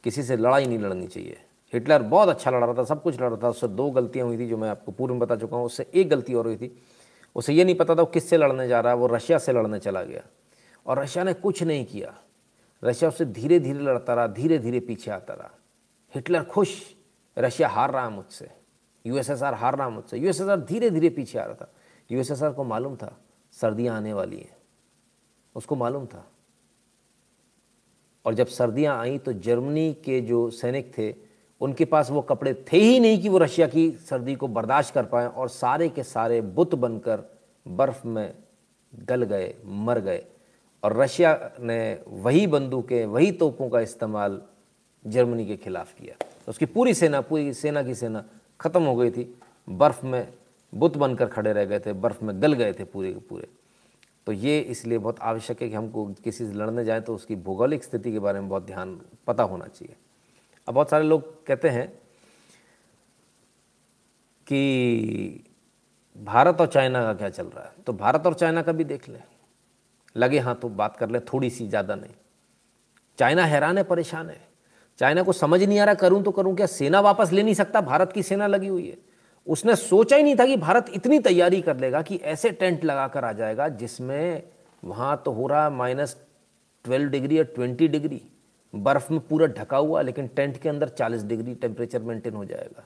किसी से लड़ाई नहीं लड़नी चाहिए। हिटलर बहुत अच्छा लड़ रहा था, सब कुछ लड़ रहा था। उससे दो गलतियाँ हुई थी जो मैं आपको पूर्व में बता चुका हूँ। उससे एक गलती और हुई थी। उसे ये नहीं पता था वो किससे लड़ने जा रहा है, वो रशिया से लड़ने चला गया। और रशिया ने कुछ नहीं किया। रशिया उससे धीरे धीरे लड़ता रहा धीरे धीरे पीछे आता रहा। हिटलर खुश, रशिया हार रहा है मुझसे। यूएसएसआर हार रहा मुझसे। यूएसएसआर धीरे धीरे पीछे आ रहा था। यूएसएसआर को मालूम था, सर्दियाँ आने वाली हैं। उसको मालूम था। और जब सर्दियाँ आई तो जर्मनी के जो सैनिक थे, उनके पास वो कपड़े थे ही नहीं कि वो रशिया की सर्दी को बर्दाश्त कर पाए और सारे के सारे बुत बनकर बर्फ़ में गल गए, मर गए। और रशिया ने वही बंदूकें, वही तोपों का इस्तेमाल जर्मनी के खिलाफ किया। तो उसकी पूरी सेना पूरी सेना की सेना ख़त्म हो गई थी, बर्फ़ में बुत बनकर खड़े रह गए थे, बर्फ़ में गल गए थे पूरे के पूरे। तो ये इसलिए बहुत आवश्यक है कि हमको किसी से लड़ने जाएँ तो उसकी भौगोलिक स्थिति के बारे में बहुत ध्यान, पता होना चाहिए। अब बहुत सारे लोग कहते हैं कि भारत और चाइना का क्या चल रहा है? तो भारत और चाइना का भी देख लें। लगे हाँ तो बात कर ले, थोड़ी सी ज़्यादा नहीं। चाइना हैरान है, परेशान है। चाइना को समझ नहीं आ रहा, करूँ तो करूँ क्या? सेना वापस ले नहीं सकता? भारत की सेना लगी हुई है। उसने सोचा ही नहीं था कि भारत इतनी तैयारी कर लेगा कि ऐसे टेंट लगा कर आ जाएगा जिसमें वहाँ तो हो रहा माइनस ट्वेल्व डिग्री या ट्वेंटी डिग्री। बर्फ़ में पूरा ढका हुआ, लेकिन टेंट के अंदर चालीस डिग्री टेम्परेचर मेंटेन हो जाएगा।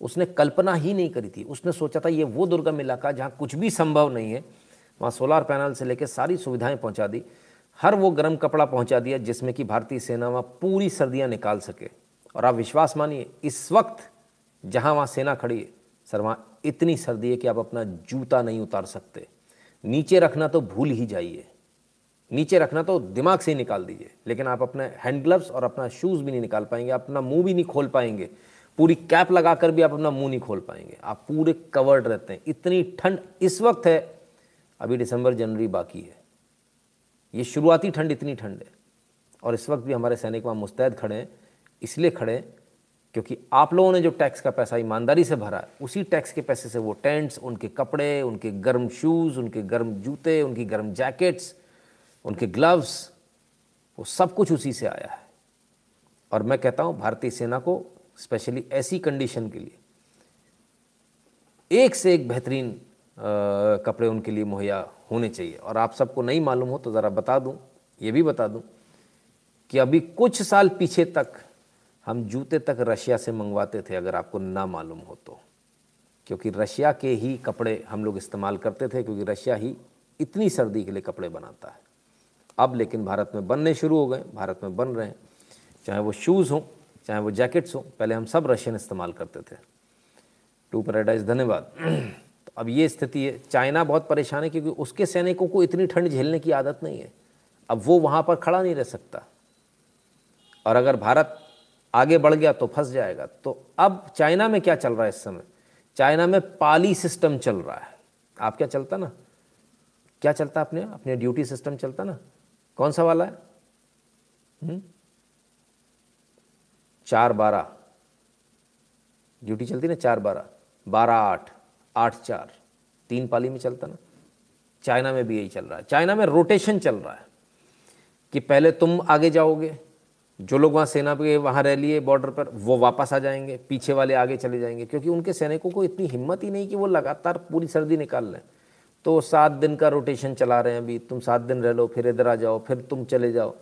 उसने कल्पना ही नहीं करी थी। उसने सोचा था ये वो दुर्गम इलाका जहाँ कुछ भी संभव नहीं है। वहाँ सोलार पैनल से लेकर सारी सुविधाएँ पहुँचा दी। हर वो गर्म कपड़ा पहुँचा दिया जिसमें कि भारतीय सेना वहाँ पूरी सर्दियाँ निकाल सके। और आप विश्वास मानिए, इस वक्त जहाँ वहाँ सेना खड़ी है सर वहाँ इतनी सर्दी है कि आप अपना जूता नहीं उतार सकते। नीचे रखना तो भूल ही जाइए। नीचे रखना तो दिमाग से ही निकाल दीजिए। लेकिन आप अपने हैंड ग्लव्स और अपना शूज़ भी नहीं निकाल पाएँगे अपना मुँह भी नहीं खोल पाएँगे। पूरी कैप लगाकर भी आप अपना मुँह नहीं खोल पाएँगे। आप पूरे कवर्ड रहते हैं। इतनी ठंड इस वक्त है, अभी दिसंबर, जनवरी बाकी है। ये शुरुआती ठंड इतनी ठंड है। और इस वक्त भी हमारे सैनिक वहाँ मुस्तैद खड़े हैं, इसलिए खड़े हैं क्योंकि आप लोगों ने जो टैक्स का पैसा ईमानदारी से भरा है, उसी टैक्स के पैसे से वो टेंट्स, उनके कपड़े, उनके गर्म शूज़, उनके गर्म जूते, उनकी गर्म जैकेट्स, उनके ग्लव्स, वो सब कुछ उसी से आया है। और मैं कहता हूँ, भारतीय सेना को, स्पेशली ऐसी कंडीशन के लिए, एक से एक बेहतरीन कपड़े उनके लिए मुहैया होने चाहिए। और आप सबको नहीं मालूम हो तो ज़रा बता दूँ, ये भी बता दूँ कि अभी कुछ साल पीछे तक हम जूते तक रशिया से मंगवाते थे अगर आपको ना मालूम हो तो। क्योंकि रशिया के ही कपड़े हम लोग इस्तेमाल करते थे, क्योंकि रशिया ही इतनी सर्दी के लिए कपड़े बनाता है। अब लेकिन भारत में बनने शुरू हो गए, भारत में बन रहे हैं। चाहे वो शूज़ हों, चाहे वो जैकेट्स हों, पहले हम सब रशियन इस्तेमाल करते थे। टू पैराडाइज, धन्यवाद। तो अब ये स्थिति है। चाइना बहुत परेशान है, क्योंकि उसके सैनिकों को इतनी ठंड झेलने की आदत नहीं है। अब वो वहाँ पर खड़ा नहीं रह सकता। और अगर भारत आगे बढ़ गया तो फंस जाएगा। तो अब चाइना में क्या चल रहा है इस समय? चाइना में पाली सिस्टम चल रहा है। आप क्या चलता ना? क्या चलता अपने अपने ड्यूटी सिस्टम चलता ना? कौन सा वाला है हुँ? हम्म? चार बारह। ड्यूटी चलती ना चार बारह। बारह आठ। आठ चार। तीन पाली में चलता ना? चाइना में भी यही चल रहा है। चाइना में रोटेशन चल रहा है कि पहले तुम आगे जाओगे जो लोग वहाँ सेना पे, वहाँ रह लिए बॉर्डर पर, वो वापस आ जाएँगे, पीछे वाले आगे चले जाएँगे, क्योंकि उनके सैनिकों को इतनी हिम्मत ही नहीं कि वो लगातार पूरी सर्दी निकाल लें। तो सात दिन का रोटेशन चला रहे हैं अभी, तुम सात दिन रह लो, फिर इधर आ जाओ, फिर तुम चले जाओ,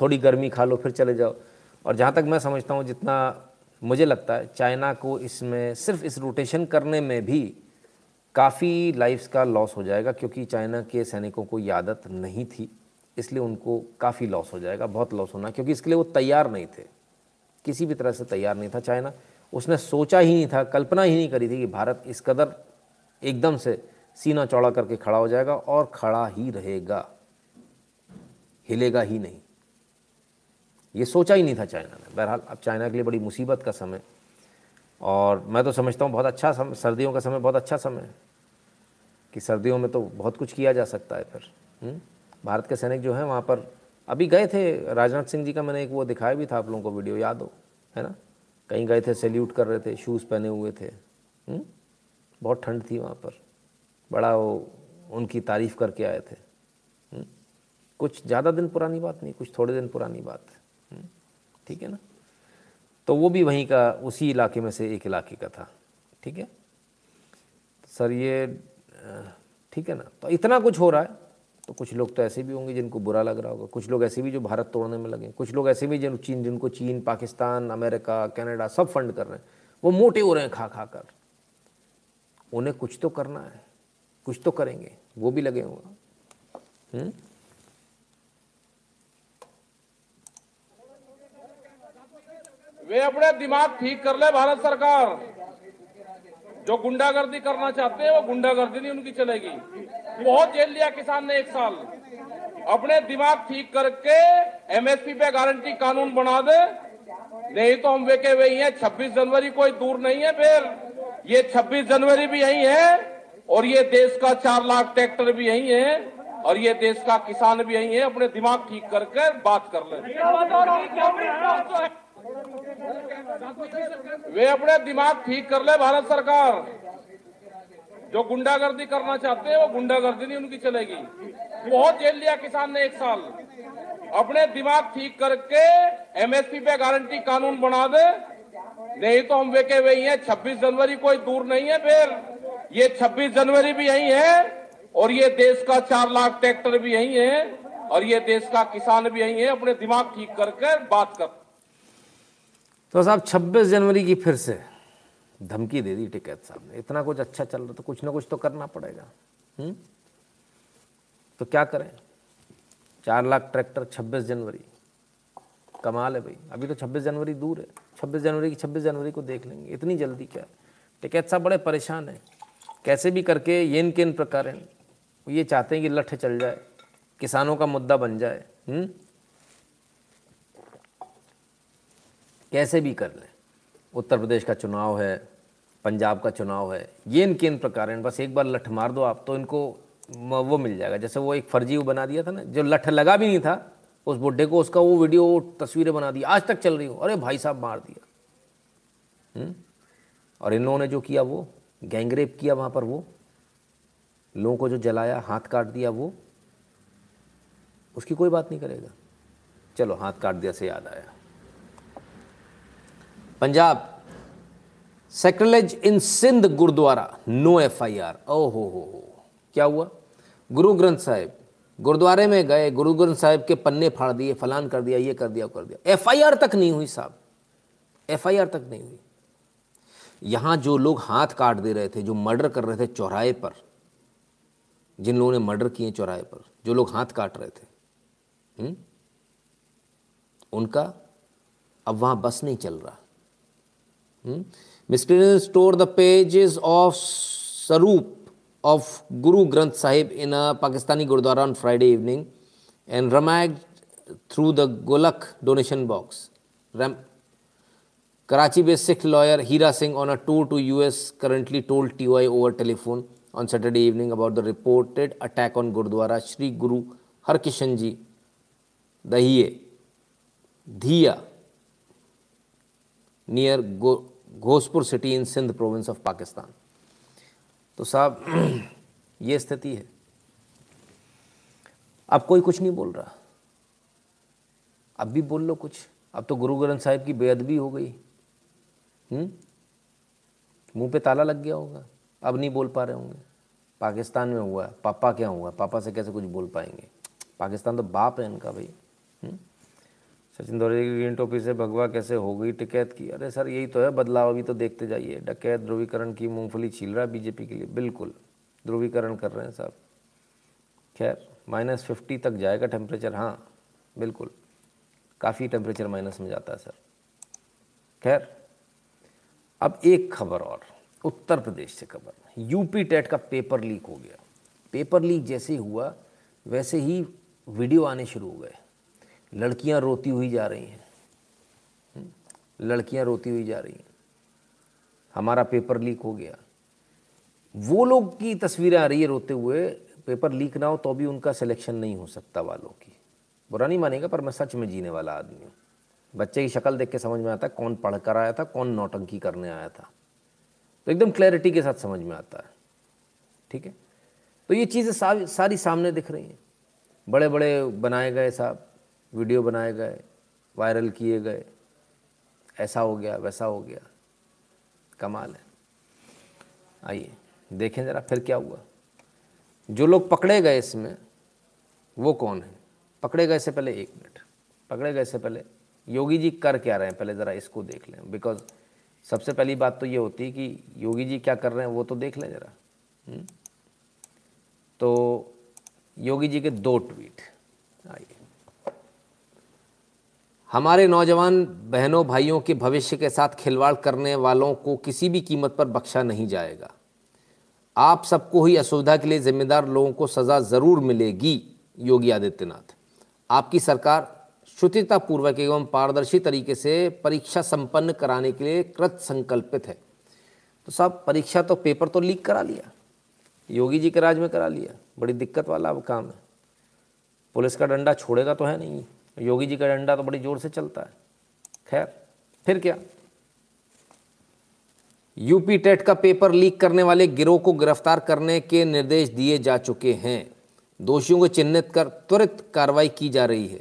थोड़ी गर्मी खा लो, फिर चले जाओ। और जहाँ तक मैं समझता हूँ, जितना मुझे लगता है, चाइना को इसमें, सिर्फ़ इस रोटेशन करने में भी काफ़ी लाइफ्स का लॉस हो जाएगा, क्योंकि चाइना के सैनिकों को आदत नहीं थी। इसलिए उनको काफ़ी लॉस हो जाएगा, बहुत लॉस होना, क्योंकि इसके लिए वो तैयार नहीं थे। किसी भी तरह से तैयार नहीं था चाइना। उसने सोचा ही नहीं था, कल्पना ही नहीं करी थी कि भारत इस कदर एकदम से सीना चौड़ा करके खड़ा हो जाएगा और खड़ा ही रहेगा। हिलेगा ही नहीं। ये सोचा ही नहीं था चाइना ने। बहरहाल, अब चाइना के लिए बड़ी मुसीबत का समय। और मैं तो समझता हूँ बहुत अच्छा समय सर्दियों का समय, बहुत अच्छा समय है कि सर्दियों में तो बहुत कुछ किया जा सकता है फिर। हुँ? भारत के सैनिक जो हैं वहाँ पर अभी गए थे राजनाथ सिंह जी का मैंने एक वो दिखाया भी था आप लोगों को वीडियो, याद हो है ना कहीं गए थे, सैल्यूट कर रहे थे, शूज़ पहने हुए थे हुँ? हम्म? बहुत ठंड थी वहाँ पर बड़ा वो उनकी तारीफ़ करके आए थे हुँ? हम्म? कुछ ज़्यादा दिन पुरानी बात नहीं, कुछ थोड़े दिन पुरानी बात है हम्म? ठीक है ना तो वो भी वहीं का, उसी इलाके में से एक इलाके का था ठीक है सर, ये ठीक है ना तो इतना कुछ हो रहा है तो कुछ लोग तो ऐसे भी होंगे जिनको बुरा लग रहा होगा। कुछ लोग ऐसे भी जो भारत तोड़ने में लगे कुछ लोग ऐसे भी जिन चीन जिनको चीन, पाकिस्तान, अमेरिका, कनाडा सब फंड कर रहे हैं। वो मोटे हो रहे हैं खा खा कर। उन्हें कुछ तो करना है। कुछ तो करेंगे। वो भी लगे हुए हम्म? वे अपने दिमाग ठीक कर ले भारत सरकार। जो गुंडागर्दी करना चाहते हैं, वो गुंडागर्दी नहीं उनकी चलेगी। बहुत जेल लिया किसान ने एक साल। अपने दिमाग ठीक करके एमएसपी पे गारंटी कानून बना दे। नहीं तो हम वेके वही हैं 26 जनवरी कोई दूर नहीं है फिर। ये 26 जनवरी भी यही है और ये देश का चार लाख ट्रैक्टर भी यही है और ये देश का किसान भी यही है। अपने दिमाग ठीक करके बात कर ले। वे अपने दिमाग ठीक कर ले भारत सरकार। जो गुंडागर्दी करना चाहते हैं, वो गुंडागर्दी नहीं उनकी चलेगी। बहुत जेल लिया किसान ने एक साल। अपने दिमाग ठीक करके एमएसपी पे गारंटी कानून बना दे। नहीं तो हम वेके वही हैं 26 जनवरी कोई दूर नहीं है फिर। ये 26 जनवरी भी यही है और ये देश का चार लाख ट्रैक्टर भी यही है और ये देश का किसान भी यही है। अपने दिमाग ठीक करके बात कर तो साहब 26 जनवरी की फिर से धमकी दे दी टिकैत साहब ने। इतना कुछ अच्छा चल रहा तो कुछ ना कुछ तो करना पड़ेगा। हुँ? हम्म? तो क्या करें? चार लाख ट्रैक्टर 26 जनवरी। कमाल है भाई। अभी तो 26 जनवरी दूर है। 26 जनवरी की 26 जनवरी को देख लेंगे। इतनी जल्दी क्या? टिकैत साहब बड़े परेशान हैं। कैसे भी करके येन केन प्रकार ये चाहते हैं कि लठ चल जाए, किसानों का मुद्दा बन जाए। हुँ? हम्म? कैसे भी कर लें। उत्तर प्रदेश का चुनाव है, पंजाब का चुनाव है, ये इनके इन प्रकार हैं। बस एक बार लठ मार दो आप तो इनको वो मिल जाएगा। जैसे वो एक फर्जी वो बना दिया था ना, जो लठ लगा भी नहीं था, उस बुढ़े को उसका वो वीडियो, वो तस्वीरें बना दी, आज तक चल रही हो। अरे भाई साहब, मार दिया। हुँ? हम्म? और इन लोगों ने जो किया वो, गैंगरेप किया वहाँ पर वो, लोगों को जो जलाया, हाथ काट दिया वो, उसकी कोई बात नहीं करेगा। चलो, हाथ काट दिया से याद आया। Punjab sacrilege in Sindh gurdwara no F I R ओ हो हो हो क्या हुआ? गुरु ग्रंथ साहिब गुरुद्वारे में गए गुरु ग्रंथ साहिब के पन्ने फाड़ दिए फलान कर दिया ये कर दिया वो कर दिया। एफ़ आई आर तक नहीं हुई साहब। एफ़ आई आर तक नहीं हुई। यहाँ जो लोग हाथ काट दे रहे थे जो मर्डर कर रहे थे चौराहे पर जिन लोगों ने मर्डर किए चौराहे पर जो लोग हाथ काट रहे थे हुँ? हम्म, उनका अब वहाँ बस नहीं चल रहा। Hmm? Mysterious stored the pages of Sarup of Guru Granth Sahib in a Pakistani Gurdwara on Friday evening and rummaged through the Golak donation box. Ram- Karachi based Sikh lawyer Hira Singh on a tour to US currently told TOI over telephone on Saturday evening about the reported attack on Gurdwara Sri Guru Harkishan Ji Dahiye Dhiya near Go- Ghospur city in Sindh province of Pakistan. तो साहब, ये स्थिति है। अब कोई कुछ नहीं बोल रहा। अब भी बोल लो कुछ। अब तो गुरु ग्रंथ साहिब की बेअदबी हो गई। हम्म? मुँह पे ताला लग गया होगा। अब नहीं बोल पा रहे होंगे। पाकिस्तान में हुआ। पापा क्या हुआ? पापा से कैसे कुछ बोल पाएँगे? पाकिस्तान तो बाप है इनका भाई। हुँ? सचिन दौरे की ग्रीन टोपी से भगवा कैसे हो गई? टिकैत की। अरे सर, यही तो है, बदलाव अभी तो देखते जाइए। डकैत, ध्रुवीकरण की मूंगफली छील रहा बीजेपी के लिए। बिल्कुल, ध्रुवीकरण कर रहे हैं साहब। खैर माइनस फिफ्टी तक जाएगा टेम्परेचर हाँ बिल्कुल। काफ़ी टेम्परेचर माइनस में जाता है सर। खैर, अब एक खबर और, उत्तर प्रदेश से खबर। यूपी टेट का पेपर लीक हो गया। पेपर लीक जैसे हुआ, वैसे ही वीडियो आने शुरू हो गए। लड़कियाँ रोती हुई जा रही हैं। हम्म? लड़कियाँ रोती हुई जा रही हैं। हमारा पेपर लीक हो गया। वो लोग की तस्वीरें आ रही है रोते हुए। पेपर लीक ना हो तो भी उनका सिलेक्शन नहीं हो सकता वालों की। बुरा नहीं मानेगा, पर मैं सच में जीने वाला आदमी हूँ। बच्चे की शक्ल देख के समझ में आता है कौन पढ़ कर आया था, कौन नौटंकी करने आया था। तो एकदम क्लैरिटी के साथ समझ में आता है। ठीक है? तो ये चीज़ें सारी सामने दिख रही हैं। बड़े बड़े बनाए गए साहब। वीडियो बनाए गए, वायरल किए गए, ऐसा हो गया, वैसा हो गया। कमाल है। आइए, देखें ज़रा फिर क्या हुआ। जो लोग पकड़े गए इसमें, वो कौन है? पकड़े गए से पहले एक मिनट। पकड़े गए से पहले योगी जी कर क्या रहे हैं? पहले ज़रा इसको देख लें। बिकॉज़ सबसे पहली बात तो ये होती है कि योगी जी क्या कर रहे हैं, वो तो देख लें ज़रा। हम्म? तो योगी जी के दो ट्वीट। आइए। हमारे नौजवान बहनों, भाइयों के भविष्य के साथ खिलवाड़ करने वालों को किसी भी कीमत पर बख्शा नहीं जाएगा। आप सबको ही असुविधा के लिए जिम्मेदार लोगों को सज़ा ज़रूर मिलेगी, योगी आदित्यनाथ। आपकी सरकार शुचितापूर्वक एवं पारदर्शी तरीके से परीक्षा संपन्न कराने के लिए कृत संकल्पित है। तो साहब परीक्षा तो पेपर तो लीक करा लिया, योगी जी के राज में करा लिया, बड़ी दिक्कत वाला अब काम है। पुलिस का डंडा छोड़ेगा तो है नहीं। योगी जी का डंडा तो बड़ी ज़ोर से चलता है। खैर, फिर क्या? यूपी टेट का पेपर लीक करने वाले गिरोह को गिरफ़्तार करने के निर्देश दिए जा चुके हैं। दोषियों को चिन्हित कर त्वरित कार्रवाई की जा रही है।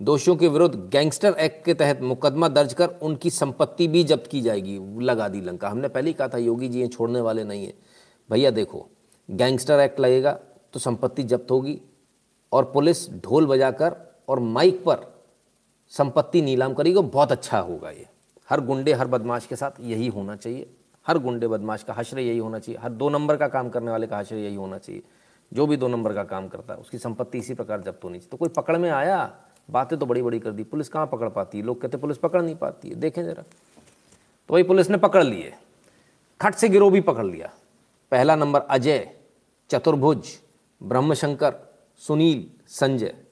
दोषियों के विरुद्ध गैंगस्टर एक्ट के तहत मुकदमा दर्ज कर उनकी संपत्ति भी जब्त की जाएगी। लगा दी लंका। हमने पहले ही कहा था, योगी जी ये छोड़ने वाले नहीं है। भैया देखो, गैंगस्टर एक्ट लगेगा तो संपत्ति जब्त होगी और पुलिस ढोल बजाकर और माइक पर संपत्ति नीलाम करेगी बहुत अच्छा होगा ये। हर गुंडे, हर बदमाश के साथ यही होना चाहिए। हर गुंडे, बदमाश का हशर यही होना चाहिए। हर दो नंबर का काम करने वाले का हशर यही होना चाहिए। जो भी दो नंबर का काम करता है, उसकी संपत्ति इसी प्रकार जब्त होनी चाहिए। तो कोई पकड़ में आया, बातें तो बड़ी बड़ी कर दी। पुलिस कहाँ पकड़ पाती है? लोग कहते पुलिस पकड़ नहीं पाती है। देखें ज़रा। तो वही पुलिस ने पकड़ लिए। खट से गिरोह भी पकड़ लिया। पहला नंबर अजय, चतुर्भुज, ब्रह्मशंकर, सुनील, संजय।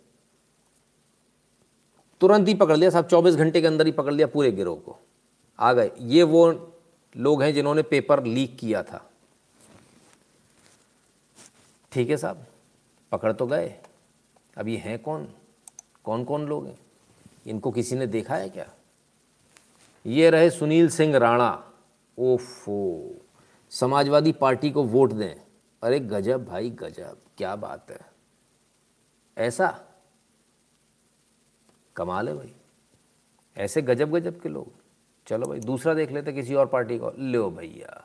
तुरंत ही पकड़ लिया, साहब, चौबीस घंटे के अंदर ही पकड़ लिया पूरे गिरोह को। आ गए। ये वो लोग हैं जिन्होंने पेपर लीक किया था। ठीक है साहब, पकड़ तो गए। अब ये हैं कौन? कौन कौन लोग हैं? इनको किसी ने देखा है क्या? ये रहे सुनील सिंह राणा। ओफो, समाजवादी पार्टी को वोट दें। अरे गजब भाई, गजब, क्या बात है। ऐसा? कमाल है भाई। ऐसे गजब गजब के लोग। चलो भाई दूसरा देख लेते किसी और पार्टी को। लो भैया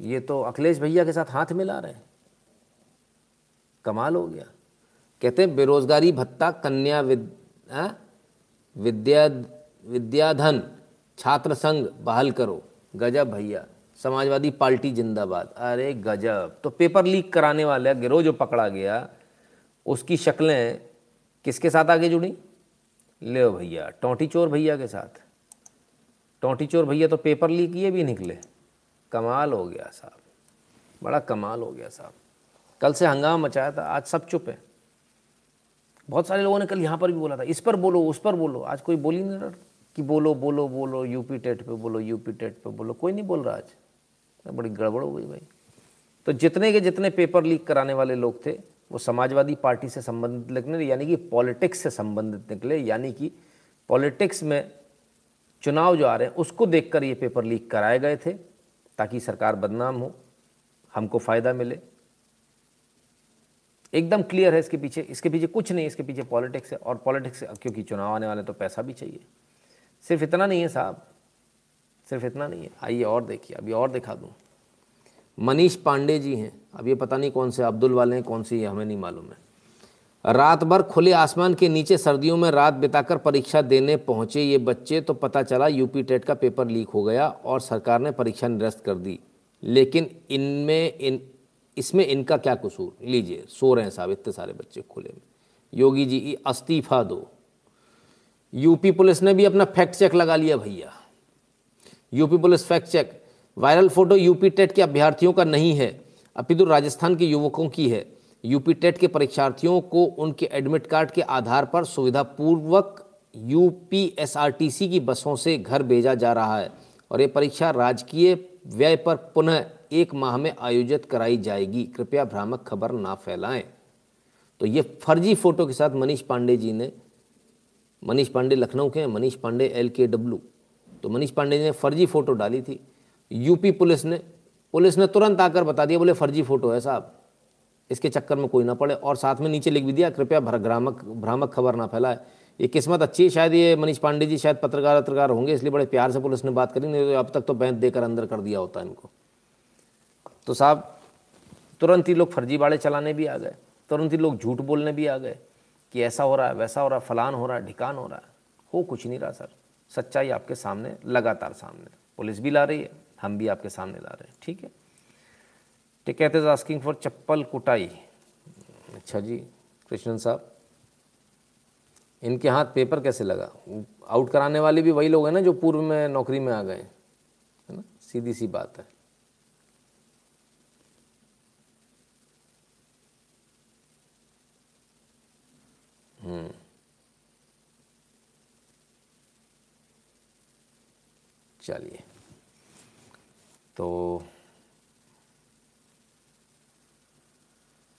ये तो अखिलेश भैया के साथ हाथ मिला रहे हैं। कमाल हो गया। कहते हैं बेरोजगारी भत्ता कन्या विद, विद्या विद्याधन छात्र संघ बहाल करो। गजब भैया समाजवादी पार्टी जिंदाबाद। अरे गजब तो पेपर लीक कराने वाले गिरोह जो पकड़ा गया उसकी शक्लें किसके साथ आगे जुड़ी? ले भैया, टोंटी चोर भैया के साथ। टोंटी चोर भैया तो पेपर लीक ये भी निकले। कमाल हो गया साहब, बड़ा कमाल हो गया साहब। कल से हंगामा मचाया था, आज सब चुप है। बहुत सारे लोगों ने कल यहाँ पर भी बोला था, इस पर बोलो, उस पर बोलो। आज कोई बोली नहीं रहा कि बोलो बोलो बोलो, यूपी टेट पे बोलो, यूपी टेट पे बोलो, कोई नहीं बोल रहा आज। बड़ी गड़बड़ हो गई भाई। तो जितने के जितने पेपर लीक कराने वाले लोग थे वो समाजवादी पार्टी से संबंधित निकले, यानी कि पॉलिटिक्स से संबंधित निकले, यानी कि पॉलिटिक्स में चुनाव जो आ रहे हैं, उसको देखकर ये पेपर लीक कराए गए थे ताकि सरकार बदनाम हो, हमको फ़ायदा मिले। एकदम क्लियर है इसके पीछे इसके पीछे कुछ नहीं, इसके पीछे पॉलिटिक्स है, और पॉलिटिक्स, क्योंकि चुनाव आने वाले तो पैसा भी चाहिए। सिर्फ़ इतना नहीं है साहब, सिर्फ़ इतना नहीं है। आइए और देखिए, अभी और दिखा दूँ। मनीष पांडे जी हैं। अब ये पता नहीं कौन से अब्दुल वाले हैं, कौन सी हमें नहीं मालूम है। रात भर खुले आसमान के नीचे सर्दियों में रात बिताकर परीक्षा देने पहुँचे ये बच्चे तो पता चला यूपी टेट का पेपर लीक हो गया और सरकार ने परीक्षा निरस्त कर दी। लेकिन इनमें, इन, इसमें इनका क्या कसूर? लीजिए, सो रहे हैं साहब, इतने सारे बच्चे खुले में। योगी जी अस्तीफा दो। यूपी पुलिस ने भी अपना फैक्ट चेक लगा लिया भैया। UP police fact check viral photo UP TET के अभ्यर्थियों का नहीं है, अपितु राजस्थान के युवकों की है। यूपी टेट के परीक्षार्थियों को उनके एडमिट कार्ड के आधार पर सुविधापूर्वक यूपीएसआरटीसी की बसों से घर भेजा जा रहा है और ये परीक्षा राजकीय व्यय पर पुनः एक माह में आयोजित कराई जाएगी। कृपया भ्रामक खबर ना फैलाएँ। तो ये फर्जी फ़ोटो के साथ मनीष पांडे जी ने, मनीष पांडे लखनऊ के Manish Pandey L K W तो मनीष पांडे जी ने फर्जी फ़ोटो डाली थी। यूपी पुलिस ने पुलिस ने तुरंत आकर बता दिया, बोले, फर्जी फ़ोटो है साहब। इसके चक्कर में कोई ना पड़े और साथ में नीचे लिख भी दिया, कृपया भ्रामक भ्रामक खबर ना फैलाए। ये किस्मत अच्छी है, शायद ये मनीष पांडे जी शायद पत्रकार पत्रकार होंगे, इसलिए बड़े प्यार से पुलिस ने बात करी, नहीं तो अब तक तो बैंत देकर अंदर कर दिया होता इनको। तो साहब, तुरंत ही लोग फर्जीवाड़े चलाने भी आ गए, तुरंत ही लोग झूठ बोलने भी आ गए कि ऐसा हो रहा है, वैसा हो रहा है, फलान हो रहा है, ढिकान हो रहा है। हो कुछ नहीं रहा, सर। सच्चाई आपके सामने, लगातार सामने। पुलिस भी ला रही है। हम भी आपके सामने ला रहे हैं, ठीक है? Tikait is asking for chappal कुटाई। अच्छा जी, कृष्णन साहब, इनके हाथ पेपर कैसे लगा? आउट कराने वाले भी वही लोग हैं ना जो पूर्व में नौकरी में आ गए है ना? सीधी सी बात है। हम्म। चलिए। तो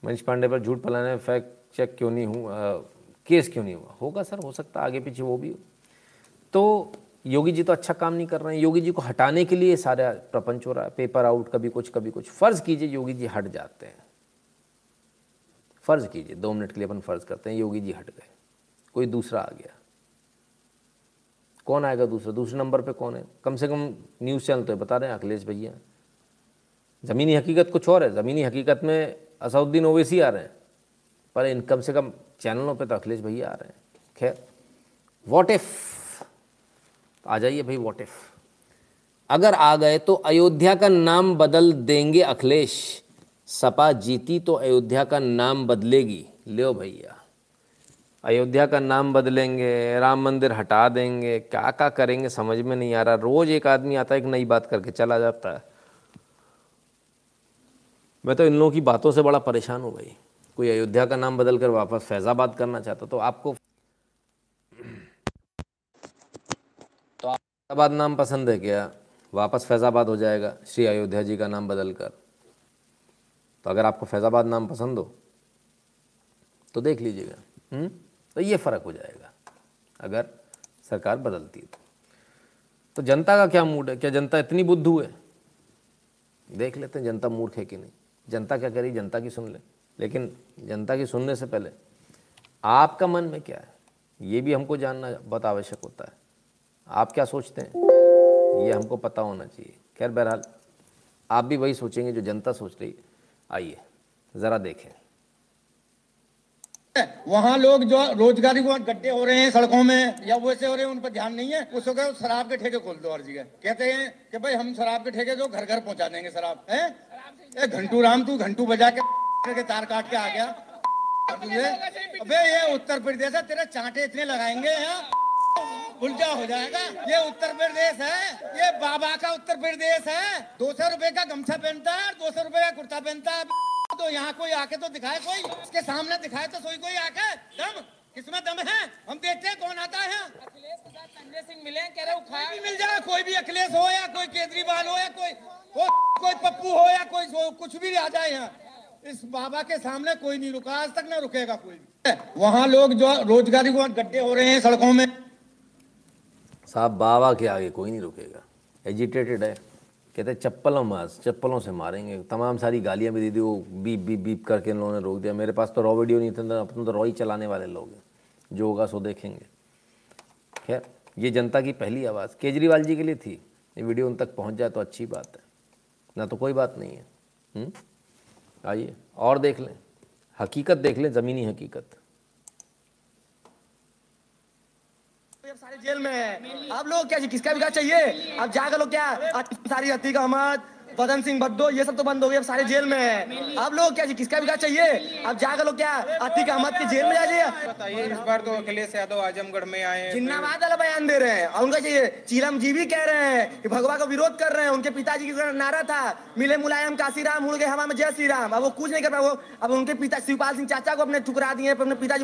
मनीष पांडे पर झूठ फैलाने फैक्ट चेक क्यों नहीं हुआ? केस क्यों नहीं हुआ? होगा सर, हो सकता आगे पीछे वो भी हो। तो योगी जी तो अच्छा काम नहीं कर रहे हैं। योगी जी को हटाने के लिए सारा प्रपंच हो रहा है। पेपर आउट कभी कुछ कभी कुछ। फ़र्ज़ कीजिए योगी जी हट जाते हैं। फ़र्ज़ कीजिए, दो मिनट के लिए अपन फ़र्ज़ करते हैं, योगी जी हट गए। कोई दूसरा आ गया। कौन आएगा दूसरा? दूसरे नंबर पे कौन है? कम से कम न्यूज़ चैनल तो बता रहे हैं, अखिलेश भैया। ज़मीनी हकीकत कुछ और है। ज़मीनी हकीकत में असउद्दीन ओवैसी आ रहे हैं, पर इन कम से कम चैनलों पे तो अखिलेश भैया आ रहे हैं। खैर वॉट इफ़ आ जाइए भाई वॉट इफ़ अगर आ गए तो अयोध्या का नाम बदल देंगे अखिलेश। सपा जीती तो अयोध्या का नाम बदलेगी। लो भैया। अयोध्या का नाम बदलेंगे, राम मंदिर हटा देंगे, क्या क्या करेंगे समझ में नहीं आ रहा। रोज एक आदमी आता है, एक नई बात करके चला जाता है। मैं तो इन लोगों की बातों से बड़ा परेशान हूँ भाई। कोई अयोध्या का नाम बदल कर वापस फैज़ाबाद करना चाहता तो आपको तो फैज़ाबाद नाम पसंद है क्या? वापस फैज़ाबाद हो जाएगा, श्री अयोध्या जी का नाम बदल कर तो अगर आपको फैज़ाबाद नाम पसंद हो तो देख लीजिएगा। हम्म? तो ये फ़र्क हो जाएगा, अगर सरकार बदलती तो। तो जनता का क्या मूड है? क्या जनता इतनी बुद्धू है? देख लेते हैं जनता मूर्ख है कि नहीं। जनता क्या करी जनता की सुन ले। लेकिन जनता की सुनने से पहले आपका मन में क्या है? ये भी हमको जानना बहुत आवश्यक होता है। आप क्या सोचते हैं? ये हमको पता होना चाहिए। खैर, बहरहाल, आप भी वही सोचेंगे जो जनता सोच रही है। आइए, ज़रा देखें। वहाँ लोग जो रोजगारी गड्ढे हो रहे हैं सड़कों में, या वैसे हो रहे हैं, उन पर ध्यान नहीं है। उसको शराब के ठेके खोल दो हर कहते हैं कि भाई, हम शराब के ठेके जो घर घर पहुँचा देंगे शराब, है? घंटू राम, तू घंटू बजा के के तार काट के आ गया। अबे, ये उत्तर प्रदेश है, तेरे चांटे इतने लगाएँगे यहाँ उल्टा हो जाएगा। ये उत्तर प्रदेश है। ये बाबा का उत्तर प्रदेश है। दो सौ रुपए का गमछा पहनता है दो सौ रुपए का कुर्ता पहनता है। तो यहाँ कोई आके तो दिखाए कोई? इसके सामने दिखाए तो सोई कोई आके? दम किसमें दम है। हम देखते हैं कौन आता है। अखिलेश के साथ संजय सिंह मिले कह रहे कोई भी मिल जाए कोई भी अखिलेश हो या कोई केजरीवाल हो या कोई को, कोई पप्पू हो या कोई कुछ भी आ जाए यहाँ। इस बाबा के सामने कोई नहीं रुका। आज तक ना रुकेगा कोई वहाँ लोग जो रोजगारी को गड्ढे हो रहे हैं सड़कों में। साहब, बाबा के आगे कोई नहीं रुकेगा। एजिटेटेड है। कहते चप्पलों मास चप्पलों से मारेंगे। तमाम सारी गालियाँ भी दी थी वो बीप बीप बीप करके इन लोगों ने रोक दिया। मेरे पास तो रॉ वीडियो नहीं था अपन तो रॉ ही चलाने वाले लोग हैं। जो होगा सो देखेंगे। खैर, ये जनता की पहली आवाज़। केजरीवाल जी के लिए थी। ये वीडियो उन तक पहुँच जाए तो अच्छी बात है। ना तो कोई बात नहीं है। आइए, और देख लें। हकीकत देख लें, ज़मीनी हकीकत। जेल में है। आप लोग क्या किसका विकास चाहिए? आप जाकर लोग क्या सारी अतीक अहमद पदम सिंह भद्दो ये सब तो बंद हो गए अब सारे जेल में है। आप लोग क्या किसका विकास चाहिए? अब जाकर लोग क्या अतीक अहमद के जेल में जा जाइए इस बार तो अखिलेश यादव आजमगढ़ में आए जिन्नाबाद वाला बयान दे रहे हैं। और उनका चाहिए चीलम जी भी कह रहे हैं कि भगवा का विरोध कर रहे हैं। उनके पिताजी का नारा था। मिले मुलायम काशीराम उड़ गए हवा में जय श्री राम। अब वो कुछ नहीं कर पाए वो अब उनके पिता शिवपाल सिंह चाचा को अपने ठुकरा दिए अपने पिताजी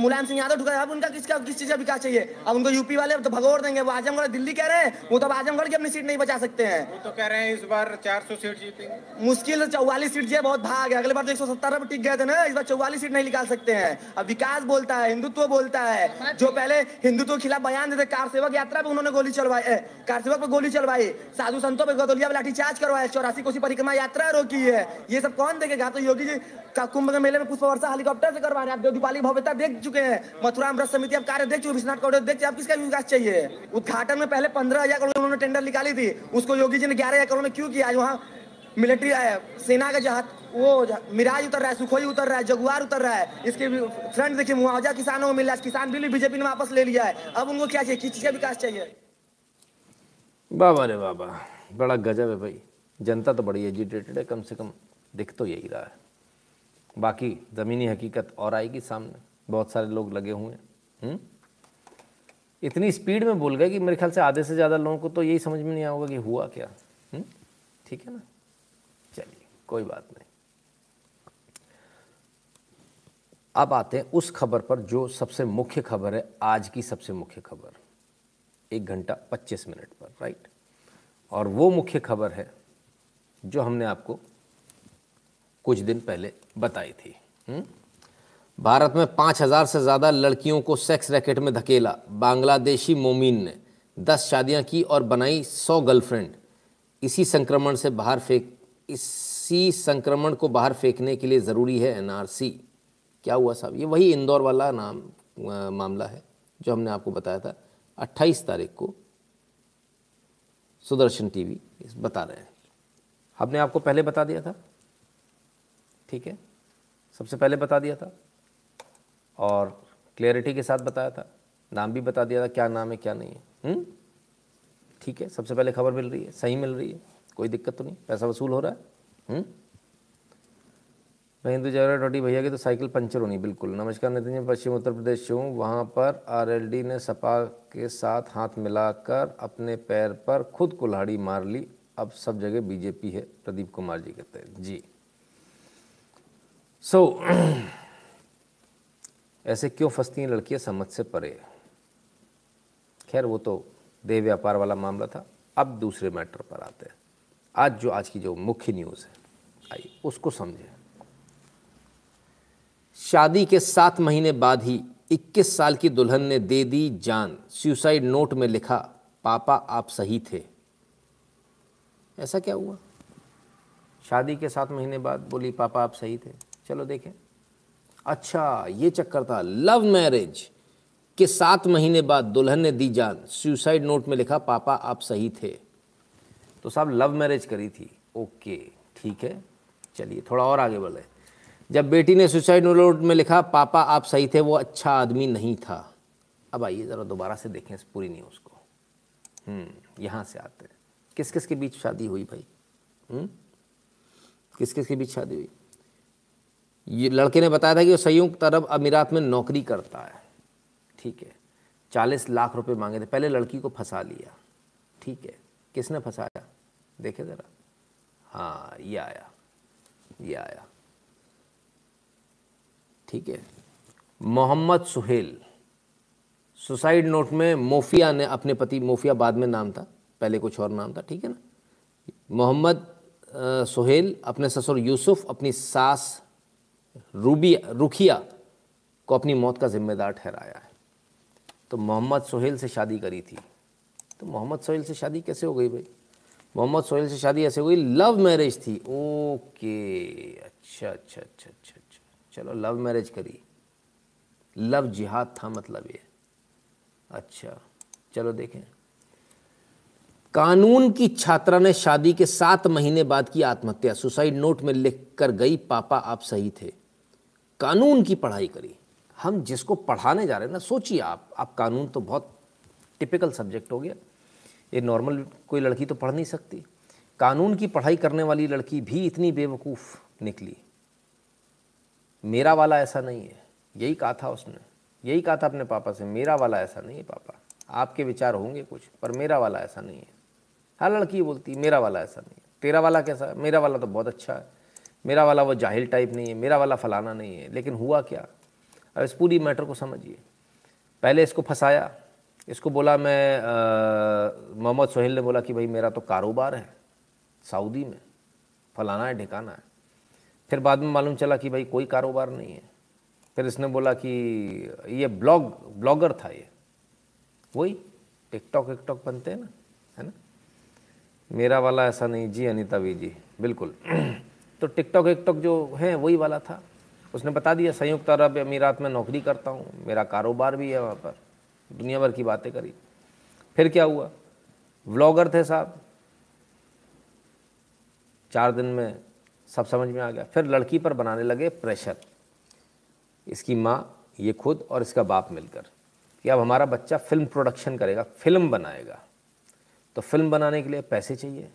मुलायम सिंह यादव ठुकरा अब उनका किसका किस चीज़ का विकास चाहिए? अब उनको यूपी वाले तो भगोर देंगे। वो आजमगढ़ दिल्ली कह रहे हैं। वो तो आजमगढ़ की अपनी सीट नहीं बचा सकते हैं। वो तो कह रहे हैं इस बार 400 सीट जीतेंगे। मुश्किल से चौवालीस सीट जो बहुत भाग है। अगले बार तो एक सौ सत्तर टिक गए थे ना, इस बार चौवालीस सीट नहीं निकाल सकते हैं। अब विकास बोलता है, हिंदुत्व बोलता है। जो पहले हिंदुत्व के खिलाफ बयान देते कार सेवक यात्रा पे उन्होंने गोली चलवाई कार सेवक पे गोली चलवाई। साधु संतों पे गदौलिया लाठीचार्ज करवाया, चौरासी कोसी परिक्रमा यात्रा रोकी है। ये सब कौन देखेगा? तो योगी जी का कुंभ के मेले में पुष्प वर्षा हेलीकॉप्टर से करवा रहे हैं। आप दीपाली भव्यता देख चुके हैं। मथुरा व्रत समिति अब कार्य देख चुके विश्वनाथ कौड़े देख अब किसका विकास चाहिए? उद्घाटन में पहले पंद्रह हज़ार करोड़ उन्होंने टेंडर निकाली थी। उसको योगी जी ने ग्यारह हज़ार करोड़ में क्यों किया? आज वहाँ मिलिट्री आया, सेना का जहाज़, वो मिराज उतर रहा है, सुखोई उतर रहा है, जगुआर उतर रहा है। इसके फ्रंट देखिए, मुआवजा किसानों को मिल रहा है, किसान बिल भी बीजेपी ने वापस ले लिया है। अब उनको क्या चाहिए? किस चीज़ का विकास चाहिए? बाबा रे बाबा, बड़ा गजब है भाई। जनता तो बड़ी एजिटेटेड है, कम से कम दिख तो यही रहा है। बाकी ज़मीनी हकीकत और आएगी सामने। बहुत सारे लोग लगे हुए हैं हम्म? इतनी स्पीड में बोल गए कि मेरे ख्याल से आधे से ज़्यादा लोगों को तो यही समझ में नहीं आएगा कि हुआ क्या हम्म? ठीक है ना? चलिए, कोई बात नहीं। अब आते हैं उस खबर पर जो सबसे मुख्य खबर है, आज की सबसे मुख्य खबर। एक घंटा पच्चीस मिनट पर, राइट? और वो मुख्य खबर है जो हमने आपको कुछ दिन पहले बताई थी। हम्म? भारत में पाँच हज़ार से ज़्यादा लड़कियों को सेक्स रैकेट में धकेला। बांग्लादेशी मोमिन ने दस शादियाँ की और बनाई सौ गर्लफ्रेंड। इसी संक्रमण से बाहर फेंक इसी संक्रमण को बाहर फेंकने के लिए ज़रूरी है एनआरसी क्या हुआ साहब? ये वही इंदौर वाला नाम अ, मामला है जो हमने आपको बताया था। 28 तारीख को सुदर्शन टीवी बता रहे हैं। हमने आपको पहले बता दिया था। ठीक है? सबसे पहले बता दिया था। और क्लियरिटी के साथ बताया था। नाम भी बता दिया था क्या नाम है क्या नहीं है। हम्म? ठीक है सबसे पहले खबर मिल रही है सही मिल रही है कोई दिक्कत तो नहीं पैसा वसूल हो रहा है हम्म? मैं हिंदू टोटी भैया की तो साइकिल पंचर होनी बिल्कुल। नमस्कार नितिन जी पश्चिम उत्तर प्रदेश से हूँ। वहाँ पर आरएलडी ने सपा के साथ हाथ मिलाकर अपने पैर पर खुद कुल्हाड़ी मार ली। अब सब जगह बीजेपी है प्रदीप कुमार जी कहते हैं जी। सो so, ऐसे क्यों फंसती हैं लड़कियाँ? समझ से परे। खैर वो तो देह व्यापार वाला मामला था। अब दूसरे मैटर पर आते हैं। आज जो, आज की जो मुख्य न्यूज़ है आई उसको समझें। शादी के सात महीने बाद ही 21 साल की दुल्हन ने दे दी जान। सुसाइड नोट में लिखा, पापा, आप सही थे। ऐसा क्या हुआ? शादी के सात महीने बाद बोली, पापा, आप सही थे। चलो देखें। अच्छा ये चक्कर था। Love marriage. के सात महीने बाद दुल्हन ने दी जान। सुसाइड नोट में लिखा, पापा, आप सही थे। तो साहब लव मैरिज करी थी। ओके ठीक है। चलिए, थोड़ा और आगे बढ़े जब बेटी ने सुसाइड नोट में लिखा, पापा, आप सही थे, वो अच्छा आदमी नहीं था। अब आइए ज़रा दोबारा से देखें इस पूरी न्यूज़ को। हम्म यहाँ से आते हैं। किस किस के बीच शादी हुई भाई? हम्म किस किस के बीच शादी हुई? ये लड़के ने बताया था कि वो संयुक्त अरब अमीरात में नौकरी करता है। ठीक है। चालीस लाख रुपए मांगे थे, पहले लड़की को फंसा लिया। ठीक है। किसने फंसाया? देखे ज़रा। हाँ ये आया। ये आया। ठीक है। मोहम्मद सुहेल। सुसाइड नोट में मोफिया ने अपने पति, मोफिया बाद में नाम था, पहले कुछ और नाम था, ठीक है ना? मोहम्मद सुहेल, अपने ससुर यूसुफ, अपनी सास रूबी रुखिया को अपनी मौत का जिम्मेदार ठहराया है। तो मोहम्मद सोहेल से शादी करी थी। तो मोहम्मद सोहेल से शादी कैसे हो गई भाई? मोहम्मद सोहेल से शादी ऐसे हो गई, लव मैरिज थी। ओके अच्छा अच्छा अच्छा अच्छा अच्छा। चलो, लव मैरिज करी। लव जिहाद था मतलब ये। अच्छा चलो देखें। कानून की छात्रा ने शादी के सात महीने बाद की आत्महत्या। सुसाइड नोट में लिख कर गई, पापा आप सही थे। कानून की पढ़ाई करी। हम जिसको पढ़ाने जा रहे हैं ना, सोचिए आप आप कानून तो बहुत टिपिकल सब्जेक्ट हो गया। ये नॉर्मल कोई लड़की तो पढ़ नहीं सकती। कानून की पढ़ाई करने वाली लड़की भी इतनी बेवकूफ़ निकली। मेरा वाला ऐसा नहीं है। यही कहा था उसने। यही कहा था अपने पापा से, मेरा वाला ऐसा नहीं है पापा। आपके विचार होंगे कुछ, पर मेरा वाला ऐसा नहीं है। हर लड़की बोलती, मेरा वाला ऐसा नहीं है। तेरा वाला कैसा है? मेरा वाला तो बहुत अच्छा है। मेरा वाला वो जाहिल टाइप नहीं है। मेरा वाला फलाना नहीं है। लेकिन हुआ क्या? अब इस पूरी मैटर को समझिए। पहले इसको फंसाया, इसको बोला मैं मोहम्मद सोहेल ने बोला कि भाई मेरा तो कारोबार है, सऊदी में, फलाना है ढिकाना है। फिर बाद में मालूम चला कि भाई कोई कारोबार नहीं है। फिर इसने बोला कि ये ब्लॉग, ब्लॉगर था ये। वही, टिकटॉक, विकटॉक बनते हैं ना, है ना? मेरा वाला ऐसा नहीं, जी अनिता भी जी, बिल्कुल। तो टिकटॉक, विकटॉक जो है, वही वाला था। उसने बता दिया, संयुक्त अरब अमीरात में नौकरी करता हूँ, मेरा कारोबार भी है वहाँ पर, दुनिया भर की बातें करी। फिर क्या हुआ? व्लॉगर थे साहब। चार दिन में सब समझ में आ गया। फिर लड़की पर बनाने लगे प्रेशर। इसकी माँ ये खुद और इसका बाप मिलकर कि अब हमारा बच्चा फ़िल्म प्रोडक्शन करेगा, फ़िल्म बनाएगा। तो फ़िल्म बनाने के लिए पैसे चाहिए।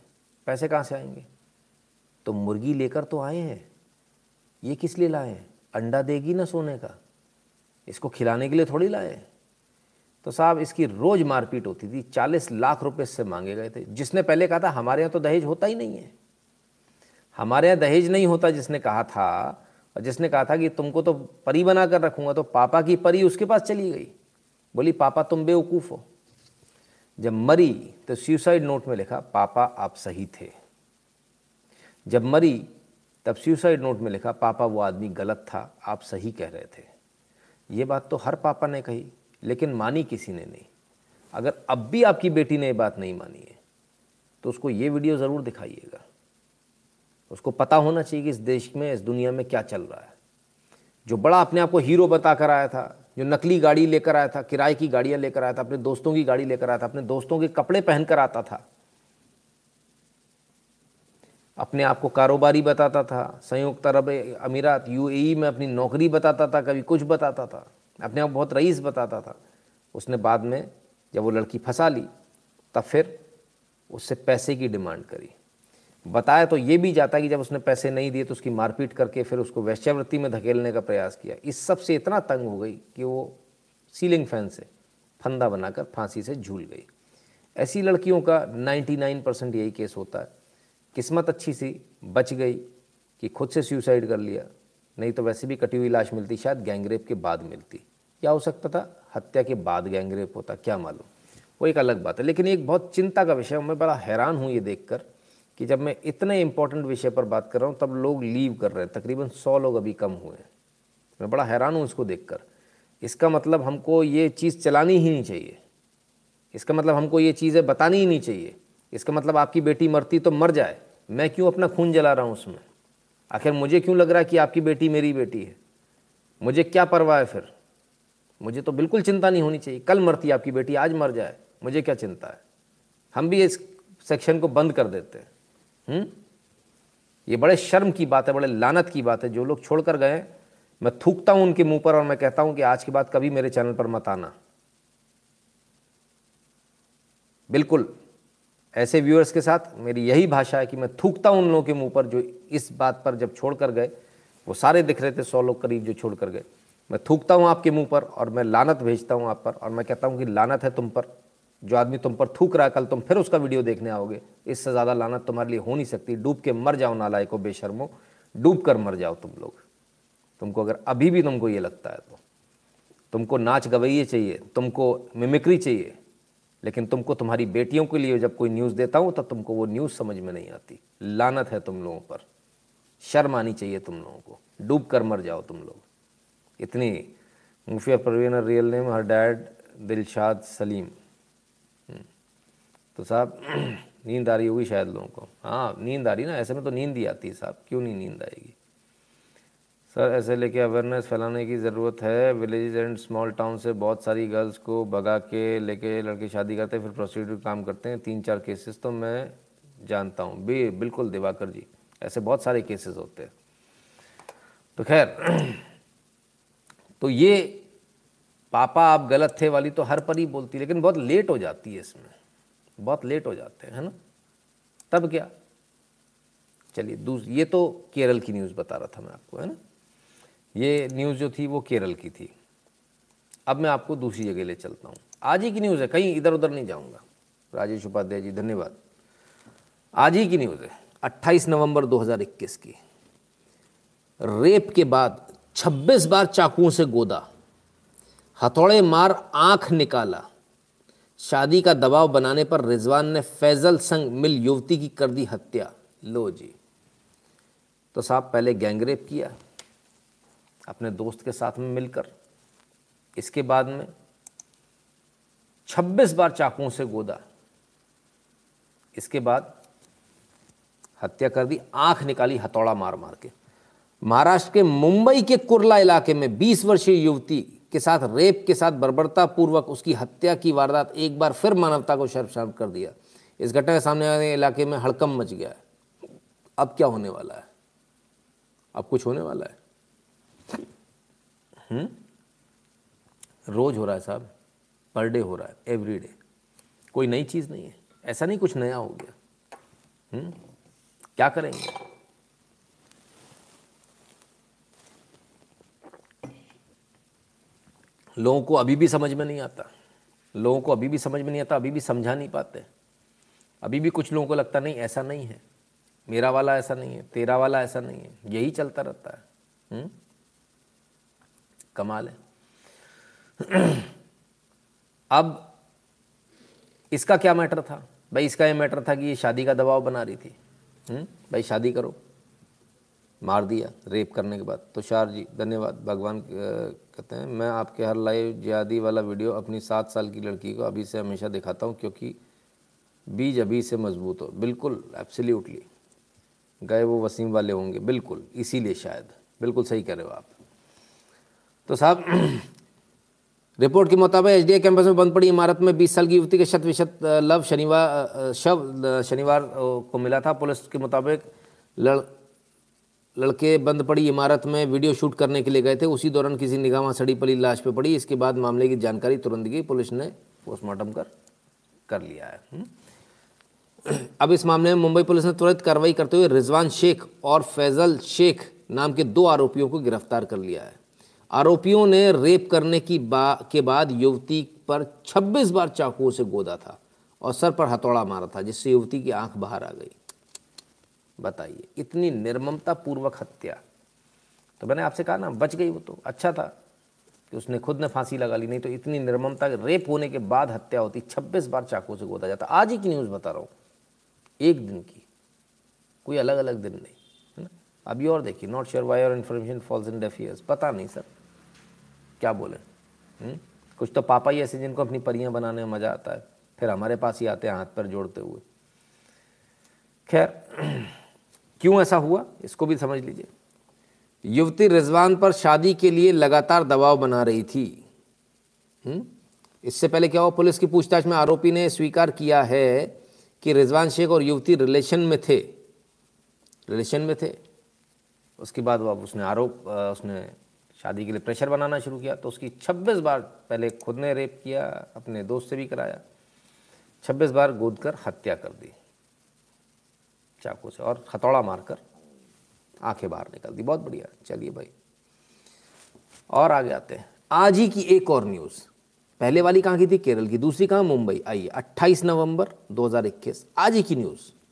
पैसे कहाँ से आएँगे? तो मुर्गी लेकर तो आए हैं। ये किस लिए लाए अंडा देगी ना सोने का। इसको खिलाने के लिए थोड़ी लाए तो साहब, इसकी रोज़ मारपीट होती थी। चालीस लाख रुपए इससे मांगे गए थे। जिसने पहले कहा था, हमारे यहाँ तो दहेज होता ही नहीं है। हमारे यहाँ दहेज नहीं होता, जिसने कहा था। और जिसने कहा था कि तुमको तो परी बना कर रखूँगा तो पापा की परी उसके पास चली गई। बोली, पापा, तुम बेवकूफ़ हो। जब मरी तो सुसाइड नोट में लिखा, पापा, आप सही थे। जब मरी तब सुसाइड नोट में लिखा, पापा, वो आदमी गलत था, आप सही कह रहे थे। ये बात तो हर पापा ने कही, लेकिन मानी किसी ने नहीं। अगर अब भी आपकी बेटी ने ये बात नहीं मानी है तो उसको ये वीडियो ज़रूर दिखाइएगा। उसको पता होना चाहिए कि इस देश में, इस दुनिया में क्या चल रहा है। जो बड़ा अपने आप को हीरो बता कर आया था, जो नकली गाड़ी लेकर आया था, किराए की गाड़ियाँ लेकर आया था, अपने दोस्तों की गाड़ी लेकर आया था, अपने दोस्तों के कपड़े पहन कर आता था अपने आप को कारोबारी बताता था। संयुक्त अरब अमीरात यूएई में अपनी नौकरी बताता था, कभी कुछ बताता था। अपने आप बहुत रईस बताता था। उसने बाद में जब वो लड़की फंसा ली, तब फिर उससे पैसे की डिमांड करी। बताया तो ये भी जाता कि जब उसने पैसे नहीं दिए तो उसकी मारपीट करके फिर उसको वैश्यावृत्ति में धकेलने का प्रयास किया। इस सबसे इतना तंग हो गई कि वो सीलिंग फ़ैन से फंदा बनाकर फांसी से झूल गई। ऐसी लड़कियों का 99 परसेंट यही केस होता है। किस्मत अच्छी सी बच गई कि खुद से सुसाइड कर लिया। नहीं तो वैसे भी कटी हुई लाश मिलती, शायद गैंगरेप के बाद मिलती। क्या हो सकता था? हत्या के बाद गैंगरेप होता, क्या मालूम? वो एक अलग बात है। लेकिन एक बहुत चिंता का विषय मैं बड़ा हैरान हूँ ये देखकर कि जब मैं इतने इंपॉर्टेंट विषय पर बात कर रहा हूँ, तब लोग लीव कर रहे हैं। तकरीबन सौ लोग अभी कम हुए हैं। मैं बड़ा हैरान हूँ इसको देखकर। इसका मतलब हमको ये चीज़ चलानी ही नहीं चाहिए। इसका मतलब हमको ये चीज़ें बतानी ही नहीं चाहिए। इसका मतलब आपकी बेटी मरती तो मर जाए। मैं क्यों अपना खून जला रहा हूँ उसमें? आखिर मुझे क्यों लग रहा है कि आपकी बेटी मेरी बेटी है? मुझे क्या परवाह है फिर? मुझे तो बिल्कुल चिंता नहीं होनी चाहिए। कल मरती आपकी बेटी, आज मर जाए। मुझे क्या चिंता है? हम भी इस सेक्शन को बंद कर देते हैं। हुँ? ये बड़े शर्म की बात है, बड़े लानत की बात है। जो लोग छोड़कर गए, मैं थूकता हूँ उनके मुँह पर और मैं कहता हूँ कि आज के बाद कभी मेरे चैनल पर मत आना। बिल्कुल। ऐसे व्यूअर्स के साथ मेरी यही भाषा है कि मैं थूकता हूँ उन लोगों के मुँह पर जो इस बात पर जब छोड़ कर गए, वो सारे दिख रहे थे सौ लोग करीब जो छोड़ कर गए। मैं थूकता हूँ आपके मुँह पर और मैं लानत भेजता हूँ आप पर और मैं कहता हूँ कि लानत है तुम पर। जो आदमी तुम पर थूक रहा है, कल तुम फिर उसका वीडियो देखने आओगे। इससे ज़्यादा लानत तुम्हारे लिए हो नहीं सकती। डूब के मर जाओ नालायको बेशर्मो डूब कर मर जाओ तुम लोग। तुमको अगर अभी भी तुमको ये लगता है तो। तुमको नाच गवैये चाहिए, तुमको मिमिक्री चाहिए लेकिन तुमको तुम्हारी बेटियों के लिए जब कोई न्यूज़ देता हूँ, तब तुमको वो न्यूज़ समझ में नहीं आती। लानत है तुम लोगों पर। शर्म आनी चाहिए तुम लोगों को। डूब कर मर जाओ तुम लोग। इतनी Mufiya Parveen real name, her dad, Dilshad, Salim. तो साहब, नींद आ रही होगी शायद लोगों को। हाँ नींद आ रही ना, ऐसे में तो नींद ही आती है साहब। क्यों नहीं नींद आएगी? सर, ऐसे लेके अवेयरनेस फैलाने की ज़रूरत है। विलेज एंड स्मॉल टाउन से बहुत सारी गर्ल्स को भगा के लेके लड़के शादी करते हैं, फिर प्रोस्टिट्यूट काम करते हैं। तीन चार केसेस तो मैं जानता हूँ। भी बिल्कुल दिवाकर जी, ऐसे बहुत सारे केसेस होते हैं। तो खैर तो ये पापा आप गलत थे वाली तो हर पर ही बोलती, लेकिन बहुत लेट हो जाती है इसमें। बहुत लेट हो जाते हैं, है ना? तब क्या? चलिए दूस, ये तो केरल की न्यूज़ बता रहा था मैं आपको, है ना? ये न्यूज़ जो थी वो केरल की थी। अब मैं आपको दूसरी जगह ले चलता हूँ। आज ही की न्यूज़ है, कहीं इधर उधर नहीं जाऊँगा। राजेश उपाध्याय जी, धन्यवाद। आज ही की न्यूज़ है 28 नवंबर 2021 की। रेप के बाद 26 बार चाकुओं से गोदा। हथौड़े मार, आँख निकाला। शादी का दबाव बनाने पर रिजवान ने फैजल संग मिल युवती की कर दी हत्या। लो जी। तो साहब, पहले गैंगरेप किया अपने दोस्त के साथ में मिलकर, इसके बाद में 26 बार चाकुओं से गोदा। इसके बाद हत्या कर दी, आँख निकाली, हथौड़ा मार मार के। महाराष्ट्र के मुंबई के कुरला इलाके में 20 वर्षीय युवती के साथ, रेप के साथ बर्बरता पूर्वक उसकी हत्या की वारदात एक बार फिर मानवता को शर्मसार कर दिया। इस घटना के सामने आने इलाके में हड़कम मच गया है। अब क्या होने वाला है? अब कुछ होने वाला है? रोज हो रहा है साहब। पर डे हो रहा है एवरी डे कोई नई चीज़ नहीं है। ऐसा नहीं कुछ नया हो गया। हम्म? क्या करेंगे? लोगों को अभी भी समझ में नहीं आता। लोगों को अभी भी समझ में नहीं आता, अभी भी समझा नहीं पाते। अभी भी कुछ लोगों को लगता नहीं, ऐसा नहीं है। मेरा वाला ऐसा नहीं है, तेरा वाला ऐसा नहीं है। यही चलता रहता है। हुँ? कमाल है। अब इसका क्या मैटर था? भाई इसका ये मैटर था कि ये शादी का दबाव बना रही थी। हुँ? भाई शादी करो। मार दिया रेप करने के बाद। तुषार जी, धन्यवाद। भगवान कहते हैं, मैं आपके हर लाइव ज्यादी वाला वीडियो अपनी सात साल की लड़की को अभी से हमेशा दिखाता हूँ क्योंकि बीज अभी से मज़बूत हो। बिल्कुल एब्सोल्युटली गए वो वसीम वाले होंगे, बिल्कुल। इसीलिए शायद। बिल्कुल सही कह रहे हो आप। तो साहब, रिपोर्ट के मुताबिक एचडीए कैंपस में बंद पड़ी। इमारत में 20 साल की युवती के शत विशत लव शनिवार शव शनिवार को मिला था। पुलिस के मुताबिक लड़, लड़के बंद पड़ी। इमारत में वीडियो शूट करने के लिए गए थे। उसी दौरान किसी निगाह सड़ी पड़ी, लाश पे पड़ी। इसके बाद मामले की जानकारी तुरंत दी पुलिस ने पोस्टमार्टम कर कर लिया है। हुँ? अब इस मामले में मुंबई पुलिस ने तुरंत कार्रवाई करते हुए रिजवान शेख और फैजल शेख नाम के दो आरोपियों को गिरफ़्तार कर लिया है। आरोपियों ने रेप करने की बा, के बाद युवती पर 26 बार चाकुओं से गोदा था और सर पर हथौड़ा मारा था, जिससे युवती की आँख बाहर आ गई। बताइए, इतनी निर्ममता पूर्वक हत्या। तो मैंने आपसे कहा ना, बच गई वो तो अच्छा था कि उसने खुद ने फांसी लगा ली, नहीं तो इतनी निर्ममता, रेप होने के बाद हत्या होती, छब्बीस बार चाकू से गोदा जाता। आज ही की न्यूज़ बता रहा हूँ, एक दिन की, कोई अलग अलग दिन नहीं, है ना? अभी और देखिए नॉट श्योर वाई और इन्फॉर्मेशन फॉल्स इन डेफ पता नहीं सर। क्या बोले? हुँ? कुछ तो पापा ही ऐसे जिनको अपनी परियाँ बनाने में मज़ा आता है, फिर हमारे पास ही आते हैं हाथ पर जोड़ते हुए। खैर, क्यों ऐसा हुआ, इसको भी समझ लीजिए। युवती रिजवान पर शादी के लिए लगातार दबाव बना रही थी। हुँ? इससे पहले क्या हुआ, पुलिस की पूछताछ में आरोपी ने स्वीकार किया है कि रिजवान शेख और युवती रिलेशन में थे। रिलेशन में थे। उसके बाद वो उसने आरोप उसने शादी के लिए प्रेशर बनाना शुरू किया तो उसकी 26 बार पहले खुद ने रेप किया, अपने दोस्त से भी कराया। 26 बार गोद कर हत्या कर दी। चाकू से और हथौड़ा मारकर आँखें बाहर निकल दी। बहुत बढ़िया। चलिए भाई। और आगे आते हैं। आज ही की एक और न्यूज़। पहले वाली कहाँ की थी? केरल की। दूसरी कहाँ? मुंबई। आइए 28 नवंबर 2021 आज ही की न्यूज़।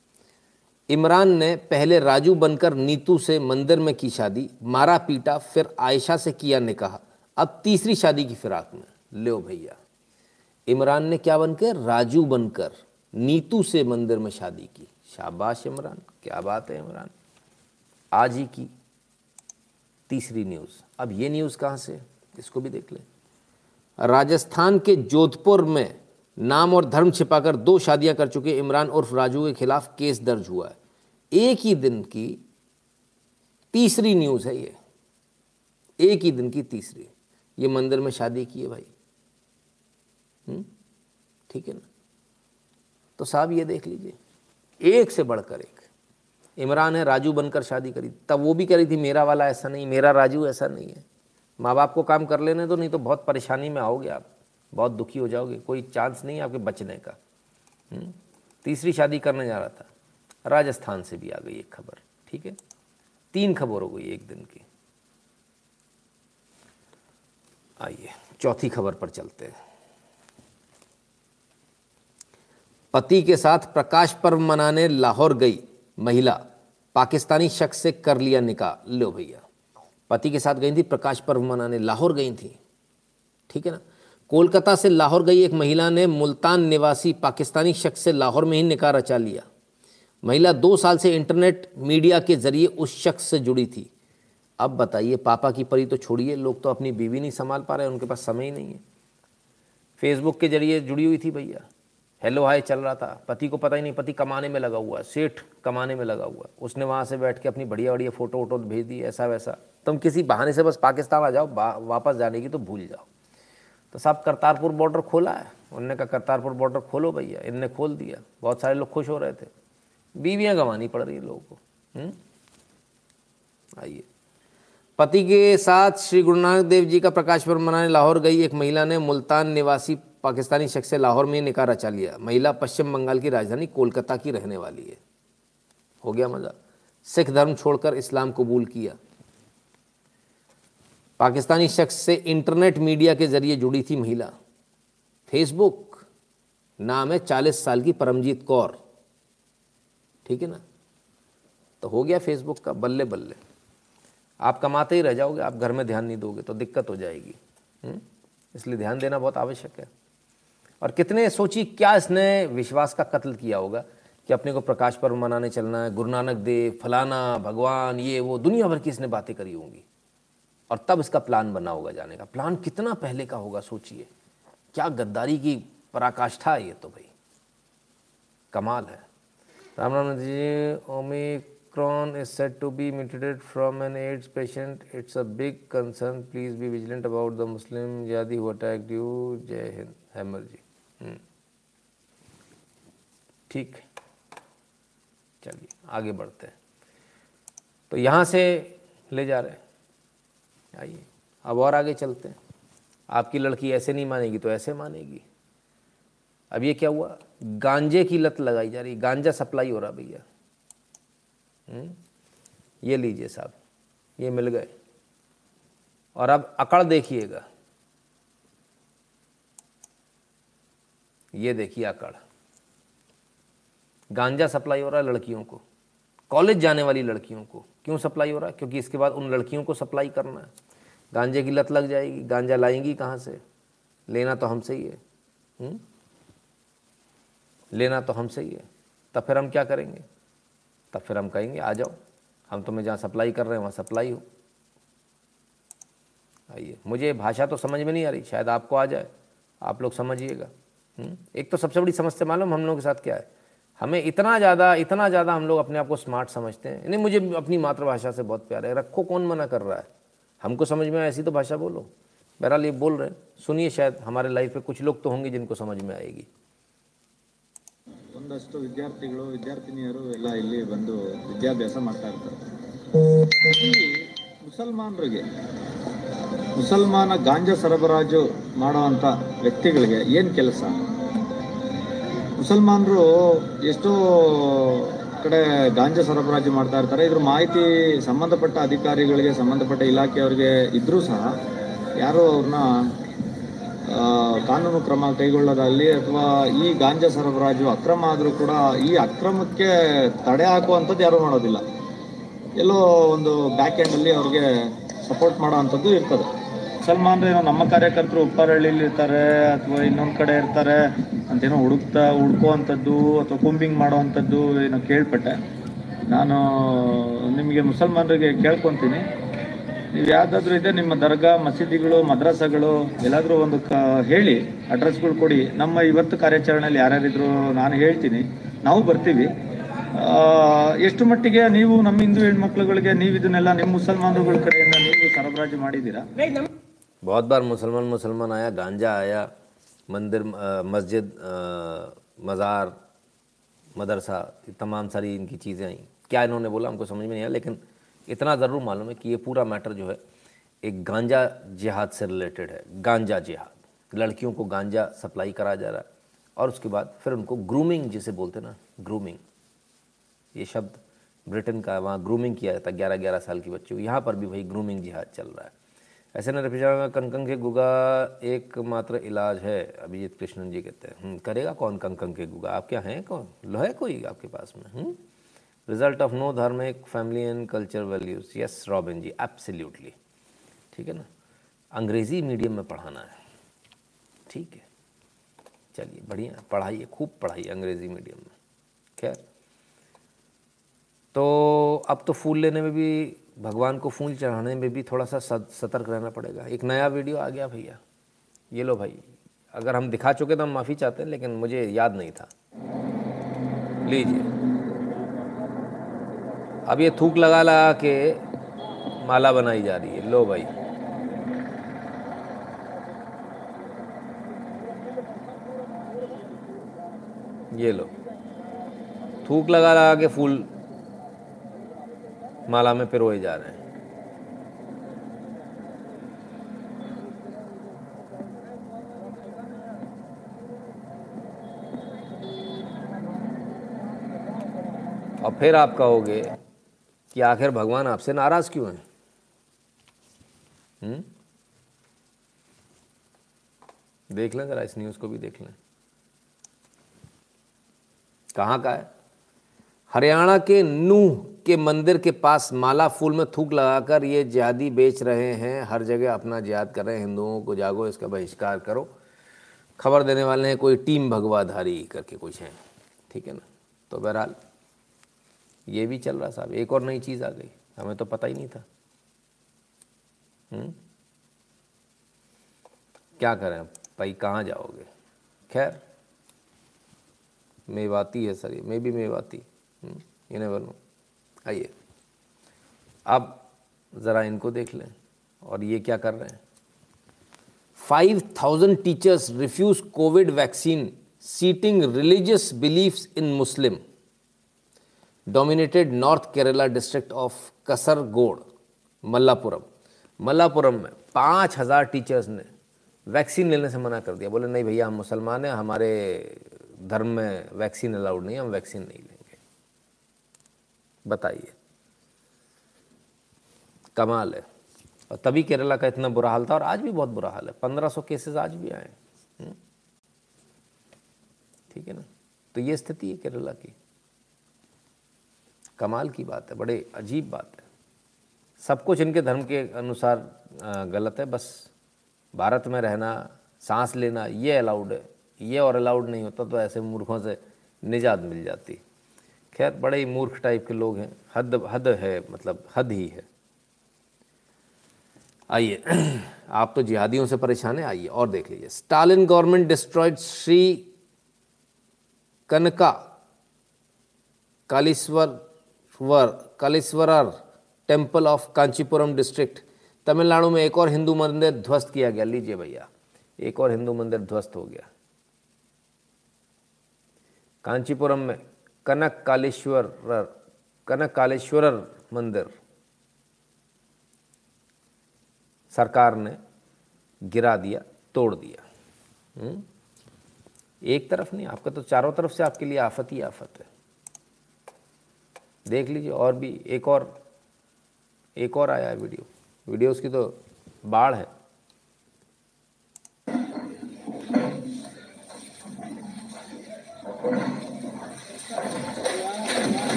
इमरान ने पहले राजू बनकर नीतू से मंदिर में की शादी, मारा पीटा, फिर आयशा से किया ने कहा अब तीसरी शादी की फिराक में। लो भैया, इमरान ने क्या बनकर? राजू बनकर नीतू से मंदिर में शादी की। शाबाश इमरान, क्या बात है इमरान। आज ही की तीसरी न्यूज़। अब ये न्यूज़ कहाँ से? इसको भी देख लें। राजस्थान के जोधपुर में नाम और धर्म छिपाकर दो शादियाँ कर चुके इमरान उर्फ़ राजू के खिलाफ केस दर्ज हुआ है। एक ही दिन की तीसरी न्यूज़ है ये। एक ही दिन की तीसरी। ये मंदिर में शादी की है भाई। ठीक है ना? तो साहब ये देख लीजिए। एक से बढ़कर एक। इमरान है, राजू बनकर शादी करी। तब वो भी करी थी, मेरा वाला ऐसा नहीं, मेरा राजू ऐसा नहीं है। माँ बाप को काम कर लेने तो नहीं तो बहुत परेशानी में आओगे आप। बहुत दुखी हो जाओगे। कोई चांस नहीं है आपके बचने का। तीसरी शादी करने जा रहा था। राजस्थान से भी आ गई एक खबर, ठीक है? तीन खबर हो गई एक दिन की। आइए, चौथी खबर पर चलते हैं। पति के साथ प्रकाश पर्व मनाने लाहौर गई महिला। पाकिस्तानी शख्स से कर लिया निकाह, लो भैया। पति के साथ गई थी, प्रकाश पर्व मनाने लाहौर गई थी, ठीक है ना? कोलकाता से लाहौर गई एक महिला ने मुल्तान निवासी पाकिस्तानी शख्स से लाहौर में ही निकाह रचा लिया। महिला दो साल से इंटरनेट मीडिया के ज़रिए उस शख्स से जुड़ी थी। अब बताइए, पापा की परी तो छोड़िए, लोग तो अपनी बीवी नहीं संभाल पा रहे, उनके पास समय ही नहीं है। फेसबुक के ज़रिए जुड़ी हुई थी भैया। हेलो हाय चल रहा था। पति को पता ही नहीं, पति कमाने में लगा हुआ है, सेठ कमाने में लगा हुआ है। उसने वहाँ से बैठ के अपनी बढ़िया बढ़िया फ़ोटो वोटो भेज दी, ऐसा वैसा। तुम किसी बहाने से बस पाकिस्तान आ जाओ वापस जाने की तो भूल जाओ। तो साहब करतारपुर बॉर्डर खोला है। उनने कहा, करतारपुर बॉर्डर खोलो भैया। इनने खोल दिया। बहुत सारे लोग खुश हो रहे थे। बीवियाँ गंवानी पड़ रही हैं लोगों को हम्म? आइए। पति के साथ श्री गुरु नानक देव जी का प्रकाश पर्व मनाने लाहौर गई एक महिला ने मुल्तान निवासी पाकिस्तानी शख्स से लाहौर में निकाह रचा लिया। महिला पश्चिम बंगाल की राजधानी कोलकाता की रहने वाली है। हो गया मज़ा। सिख धर्म छोड़कर इस्लाम कबूल किया। पाकिस्तानी शख्स से इंटरनेट मीडिया के ज़रिए जुड़ी थी महिला। फेसबुक, नाम है चालीस साल की परमजीत कौर। ठीक है ना? तो हो गया फेसबुक का बल्ले बल्ले। आप कमाते ही रह जाओगे, आप घर में ध्यान नहीं दोगे तो दिक्कत हो जाएगी। हम्म? इसलिए ध्यान देना बहुत आवश्यक है। और कितने सोची क्या इसने विश्वास का कत्ल किया होगा कि अपने को प्रकाश पर्व मनाने चलना है, गुरु नानक देव, फलाना, भगवान, ये, वो, दुनिया भर की इसने बातें करी होंगी। और तब इसका प्लान बना होगा जाने का। प्लान कितना पहले का होगा, सोचिए। क्या गद्दारी की पराकाष्ठा है ये तो भाई। कमाल है। Ram Ram ji Omicron is set to be mutated from an AIDS patient it's a big concern please be vigilant about the Muslim जादी हु अटैक्ड यू जय हिंद हैमर जी हम्म। ठीक चलिए, आगे बढ़ते हैं। तो यहाँ से ले जा रहे हैं। आइए। अब और आगे चलते हैं। आपकी लड़की ऐसे नहीं मानेगी तो ऐसे मानेगी। अब ये क्या हुआ? गांजे की लत लगाई जा रही, गांजा सप्लाई हो रहा भैया। हम्म? ये लीजिए साहब, ये मिल गए। और अब अकड़ देखिएगा। ये देखिए अकड़। गांजा सप्लाई हो रहा है लड़कियों को। कॉलेज जाने वाली लड़कियों को। क्यों सप्लाई हो रहा है? क्योंकि इसके बाद उन लड़कियों को सप्लाई करना है। गांजे की लत लग जाएगी, गांजा लाएँगी कहाँ से? लेना तो हमसे ही है। हुँ? लेना तो हमसे ही है। तब फिर हम क्या करेंगे? तब फिर हम कहेंगे, आ जाओ, हम तुम्हें जहाँ सप्लाई कर रहे हैं, वहाँ सप्लाई हो। आइए। मुझे भाषा तो समझ में नहीं आ रही, शायद आपको आ जाए। आप लोग समझिएगा। हम्म? एक तो सबसे बड़ी समस्या मालूम हम लोगों के साथ क्या है। हमें इतना ज़्यादा इतना ज़्यादा हम लोग अपने आप को स्मार्ट समझते हैं। नहीं, मुझे अपनी मातृभाषा से बहुत प्यार है। रखो कौन मना कर रहा है। हमको समझ में ऐसी तो भाषा बोलो। बहरहाल ये बोल रहे हैं। सुनिए शायद हमारे लाइफ में कुछ लोग तो होंगे जिनको समझ में आएगी। ಒಂದಷ್ಟು ವಿದ್ಯಾರ್ಥಿಗಳು, ವಿದ್ಯಾರ್ಥಿನಿಯರು ಎಲ್ಲ ಇಲ್ಲಿ ಬಂದು ವಿದ್ಯಾಭ್ಯಾಸ ಮಾಡ್ತಾ ಇರ್ತಾರೆ. ಮುಸಲ್ಮಾನರಿಗೆ, ಮುಸಲ್ಮಾನ ಗಾಂಜಾ ಸರಬರಾಜು ಮಾಡುವಂಥ ವ್ಯಕ್ತಿಗಳಿಗೆ ಏನು ಕೆಲಸ? ಮುಸಲ್ಮಾನರು ಎಷ್ಟೋ ಕಡೆ ಗಾಂಜಾ ಸರಬರಾಜು ಮಾಡ್ತಾ ಇರ್ತಾರೆ. ಇದ್ರ ಮಾಹಿತಿ ಸಂಬಂಧಪಟ್ಟ ಅಧಿಕಾರಿಗಳಿಗೆ, ಸಂಬಂಧಪಟ್ಟ ಇಲಾಖೆಯವರಿಗೆ ಇದ್ರೂ ಸಹ ಯಾರು ಅವ್ರನ್ನ ಕಾನೂನು ಕ್ರಮ ಕೈಗೊಳ್ಳೋದಾಗಲಿ ಅಥವಾ ಈ ಗಾಂಜಾ ಸರಬರಾಜು ಅಕ್ರಮ ಆದರೂ ಕೂಡ ಈ ಅಕ್ರಮಕ್ಕೆ ತಡೆ ಹಾಕುವಂಥದ್ದು ಯಾರೂ ಮಾಡೋದಿಲ್ಲ. ಎಲ್ಲೋ ಒಂದು ಬ್ಯಾಕ್ ಎಂಡಲ್ಲಿ ಅವ್ರಿಗೆ ಸಪೋರ್ಟ್ ಮಾಡೋ ಅಂಥದ್ದು ಇರ್ತದೆ. ಸಲ್ಮಾನ್ ಏನೋ ನಮ್ಮ ಕಾರ್ಯಕರ್ತರು ಉಪ್ಪಾರಳ್ಳಿಲಿ ಇರ್ತಾರೆ ಅಥವಾ ಇನ್ನೊಂದು ಕಡೆ ಇರ್ತಾರೆ, ಅಂತೇನೋ ಹುಡುಕ್ತಾ ಹುಡ್ಕೋವಂಥದ್ದು ಅಥವಾ ಕುಂಬಿಂಗ್ ಮಾಡುವಂಥದ್ದು ಏನೋ ಕೇಳ್ಪಟ್ಟೆ. ನಾನು ನಿಮಗೆ ಮುಸಲ್ಮಾನರಿಗೆ ಕೇಳ್ಕೊತೀನಿ. ನೀವು ಯಾವುದಾದ್ರೂ ಇದೆ ನಿಮ್ಮ ದರ್ಗಾ ಮಸೀದಿಗಳು ಮದ್ರಸಾಗಳು ಎಲ್ಲಾದರೂ ಒಂದು ಕ ಹೇಳಿ ಅಡ್ರೆಸ್ಗಳು ಕೊಡಿ ನಮ್ಮ ಇವತ್ತು ಕಾರ್ಯಾಚರಣೆಯಲ್ಲಿ ಯಾರ್ಯಾರಿದ್ರು ನಾನು ಹೇಳ್ತೀನಿ ನಾವು ಬರ್ತೀವಿ ಎಷ್ಟು ಮಟ್ಟಿಗೆ ನೀವು ನಮ್ಮ ಹಿಂದೂ ಹೆಣ್ಮಕ್ಳುಗಳಿಗೆ ನೀವು ಇದನ್ನೆಲ್ಲ ನಿಮ್ಮ ಮುಸಲ್ಮಾನರುಗಳ ಕಡೆಯಿಂದ ನೀವು ಸರಬರಾಜು ಮಾಡಿದ್ದೀರಾ बहुत बार मुसलमान मुसलमान आया गांजा आया मंदिर मस्जिद मज़ार मदरसा तमाम सारी इनकी चीज़ें आई क्या इन्होंने बोला हमको समझ में नहीं आया लेकिन इतना ज़रूर मालूम है कि ये पूरा मैटर जो है एक गांजा जिहाद से रिलेटेड है। गांजा जिहाद। लड़कियों को गांजा सप्लाई करा जा रहा है और उसके बाद फिर उनको ग्रूमिंग जिसे बोलते हैं ना ग्रूमिंग ये शब्द ब्रिटेन का वहाँ ग्रूमिंग किया जाता है ग्यारह ग्यारह साल की बच्चों को। यहाँ पर भी वही ग्रूमिंग जिहाद चल रहा है। ऐसे न का कंकन के गुगा एक मात्र इलाज है अभिजीत कृष्णन जी कहते हैं। हम्म, करेगा कौन कंकन के गुगा? आप क्या हैं कौन? लो है कोई आपके पास में? हुँ? रिज़ल्ट ऑफ़ नो धार्मिक family and culture values yes Robin ji absolutely ठीक है ना? अंग्रेज़ी मीडियम में पढ़ाना है। ठीक है? चलिए, बढ़िया। पढ़ाइए, खूब पढ़ाइए अंग्रेज़ी मीडियम में। खैर। तो अब तो फूल लेने में भी, भगवान को फूल चढ़ाने में भी थोड़ा सा सतर्क रहना पड़ेगा। एक नया वीडियो आ गया भैया। ये लो भाई। अगर हम दिखा चुके तो हम माफ़ी चाहते हैं, लेकिन मुझे याद नहीं था। लीजिए। अब ये थूक लगा लगा के माला बनाई जा रही है। लो भाई। ये लो। थूक लगा लगा के फूल माला में पिरोए जा रहे हैं। और फिर आप कहोगे कि आखिर भगवान आपसे नाराज़ क्यों हैं? हम्म? देख लें जरा इस न्यूज़ को भी देख लें। कहाँ का है? हरियाणा के नूह के मंदिर के पास माला फूल में थूक लगाकर ये जिहादी बेच रहे हैं। हर जगह अपना जिहाद कर रहे हैं। हिंदुओं को जागो, इसका बहिष्कार करो। खबर देने वाले हैं, कोई टीम भगवाधारी करके कुछ हैं। ठीक है ना? तो बहरहाल ये भी चल रहा साहब, एक और नई चीज़ आ गई। हमें तो पता ही नहीं था। हम्म? क्या करें भाई, कहाँ जाओगे? खैर, मेवाती है सर ये, मे भी मेवाती। यू नेवर नो आइए। अब ज़रा इनको देख लें। और ये क्या कर रहे हैं? Five thousand teachers refuse COVID vaccine, citing religious beliefs in Muslim. Dominated North Kerala district of Kasaragod Malappuram Malappuram में पाँच हज़ार टीचर्स ने वैक्सीन लेने से मना कर दिया। बोले, नहीं भैया, हम मुसलमान हैं, हमारे धर्म में वैक्सीन अलाउड नहीं, हम वैक्सीन नहीं लेंगे। बताइए। कमाल है। और तभी केरला का इतना बुरा हाल था और आज भी बहुत बुरा हाल है। पंद्रह सौ केसेस आज भी आए हम्म? ठीक है ना? तो ये स्थिति है केरला की। कमाल की बात है, बड़े अजीब बात है। सब कुछ इनके धर्म के अनुसार गलत है, बस भारत में रहना, सांस लेना, ये अलाउड है। ये और अलाउड नहीं होता तो ऐसे मूर्खों से निजात मिल जाती। खैर, बड़े ही मूर्ख टाइप के लोग हैं। हद हद है मतलब हद ही है। आइए, आप तो जिहादियों से परेशान हैं, आइए और देख लीजिए। Stalin government destroyed Shri Kanaka, कालीश्वर were Kalishwarar temple of Kanchipuram district. Tamil Nadu में एक और हिंदू मंदिर ध्वस्त किया गया। लीजिए भैया, एक और हिंदू मंदिर ध्वस्त हो गया। कांचीपुरम में कनक कालेश्वर, कनक कालेश्वरर मंदिर। सरकार ने गिरा दिया, तोड़ दिया। हम्म? एक तरफ़ नहीं, आपका तो चारों तरफ़ से आपके लिए आफत ही आफत है। देख लीजिए, और भी एक और एक और आया है वीडियो। वीडियोस की तो बाढ़ है।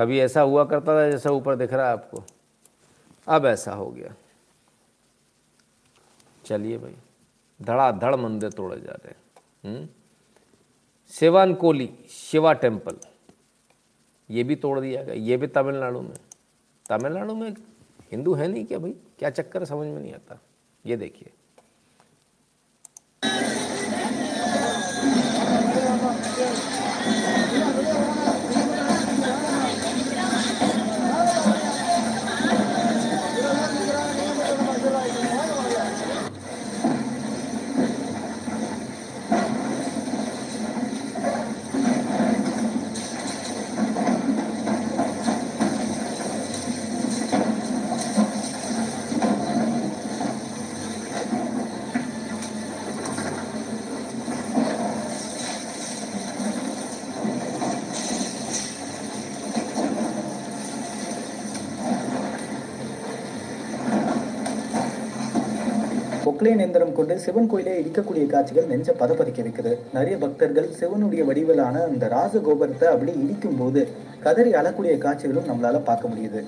कभी ऐसा हुआ करता था जैसा ऊपर दिख रहा है आपको? अब ऐसा हो गया। चलिए भाई, धड़ाधड़ मंदिर तोड़े जा रहे हैं। हम्म? शिवान कोली शिवा टेंपल ये भी तोड़ दिया गया। ये भी तमिलनाडु में। तमिलनाडु में हिंदू है नहीं क्या भाई? क्या चक्कर समझ में नहीं आता। ये देखिए। பொக்லைன் எந்திரம் கொண்டு சிவன் கோயிலை இடிக்கக்கூடிய காட்சிகள் நெஞ்ச பதப்பதிக்க வைக்குது நிறைய பக்தர்கள் சிவனுடைய வடிவிலான அந்த ராஜகோபுரத்தை அப்படி இடிக்கும் போது கதறி அழக்கூடிய காட்சிகளும் நம்மளால பார்க்க முடியுது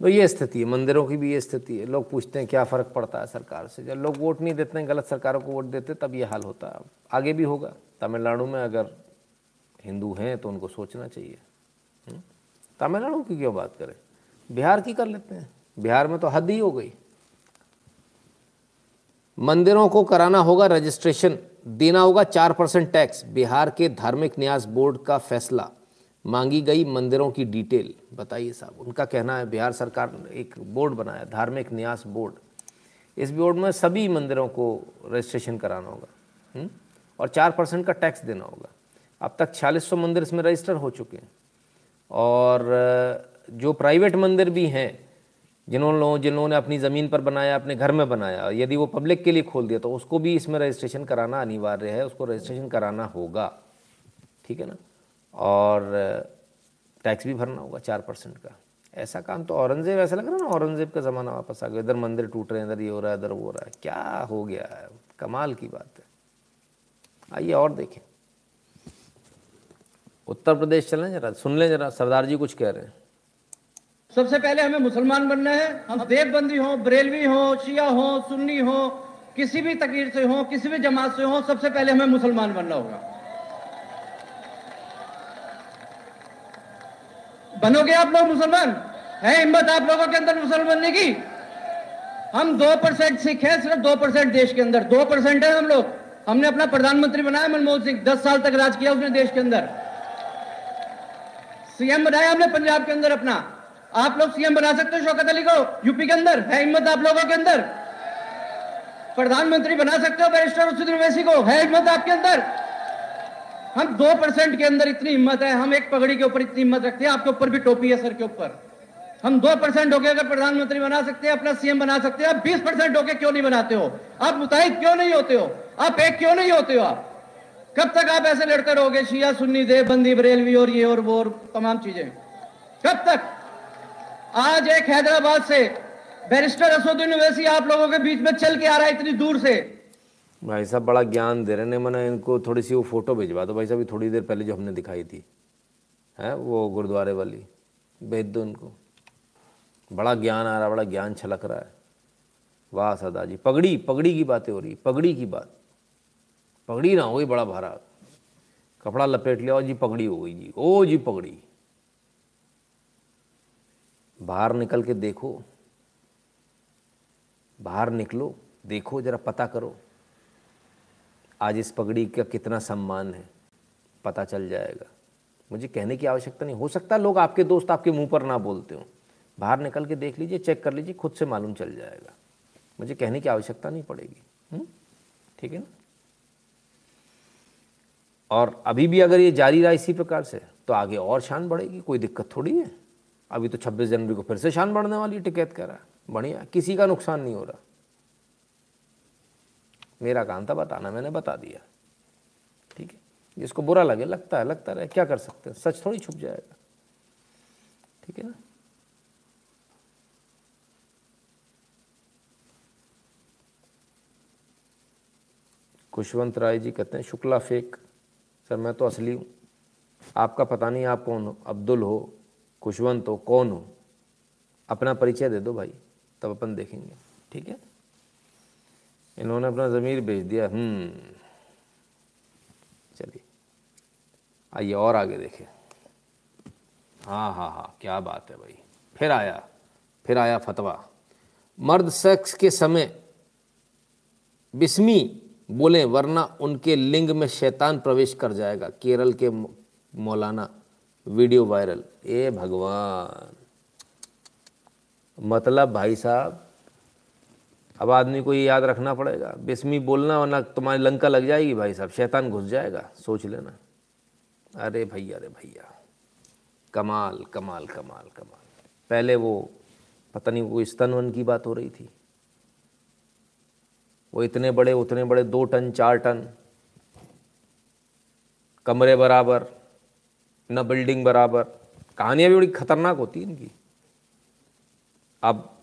तो ये स्थिति है मंदिरों की भी ये स्थिति है लोग पूछते हैं क्या फ़र्क पड़ता है सरकार से जब लोग वोट नहीं देते हैं गलत सरकारों को वोट देते तब ये हाल होता है आगे भी होगा तमिलनाडु में अगर हिंदू हैं तो उनको सोचना चाहिए हम्म? तमिलनाडु की क्यों बात करें बिहार की कर लेते हैं। बिहार में तो हद ही हो गई। मंदिरों को कराना होगा रजिस्ट्रेशन, देना होगा चार परसेंट टैक्स। बिहार के धार्मिक न्यास बोर्ड का फैसला। मांगी गई मंदिरों की डिटेल। बताइए साहब, उनका कहना है बिहार सरकार ने एक बोर्ड बनाया, धार्मिक न्यास बोर्ड। इस बोर्ड में सभी मंदिरों को रजिस्ट्रेशन कराना होगा हुँ? और चार परसेंट का टैक्स देना होगा। अब तक छियालीस सौ मंदिर इसमें रजिस्टर हो चुके हैं। और जो प्राइवेट मंदिर भी हैं, जिन्होंने लोगों जिन लोगों ने अपनी ज़मीन पर बनाया, अपने घर में बनाया, यदि वो पब्लिक के लिए खोल दिया तो उसको भी इसमें रजिस्ट्रेशन कराना अनिवार्य है, उसको रजिस्ट्रेशन कराना होगा। ठीक है ना? और टैक्स भी भरना होगा चार परसेंट का। ऐसा काम तो औरंगज़ेब, ऐसा लग रहा है ना, औरंगज़ेब का ज़माना वापस आ गया। इधर मंदिर टूट रहे हैं, इधर ये हो रहा है, इधर वो हो रहा है। क्या हो गया है? कमाल की बात है। आइए और देखें। उत्तर प्रदेश चलें जरा, सुन लें जरा, सरदार जी कुछ कह रहे हैं। सबसे पहले हमें मुसलमान बनना है। हम देवबंदी हो, बरेलवी हो, शिया हो, सुन्नी हो, किसी भी तकीर से हो, किसी भी जमात से हो, सबसे पहले हमें मुसलमान बनना होगा। बनोगे आप लोग मुसलमान? है हिम्मत आप लोगों के अंदर मुसलमान बनने की? हम दो परसेंट सिख हैं, सिर्फ़ दो परसेंट देश के अंदर। दो परसेंट है हम लोग। हमने अपना प्रधानमंत्री बनाया, मनमोहन सिंह। दस साल तक राज किया उसने देश के अंदर। सीएम बनाया हमने पंजाब के अंदर अपना। आप लोग सीएम बना सकते हो शौकत अली को, यूपी के अंदर, है हिम्मत आप लोगों के अंदर? प्रधानमंत्री बना सकते हो बैरिस्टर ओवैसी को, है हिम्मत आपके अंदर? हम दो परसेंट के अंदर इतनी हिम्मत है, हम एक पगड़ी के ऊपर इतनी हिम्मत रखते हैं, आपके ऊपर भी टोपी है सर के ऊपर। हम दो परसेंट होके अगर प्रधानमंत्री बना सकते हैं, अपना सीएम बना सकते हैं, आप बीस परसेंट होके क्यों नहीं बनाते हो? आप मुताहिद क्यों नहीं होते हो? आप एक क्यों नहीं होते हो आप? कब तक आप ऐसे लड़ते रहोगे, शिया, सुन्नी, देवबंदी, बरेलवी और ये और वो और तमाम चीज़ें? कब तक? आज एक हैदराबाद से बैरिस्टर असुद्दीन ओवैसी आप लोगों के बीच में चल के आ रहा है इतनी दूर से। भाई साहब, बड़ा ज्ञान दे रहे हैं, मैंने इनको थोड़ी सी वो फ़ोटो भिजवा दो। भाई साहब थोड़ी देर पहले जो हमने दिखाई थी, है, वो गुरुद्वारे वाली, भेज दो उनको। बड़ा ज्ञान आ रहा बड़ा ज्ञान छलक रहा है। वाह सदा जी, पगड़ी पगड़ी की बातें हो रही, पगड़ी की बात। पगड़ी ना हो गई, बड़ा भारा। कपड़ा लपेट लिया और जी, पगड़ी हो गई जी, ओ जी, पगड़ी। बाहर निकल के देखो। बाहर निकलो, देखो, जरा पता करो। आज इस पगड़ी का कितना सम्मान है, पता चल जाएगा। मुझे कहने की आवश्यकता नहीं। हो सकता लोग आपके दोस्त आपके मुँह पर ना बोलते हो। बाहर निकल के देख लीजिए, चेक कर लीजिए, खुद से मालूम चल जाएगा। मुझे कहने की आवश्यकता नहीं पड़ेगी। ठीक है ना? और अभी भी अगर ये जारी रहा इसी प्रकार से तो आगे और शान बढ़ेगी, कोई दिक्कत थोड़ी है? अभी तो 26 जनवरी को फिर से शान बढ़ने वाली टिकैत कह रहा। है बढ़िया, किसी का नुकसान नहीं हो रहा। मेरा काम था बताना, मैंने बता दिया। ठीक है? जिसको बुरा लगे, लगता है, लगता रहे, क्या कर सकते हैं? सच थोड़ी छुप जाएगा। ठीक है ना? खुशवंत राय जी कहते हैं, शुक्ला फेक, सर मैं तो असली हूँ। आपका पता नहीं आप कौन हो? अब्दुल हो खुशवंत हो, कौन हो? अपना परिचय दे दो भाई, तब अपन देखेंगे, ठीक है? इन्होंने अपना ज़मीर भेज दिया हम्म। चलिए, आइए और आगे देखें। हाँ हाँ हाँ क्या बात है भाई। फिर आया फिर आया फतवा। मर्द सेक्स के समय बिस्मी बोले, वरना उनके लिंग में शैतान प्रवेश कर जाएगा, केरल के मौलाना। Video viral. ए भगवान। मतलब भाई साहब, अब आदमी को ये याद रखना पड़ेगा। बिस्मी बोलना वरना तुम्हारी लंका लग जाएगी भाई साहब, शैतान घुस जाएगा, सोच लेना। अरे भैया अरे भैया। कमाल कमाल कमाल कमाल। पहले वो, पता नहीं, वो स्तन वन की बात हो रही थी। वो इतने बड़े, उतने बड़े दो टन, चार टन, कमरे बराबर न बिल्डिंग बराबर। कहानियाँ भी बड़ी खतरनाक होती हैं इनकी। अब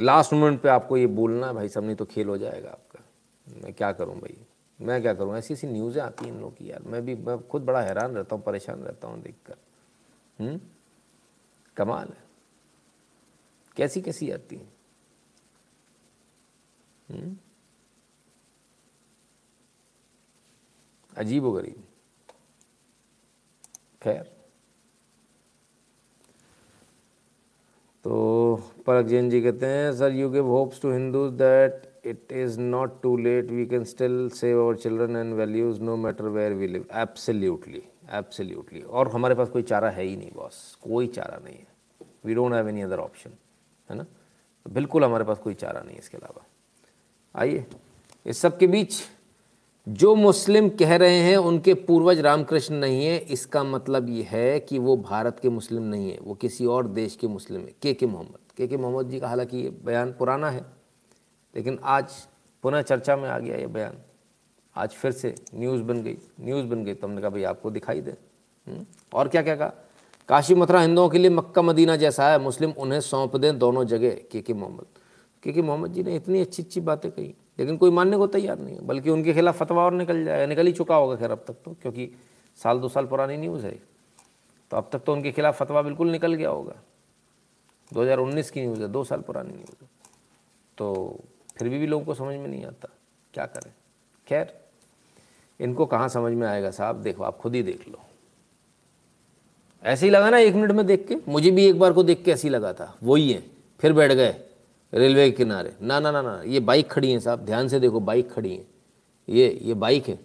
लास्ट मोमेंट पे आपको ये बोलना है, भाई सब नहीं तो खेल हो जाएगा आपका। मैं क्या करूँ भाई? मैं क्या करूँ? ऐसी ऐसी न्यूज़ें आती हैं इन लोग की यार। मैं भी, मैं खुद बड़ा हैरान रहता हूँ, परेशान रहता हूँ देखकर। हम्म? कमाल है। कैसी कैसी आती हैं? हम्म? अजीब व गरीब खैर। तो परक जैन जी कहते हैं sir you give hopes to Hindus that it is not too late we can still save our children and values no matter where we live absolutely absolutely और हमारे पास कोई चारा है ही नहीं बॉस कोई चारा नहीं है। We don't have any other option है ना? बिल्कुल हमारे पास कोई चारा नहीं है इसके अलावा। आइए, इस सब के बीच जो मुस्लिम कह रहे हैं, उनके पूर्वज रामकृष्ण नहीं है। इसका मतलब ये है कि वो भारत के मुस्लिम नहीं है। वो किसी और देश के मुस्लिम है। के के मोहम्मद। के के मोहम्मद जी का हालाँकि ये बयान पुराना है, लेकिन आज पुनः चर्चा में आ गया ये बयान। आज फिर से न्यूज़ बन गई। न्यूज़ बन गई तो हमने कहा, भाई आपको दिखाई दे। हम्म? और क्या क्या कहा? काशी मथुरा हिंदुओं के लिए मक्का मदीना जैसा है। मुस्लिम उन्हें सौंप दें दोनों जगह के के मोहम्मद। के के मोहम्मद जी ने इतनी अच्छी अच्छी बातें कही लेकिन कोई मानने को तैयार नहीं है बल्कि उनके खिलाफ फतवा और निकल जाएगा निकल ही चुका होगा खैर अब तक तो क्योंकि साल दो साल पुरानी न्यूज़ है। तो अब तक तो उनके खिलाफ फतवा बिल्कुल निकल गया होगा। 2019 की न्यूज़ है दो साल पुरानी न्यूज़ है। तो फिर भी, भी लोगों को समझ में नहीं आता क्या करें? खैर इनको कहाँ समझ में आएगा साहब? देखो आप खुद ही देख लो। ऐसे ही लगा ना एक मिनट में देख के मुझे भी एक बार को देख के ऐसे ही लगा था वही है फिर बैठ गए। रेलवे के किनारे। ना ना ना ना ये बाइक खड़ी है साहब ध्यान से देखो बाइक खड़ी है। ये ये बाइक है।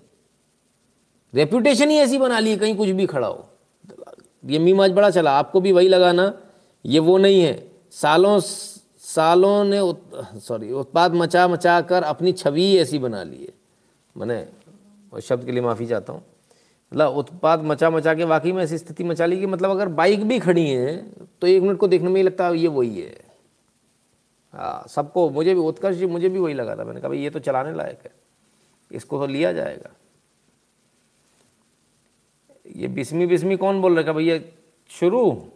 रेपुटेशन ही ऐसी बना ली कहीं कुछ भी खड़ा हो। ये मीम आज बड़ा चला आपको भी वही लगाना ये वो नहीं है। सालों सालों ने उत, सॉरी उत्पाद मचा मचा कर अपनी छवि ऐसी बना ली है। मैंने उस शब्द के लिए माफ़ी चाहता हूँ। मतलब उत्पाद मचा मचा के वाकई में ऐसी स्थिति मचा ली कि मतलब अगर बाइक भी खड़ी है तो एक मिनट को देखने में ही लगता है ये वही हाँ। सबको, मुझे भी, उत्कर्ष जी, मुझे भी वही लगा था। मैंने कहा, भाई, ये तो चलाने लायक है। इसको तो लिया जाएगा। ये बिस्मी बिस्मी कौन बोल रहा है? भैया, शुरू,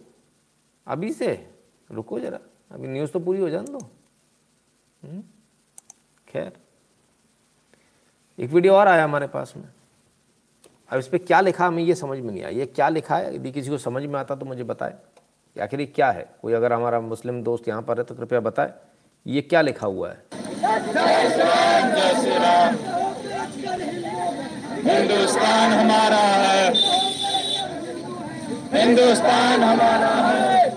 अभी से, रुको जरा, अभी न्यूज़ तो पूरी हो, जाने दो। हम्म? खैर। एक वीडियो और आया हमारे पास में। अब इस पर क्या लिखा हमें ये समझ में नहीं आया। ये क्या लिखा है? यदि किसी को समझ में आता तो मुझे बताए। आखिर ये क्या है? कोई अगर हमारा मुस्लिम दोस्त यहाँ पर है तो कृपया बताए, ये क्या लिखा हुआ है? हिंदुस्तान हमारा है। हिंदुस्तान हमारा है।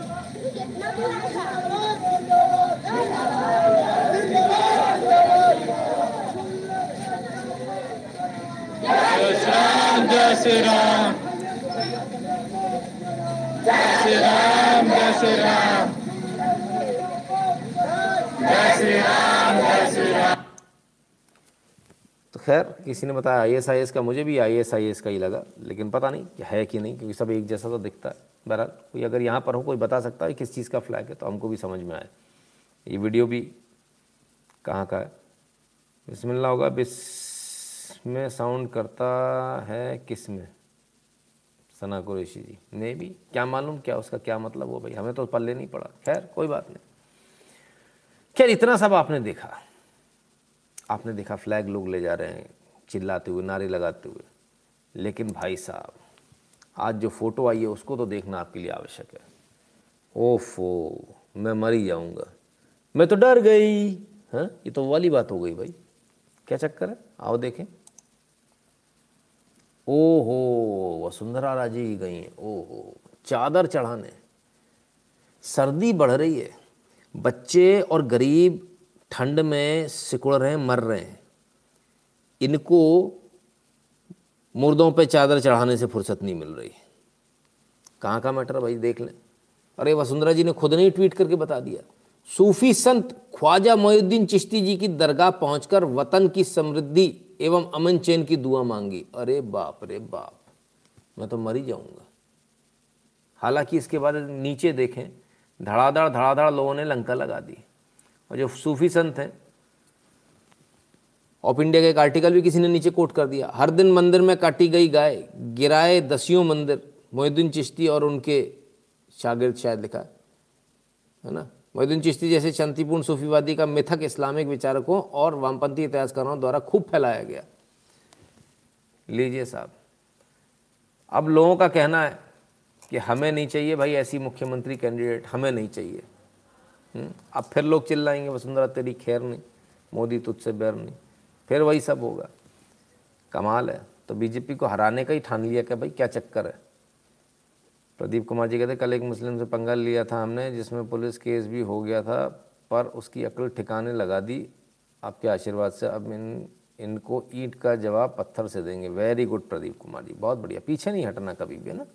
जय श्री राम। जय श्री राम। श्री राम जय श्री राम जय श्री राम तो खैर, किसी ने बताया आई एस आई एस का, मुझे भी आई एस आई एस का ही लगा, लेकिन पता नहीं कि है कि नहीं, क्योंकि सब एक जैसा तो दिखता है। बहरहाल, कोई अगर यहाँ पर हो, कोई बता सकता है किस चीज़ का फ्लैग है तो हमको भी समझ में आए। ये वीडियो भी कहाँ का है? बिस्मिल्लाह होगा, बिस, में साउंड करता है किसमें? सना कुरैशी जी। ने भी क्या मालूम क्या उसका क्या मतलब हो भाई? हमें तो पल्ले नहीं पड़ा। खैर, कोई बात नहीं। खैर, इतना सब आपने देखा। आपने देखा फ्लैग लोग ले जा रहे हैं, चिल्लाते हुए, नारे लगाते हुए। लेकिन भाई साहब, आज जो फ़ोटो आई है, उसको तो देखना आपके लिए आवश्यक है। ओफो, मैं मर जाऊँगा। मैं तो डर गई। हाँ? ये तो वाली बात हो गई भाई। क्या चक्कर है? आओ देखें। ओहो वसुंधरा राजे ही गई। ओहो, चादर चढ़ाने। सर्दी बढ़ रही है। बच्चे और गरीब ठंड में सिकुड़ रहे हैं, मर रहे हैं। इनको मुर्दों पे चादर चढ़ाने से फुर्सत नहीं मिल रही। कहाँ का मैटर भाई, देख लें। अरे वसुंधरा जी ने खुद नहीं ट्वीट करके बता दिया। सूफी संत ख्वाजा मोहुद्दीन चिश्ती जी की दरगाह पहुंचकर वतन की समृद्धि एवं अमन चैन की दुआ मांगी। अरे बाप, रे बाप। मैं तो मर ही जाऊँगा। हालाँकि इसके बाद नीचे देखें, धड़ाधड़ धड़ाधड़ लोगों ने लंका लगा दी। और जो सूफी संत हैं, ऑफ़ इंडिया का एक आर्टिकल भी किसी ने नीचे कोट कर दिया। हर दिन मंदिर में काटी गई गाय, गिराए दसियों मंदिर, मोहिद्दीन चिश्ती और उनके शागिर्द शायद लिखा है ना? मोहद्दीन चिश्ती जैसे शांतिपूर्ण सूफीवादी का मिथक इस्लामिक विचारकों और वामपंथी इतिहासकारों द्वारा खूब फैलाया गया। लीजिए साहब अब लोगों का कहना है कि हमें नहीं चाहिए भाई ऐसी मुख्यमंत्री कैंडिडेट हमें नहीं चाहिए। हम्म, अब फिर लोग चिल्लाएँगे वसुंधरा तेरी खैर नहीं मोदी तुझसे बैर नहीं। फिर वही सब होगा। कमाल है तो बीजेपी को हराने का ही ठान लिया क्या भाई? क्या चक्कर है? प्रदीप कुमार जी कहते कल एक मुस्लिम से पंगा लिया था हमने जिसमें पुलिस केस भी हो गया था पर उसकी अकल ठिकाने लगा दी। आपके आशीर्वाद से अब इन इनको ईंट का जवाब पत्थर से देंगे। Very good Pradeep Kumar ji. बहुत बढ़िया। पीछे नहीं हटना कभी भी है ना?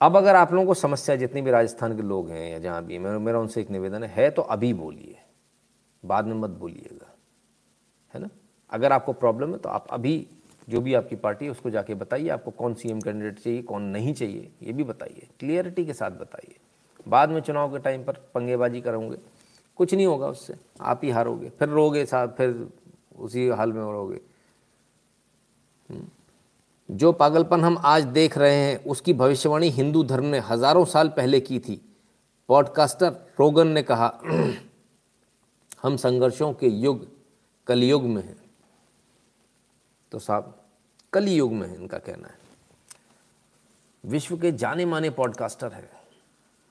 अब अगर आप लोगों को समस्या जितनी भी राजस्थान के लोग हैं या जहाँ भी मेरा मेरा उनसे एक निवेदन है, है तो अभी बोलिए। बाद में मत बोलिएगा। है ना? अगर आपको प्रॉब्लम है तो आप अभी जो भी आपकी पार्टी है, उसको जाके बताइए, आपको कौन सी एम कैंडिडेट चाहिए, कौन नहीं चाहिए, ये भी बताइए। क्लियरिटी के साथ बताइए। बाद में चुनाव के टाइम पर पंगेबाजी करोगे। कुछ नहीं होगा उससे। आप ही हारोगे। फिर रोगे साथ, फिर उसी हाल में रहोगे हम्म। जो पागलपन हम आज देख रहे हैं, उसकी भविष्यवाणी हिंदू धर्म ने हज़ारों साल पहले की थी। पॉडकास्टर रोगन ने कहा, हम संघर्षों के युग, कलयुग में हैं। तो साहब, कलयुग में है इनका कहना है। विश्व के जाने माने पॉडकास्टर हैं।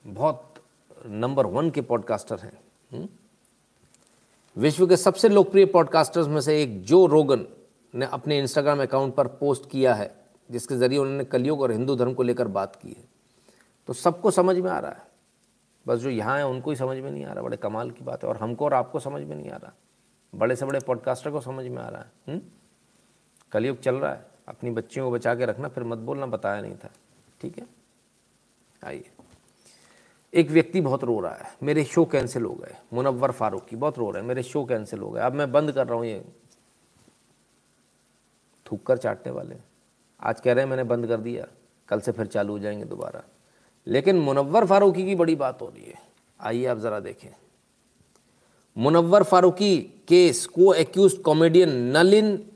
बहुत नंबर वन के पॉडकास्टर हैं। हम्म? विश्व के सबसे लोकप्रिय पॉडकास्टर्स में से एक जो रोगन ने अपने इंस्टाग्राम अकाउंट पर पोस्ट किया है, जिसके ज़रिए उन्होंने कलयुग और हिंदू धर्म को लेकर बात की है। तो सबको समझ में आ रहा है। बस जो यहाँ है, उनको ही समझ में नहीं आ रहा। बड़े कमाल की बात है। और हमको और आपको समझ में नहीं आ रहा। बड़े से बड़े पॉडकास्टर को समझ में आ रहा है। हुँ? कलयुग चल रहा है। अपनी बच्चियों को बचा के रखना, फिर मत बोलना, बताया नहीं था। ठीक है? आइए। एक व्यक्ति बहुत रो रहा है। मेरे शो कैंसिल हो गए। मुनव्वर फारूकी बहुत रो रहे हैं। मेरे शो कैंसिल हो गए। अब मैं बंद कर रहा हूँ ये। थूक कर चाटने वाले। आज कह रहे हैं, मैंने बंद कर दिया। कल से फिर चालू हो जाएँगे दोबारा। लेकिन मुनव्वर फारूकी की बड़ी बात हो रही है। आइए आप ज़रा देखें। मुनव्वर फारूकी केस को accuse comedian Nalin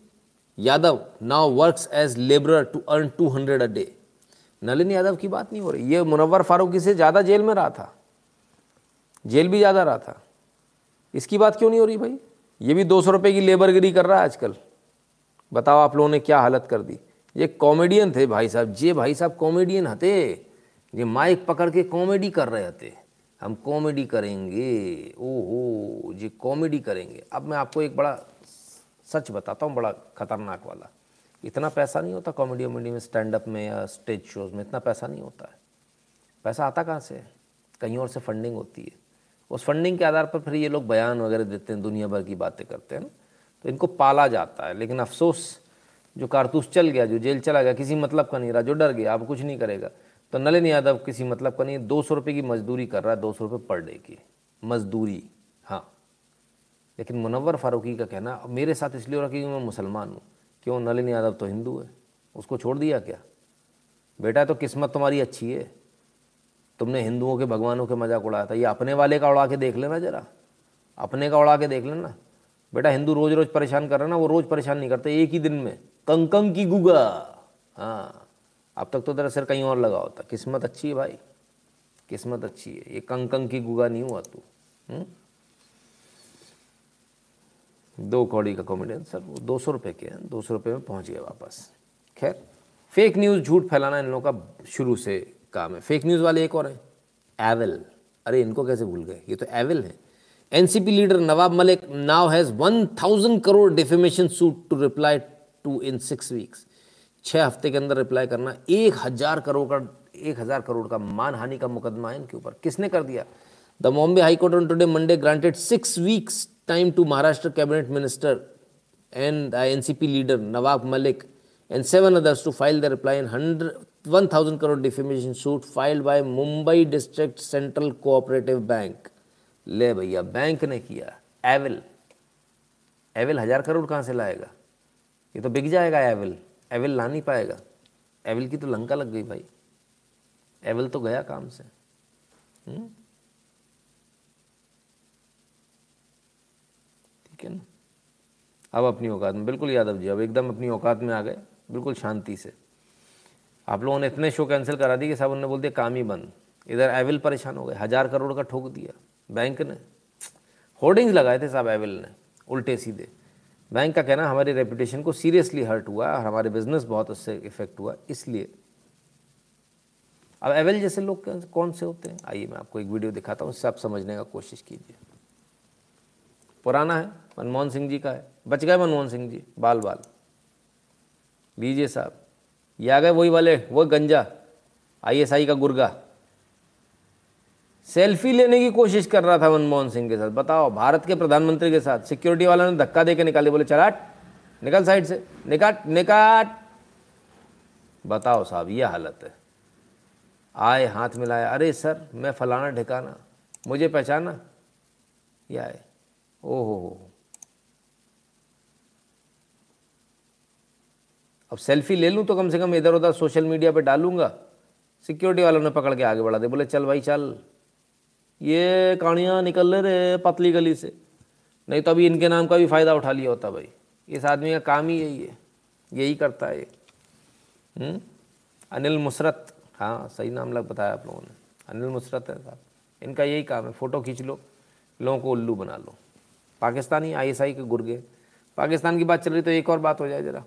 Yadav now works as labourer to earn 200 a day Nalin Yadav की बात नहीं हो रही। ये मुनव्वर फारूकी से ज़्यादा जेल में रहा था। जेल भी ज़्यादा रहा था। इसकी बात क्यों नहीं हो रही भाई? ये भी दो सौ रुपये की लेबरगिरी कर रहा है आजकल। बताओ आप लोगों ने क्या हालत कर दी। ये कॉमेडियन थे भाई साहब। जे भाई साहब कॉमेडियन हते। ये माइक पकड़ के कॉमेडी कर रहे थे हम कॉमेडी करेंगे। ओहो जी कॉमेडी करेंगे। अब मैं आपको एक बड़ा सच बताता हूँ, बड़ा खतरनाक वाला। इतना पैसा नहीं होता कॉमेडी वॉमेडी में स्टैंड अप में या स्टेज शोज़ में, इतना पैसा नहीं होता है। पैसा आता कहाँ से? कहीं और से फंडिंग होती है। उस फंडिंग के आधार पर फिर ये लोग बयान वगैरह देते हैं, दुनिया भर की बातें करते हैं तो इनको पाला जाता है, लेकिन अफसोस, जो कारतूस चल गया, जो जेल चला गया, किसी मतलब का नहीं रहा, जो डर गया, अब कुछ नहीं करेगा। तो नलिन यादव किसी मतलब का नहीं दो सौ रुपये की मजदूरी कर रहा है, दो सौ रुपये पर डे की। मजदूरी हाँ। लेकिन मुनवर फारूकी का कहना मेरे साथ इसलिए हो रहा कि मैं मुसलमान हूँ। क्यों नलिन यादव तो हिंदू है? उसको छोड़ दिया क्या? बेटा तो किस्मत तुम्हारी अच्छी है। तुमने हिंदुओं के भगवानों के मज़ाक उड़ाया था। ये अपने वाले का उड़ा के देख लेना जरा। अपने का उड़ा के देख लेना। बेटा, हिंदू रोज रोज परेशान कर रहे ना, वो रोज परेशान नहीं करते, एक ही दिन में। कंकंग की गुगा। हाँ अब तक तो तेरा सिर कहीं और लगा होता। किस्मत अच्छी है भाई। किस्मत अच्छी है। ये कंकंग की गुगा नहीं हुआ तू। हम्म? दो कौड़ी का कॉमेडियन सर वो दो सौ रुपये के हैं, दो सौ रुपये में पहुँच गया वापस। खैर फेक न्यूज़ झूठ फैलाना इन लोगों का शुरू से काम है। फेक न्यूज़ वाले एक और हैं एवल अरे, इनको कैसे भूल गए? ये तो एवल हैं। NCP leader Nawab Malik now has one thousand crore defamation suit to reply to in six weeks छः हफ़्ते के अंदर रिप्लाई करना, एक हज़ार करोड़ का, एक हज़ार करोड़ का मानहानि का मुकदमा है इनके ऊपर। किसने कर दिया? The Bombay high court on today Monday granted six weeks time to Maharashtra cabinet minister and the NCP leader Nawab Malik and seven others to file their reply in 1000 crore defamation suit filed by Mumbai District Central Cooperative Bank. ले भैया bank ने किया evil evil हज़ार करोड़ कहाँ से लाएगा ये तो बिक जाएगा एविल एविल ला नहीं पाएगा एविल की तो लंका लग गई भाई एविल तो गया काम से हुँ? ठीक है ना अब अपनी औकात में, बिल्कुल यादव जी अब एकदम अपनी औकात में आ गए, बिल्कुल शांति से। आप लोगों ने इतने शो कैंसिल करा दिए कि साहब उन्होंने बोल दिया, काम ही बंद। इधर एविल परेशान हो गए, हज़ार करोड़ का ठोक दिया, बैंक ने। होर्डिंग्स लगाए थे साहब एविल ने, उल्टे सीधे। बैंक का कहना, हमारी रेपुटेशन को सीरियसली हर्ट हुआ और हमारे बिज़नेस बहुत उससे इफ़ेक्ट हुआ, इसलिए। अब एवेल जैसे लोग कौन से होते हैं? आइए मैं आपको एक वीडियो दिखाता हूँ उससे आप समझने का कोशिश कीजिए। पुराना है मनमोहन सिंह जी का है। बच गए मनमोहन सिंह जी बाल बाल लीजिए साहब, ये आ गए वही वाले, वो गंजा आईएसआई का गुर्गा। सेल्फी लेने की कोशिश कर रहा था मनमोहन सिंह के साथ। बताओ, भारत के प्रधानमंत्री के साथ सिक्योरिटी वाला ने धक्का दे के निकाले, बोले चलाट निकल साइड से, निकाट निकाट। बताओ साहब, ये हालत है। आए, हाथ मिलाया, अरे सर, मैं फलाना ठिकाना, मुझे पहचाना? ये आए, ओहो हो अब सेल्फी ले लूँ तो कम से कम इधर उधर सोशल मीडिया पे डालूँगा। सिक्योरिटी वालों ने पकड़ के आगे बढ़ा दे, बोले, चल भाई, चल। ये कहानियाँ निकल ले रहे पतली गली से। नहीं तो अभी इनके नाम का भी फ़ायदा उठा लिया होता भाई। इस आदमी का काम ही यही है। यही करता है हम्म? अनिल मुसरत हाँ सही नाम लग बताया आप लोगों ने। अनिल मुसरत है साहब। इनका यही काम है। फ़ोटो खींच लो, लोगों को उल्लू बना लो। पाकिस्तानी आईएसआई के गुर्गे। पाकिस्तान की बात चल रही तो एक और बात हो जाए ज़रा।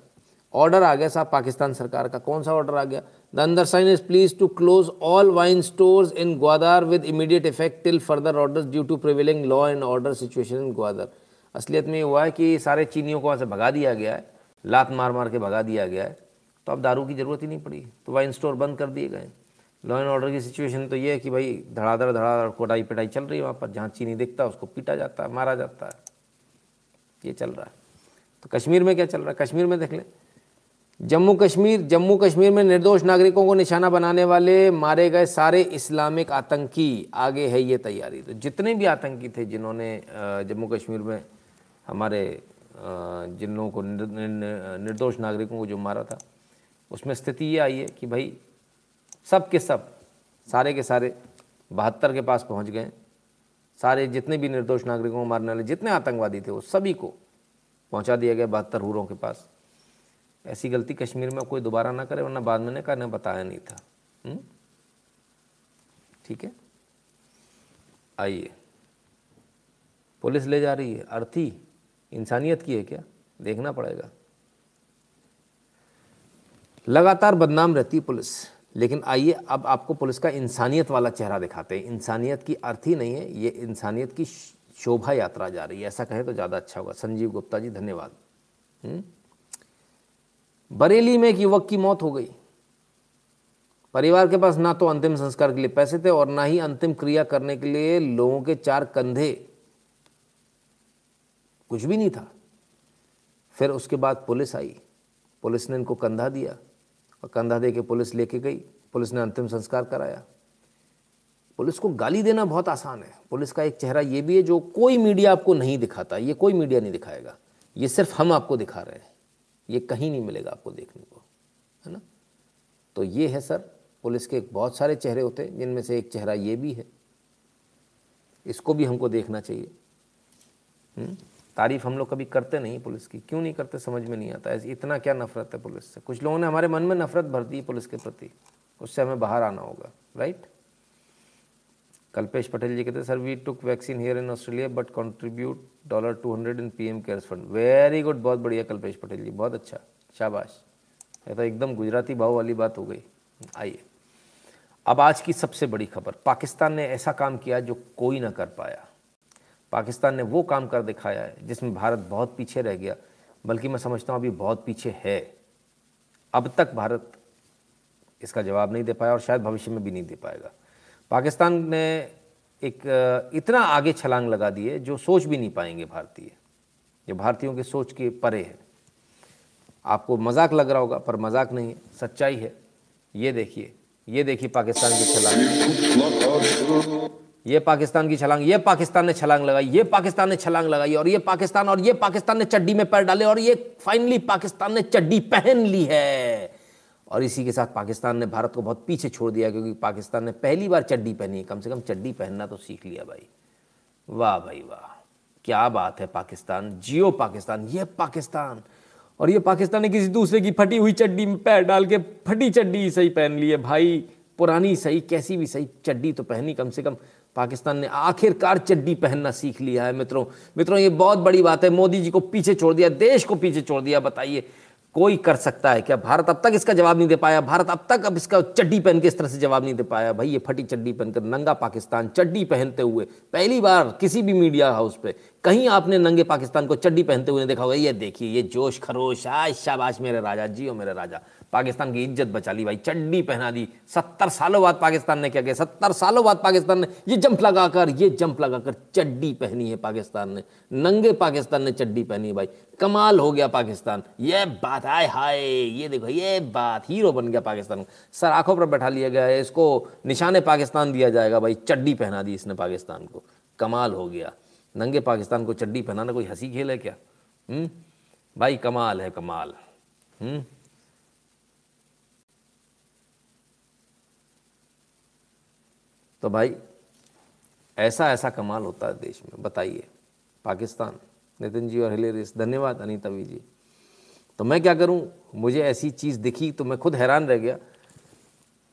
ऑर्डर आ गया साहब पाकिस्तान सरकार का। कौन सा ऑर्डर आ गया? The undersigned is pleased to close all wine stores in Gwadar with immediate effect till further order due to prevailing law and order situation in Gwadar. असलियत में हुआ है कि सारे चीनियों को वहाँ से भगा दिया गया है। लात मार मार के भगा दिया गया है। तो अब दारू की ज़रूरत ही नहीं पड़ी। तो वाइन स्टोर बंद कर दिए गए। लॉ एंड ऑर्डर की सिचुएशन तो ये है कि भाई धड़ाधड़ धड़ाधड़ कोटाई पिटाई चल रही है वहाँ पर। जहाँ चीनी दिखता है उसको पीटा जाता है, मारा जाता है। ये चल रहा है। तो कश्मीर में क्या चल रहा है? कश्मीर में देख लें। जम्मू कश्मीर जम्मू कश्मीर में निर्दोष नागरिकों को निशाना बनाने वाले मारे गए सारे इस्लामिक आतंकी। आगे है ये तैयारी। तो जितने भी आतंकी थे जिन्होंने जम्मू कश्मीर में हमारे जिन लोगों को निर्दोष नागरिकों को जो मारा था, उसमें स्थिति ये आई है कि भाई, सब के सब, सारे के सारे बहत्तर के पास पहुँच गए। सारे जितने भी निर्दोष नागरिकों को मारने वाले, जितने आतंकवादी थे, वो सभी को पहुँचा दिया गया बहत्तर हूरों के पास। ऐसी गलती कश्मीर में कोई दोबारा ना करे, वरना बाद में ने बताया नहीं था। हम्म? ठीक है? आइए। पुलिस ले जा रही है। अर्थी इंसानियत की है क्या? देखना पड़ेगा। लगातार बदनाम रहती पुलिस। लेकिन आइए, अब आपको पुलिस का इंसानियत वाला चेहरा दिखाते हैं। इंसानियत की अर्थ ही नहीं है, ये इंसानियत की शोभा यात्रा जा रही है। ऐसा कहें तो ज़्यादा अच्छा होगा। संजीव गुप्ता जी, धन्यवाद। हम्म? बरेली में एक युवक की मौत हो गई। परिवार के पास ना तो अंतिम संस्कार के लिए पैसे थे और ना ही अंतिम क्रिया करने के लिए लोगों के चार कंधे। कुछ भी नहीं था। फिर उसके बाद पुलिस आई। पुलिस ने इनको कंधा दिया और कंधा दे के पुलिस लेके गई। पुलिस ने अंतिम संस्कार कराया। पुलिस को गाली देना बहुत आसान है। पुलिस का एक चेहरा ये भी है, जो कोई मीडिया आपको नहीं दिखाता, ये कोई मीडिया नहीं दिखाएगा। ये सिर्फ़ हम आपको दिखा रहे हैं। ये कहीं नहीं मिलेगा आपको देखने को, है ना? तो ये है सर, पुलिस के बहुत सारे चेहरे होते हैं, जिनमें से एक चेहरा ये भी है। इसको भी हमको देखना चाहिए। हम्म? तारीफ़ हम लोग कभी करते नहीं पुलिस की। क्यों नहीं करते, समझ में नहीं आता। इतना क्या नफरत है पुलिस से? कुछ लोगों ने हमारे मन में नफरत भर दी पुलिस के प्रति। उससे हमें बाहर आना होगा, राइट? कल्पेश पटेल जी कहते हैं sir we took vaccine here in Australia but contribute dollar two hundred in P M cares fund very good बहुत बढ़िया कल्पेश पटेल जी, बहुत अच्छा शाबाश। ये तो एकदम गुजराती भाव वाली बात हो गई। आइए। अब आज की सबसे बड़ी खबर, पाकिस्तान ने ऐसा काम किया जो कोई ना कर पाया। पाकिस्तान ने वो काम कर दिखाया है, जिसमें भारत बहुत पीछे रह गया। बल्कि मैं समझता हूँ अभी बहुत पीछे है। अब तक भारत इसका जवाब नहीं दे पाया और शायद भविष्य में भी नहीं दे पाएगा। पाकिस्तान ने एक इतना आगे छलांग लगा दी है जो सोच भी नहीं पाएँगे भारतीय। जो भारतीयों के सोच के परे है। आपको मज़ाक लग रहा होगा, पर मज़ाक नहीं है, सच्चाई है। ये देखिए ये देखिए पाकिस्तान की छलांग। ये पाकिस्तान की छलांग, ये पाकिस्तान ने छलांग लगाई, ये पाकिस्तान ने छलांग लगाई, और ये पाकिस्तान, और ये पाकिस्तान ने चड्डी में पैर डाले, और ये फाइनली पाकिस्तान ने चड्डी पहन ली है। और इसी के साथ पाकिस्तान ने भारत को बहुत पीछे छोड़ दिया क्योंकि पाकिस्तान ने पहली बार चड्डी पहनी है। कम से कम चड्डी पहनना तो सीख लिया भाई। वाह भाई वाह। क्या बात है पाकिस्तान। जियो पाकिस्तान। ये पाकिस्तान। और ये पाकिस्तान ने किसी दूसरे की फटी हुई चड्डी में पैर डाल के फटी चड्डी सही पहन ली है। भाई, पुरानी सही, कैसी भी सही चड्डी तो पहनी। कम से कम पाकिस्तान ने आखिरकार चड्डी पहनना सीख लिया है मित्रों। मित्रों, ये बहुत बड़ी बात है। मोदी जी को पीछे छोड़ दिया, देश को पीछे छोड़ दिया। बताइए कोई कर सकता है क्या? भारत अब तक इसका जवाब नहीं दे पाया। भारत अब तक अब इसका चड्डी पहन के इस तरह से जवाब नहीं दे पाया। भाई, ये फटी चड्डी पहनकर नंगा पाकिस्तान चड्डी पहनते हुए, पहली बार किसी भी मीडिया हाउस पे कहीं आपने नंगे पाकिस्तान को चड्डी पहनते हुए देखा होगा, ये देखिए, ये जोश खरोश आज शाबाश मेरे राजा जी और मेरे राजा। पाकिस्तान की इज़्ज़त बचा ली भाई, चड्डी पहना दी। सत्तर सालों बाद पाकिस्तान ने क्या किया? सत्तर सालों बाद पाकिस्तान ने ये जंप लगाकर, ये जंप लगाकर चड्डी पहनी है पाकिस्तान ने। नंगे पाकिस्तान ने चड्डी पहनी है भाई। कमाल हो गया पाकिस्तान। ये बात, आए हाय, ये देखो, ये बात, हीरो बन गया पाकिस्तान। सर, आँखों पर बैठा लिया गया है, इसको निशाने पाकिस्तान दिया जाएगा, भाई, चड्डी पहना दी इसने पाकिस्तान को। कमाल हो गया। नंगे पाकिस्तान को चड्डी पहनाना कोई हँसी खेल है क्या? हुँ? भाई, कमाल है, कमाल। हुँ? तो भाई ऐसा ऐसा कमाल होता है देश में, बताइए, पाकिस्तान। नितिन जी और हिलेरिस, धन्यवाद अनिता वी जी। तो मैं क्या करूँ? मुझे ऐसी चीज़ दिखी तो मैं खुद हैरान रह गया।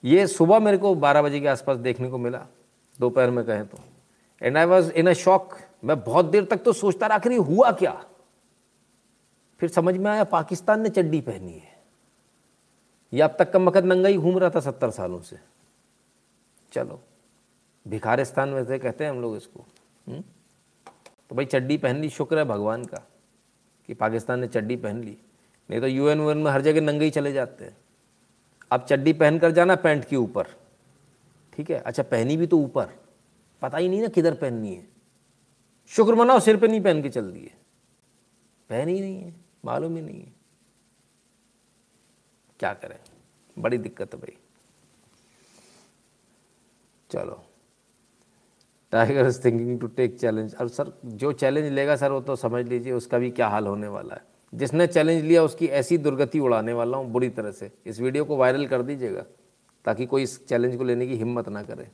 ये सुबह मेरे को 12 बजे के आसपास देखने को मिला, दोपहर में कहें तो। And I was in a shock मैं बहुत देर तक तो सोचता रहा, आखिर हुआ क्या? फिर समझ में आया, पाकिस्तान ने चड्डी पहनी है। ये अब तक का मकद नंगा ही घूम रहा था सत्तर सालों से। चलो भिखारिस्तान वैसे कहते हैं हम लोग इसको। हुँ? तो भाई चड्डी पहन ली, शुक्र है भगवान का कि पाकिस्तान ने चड्डी पहन ली। नहीं तो यूएन वन में हर जगह नंगे ही चले जाते हैं। अब चड्डी पहन कर जाना पैंट के ऊपर। ठीक है? अच्छा पहनी भी तो ऊपर। पता ही नहीं ना किधर पहननी है। शुक्र मनाओ, सिर पे नहीं पहन के चल दिए। पहन ही नहीं है, मालूम ही नहीं है। क्या करें? बड़ी दिक्कत है भाई। चलो। Tiger is thinking to take challenge और सर, जो चैलेंज लेगा सर, वो तो समझ लीजिए उसका भी क्या हाल होने वाला है। जिसने चैलेंज लिया, उसकी ऐसी दुर्गति उड़ाने वाला हूँ बुरी तरह से। इस वीडियो को वायरल कर दीजिएगा, ताकि कोई इस चैलेंज को लेने की हिम्मत ना करे।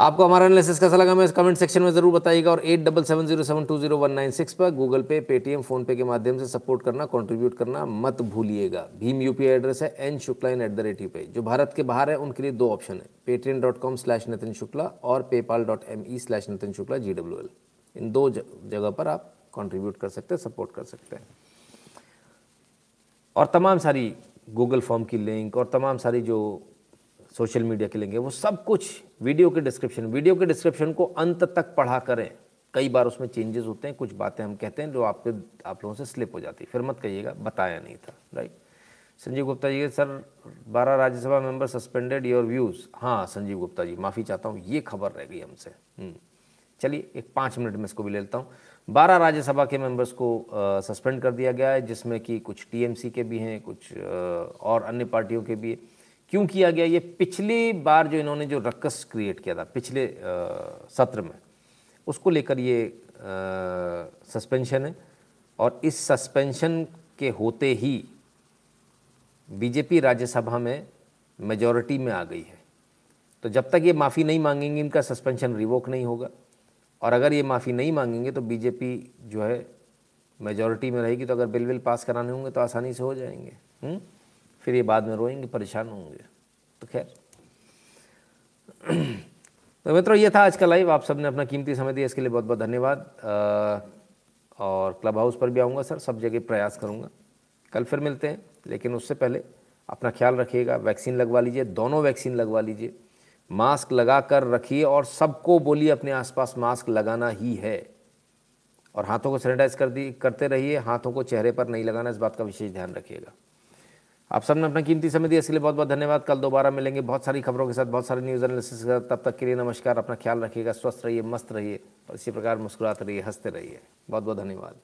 आपको हमारा एनालिसिस कैसा लगा मैं कमेंट सेक्शन में ज़रूर बताइएगा और eight double seven zero seven two zero one nine six पर गूगल पे पेटीएम फ़ोनपे के माध्यम से सपोर्ट करना कंट्रीब्यूट करना मत भूलिएगा। भीम यूपीआई एड्रेस है N Shukla in at the rate UP जो भारत के बाहर है, उनके लिए दो ऑप्शन है Paytm dot com slash Nitin Shukla और PayPal dot M E slash Nitin Shukla G W L इन दो जगह पर आप कॉन्ट्रीब्यूट कर सकते हैं सपोर्ट कर सकते हैं। और तमाम सारी गूगल फॉर्म की लिंक और तमाम सारी जो सोशल मीडिया के लेंगे वो सब कुछ वीडियो के डिस्क्रिप्शन वीडियो के डिस्क्रिप्शन को अंत तक पढ़ा करें। कई बार उसमें चेंजेस होते हैं कुछ बातें हम कहते हैं जो आपके आप लोगों से स्लिप हो जाती है। फिर मत कहिएगा बताया नहीं था राइट संजीव गुप्ता जी सर बारह Rajya Sabha member suspended your views हाँ संजीव गुप्ता जी माफ़ी चाहता हूँ ये खबर रह गई हमसे। हम्म। चलिए एक पाँच मिनट में इसको भी ले लेता हूँ। बारह राज्यसभा के मेंबर्स को सस्पेंड कर दिया गया है जिसमें कि कुछ टीएमसी के भी हैं कुछ आ, और अन्य पार्टियों के भी क्यों किया गया? ये पिछली बार जो इन्होंने जो रक्कस क्रिएट किया था, पिछले सत्र में, उसको लेकर ये सस्पेंशन है। और इस सस्पेंशन के होते ही बीजेपी राज्यसभा में मेजॉरिटी में आ गई है। तो जब तक ये माफ़ी नहीं मांगेंगे, इनका सस्पेंशन रिवोक नहीं होगा। और अगर ये माफ़ी नहीं मांगेंगे तो बीजेपी जो है मेजॉरिटी में रहेगी। तो अगर बिल विल पास कराने होंगे तो आसानी से हो जाएँगे। हुँ? फिर ये बाद में रोएँगे, परेशान होंगे। तो खैर। तो मित्रों, ये था आज का लाइव आप सबने अपना कीमती समय दिया, इसके लिए बहुत बहुत धन्यवाद और क्लब हाउस पर भी आऊँगा, सर। सब जगह प्रयास करूँगा। कल फिर मिलते हैं, लेकिन उससे पहले अपना ख्याल रखिएगा। वैक्सीन लगवा लीजिए, दोनों वैक्सीन लगवा लीजिए। मास्क लगा कर रखिए और सबको बोलिए, अपने आसपास मास्क लगाना ही है। और हाथों को सैनिटाइज कर दी, करते रहिए। हाथों को चेहरे पर नहीं लगाना, इस बात का विशेष ध्यान रखिएगा। आप सबने अपना कीमती समय दिया इसलिए लिए बहुत बहुत धन्यवाद। कल दोबारा मिलेंगे बहुत सारी खबरों के साथ, बहुत सारे न्यूज़ एनालिसिस के साथ। तब तक के लिए नमस्कार, अपना ख्याल रखिएगा, स्वस्थ रहिए, मस्त रहिए और इसी प्रकार मुस्कुराते रहिए, हँसते रहिए। बहुत बहुत धन्यवाद।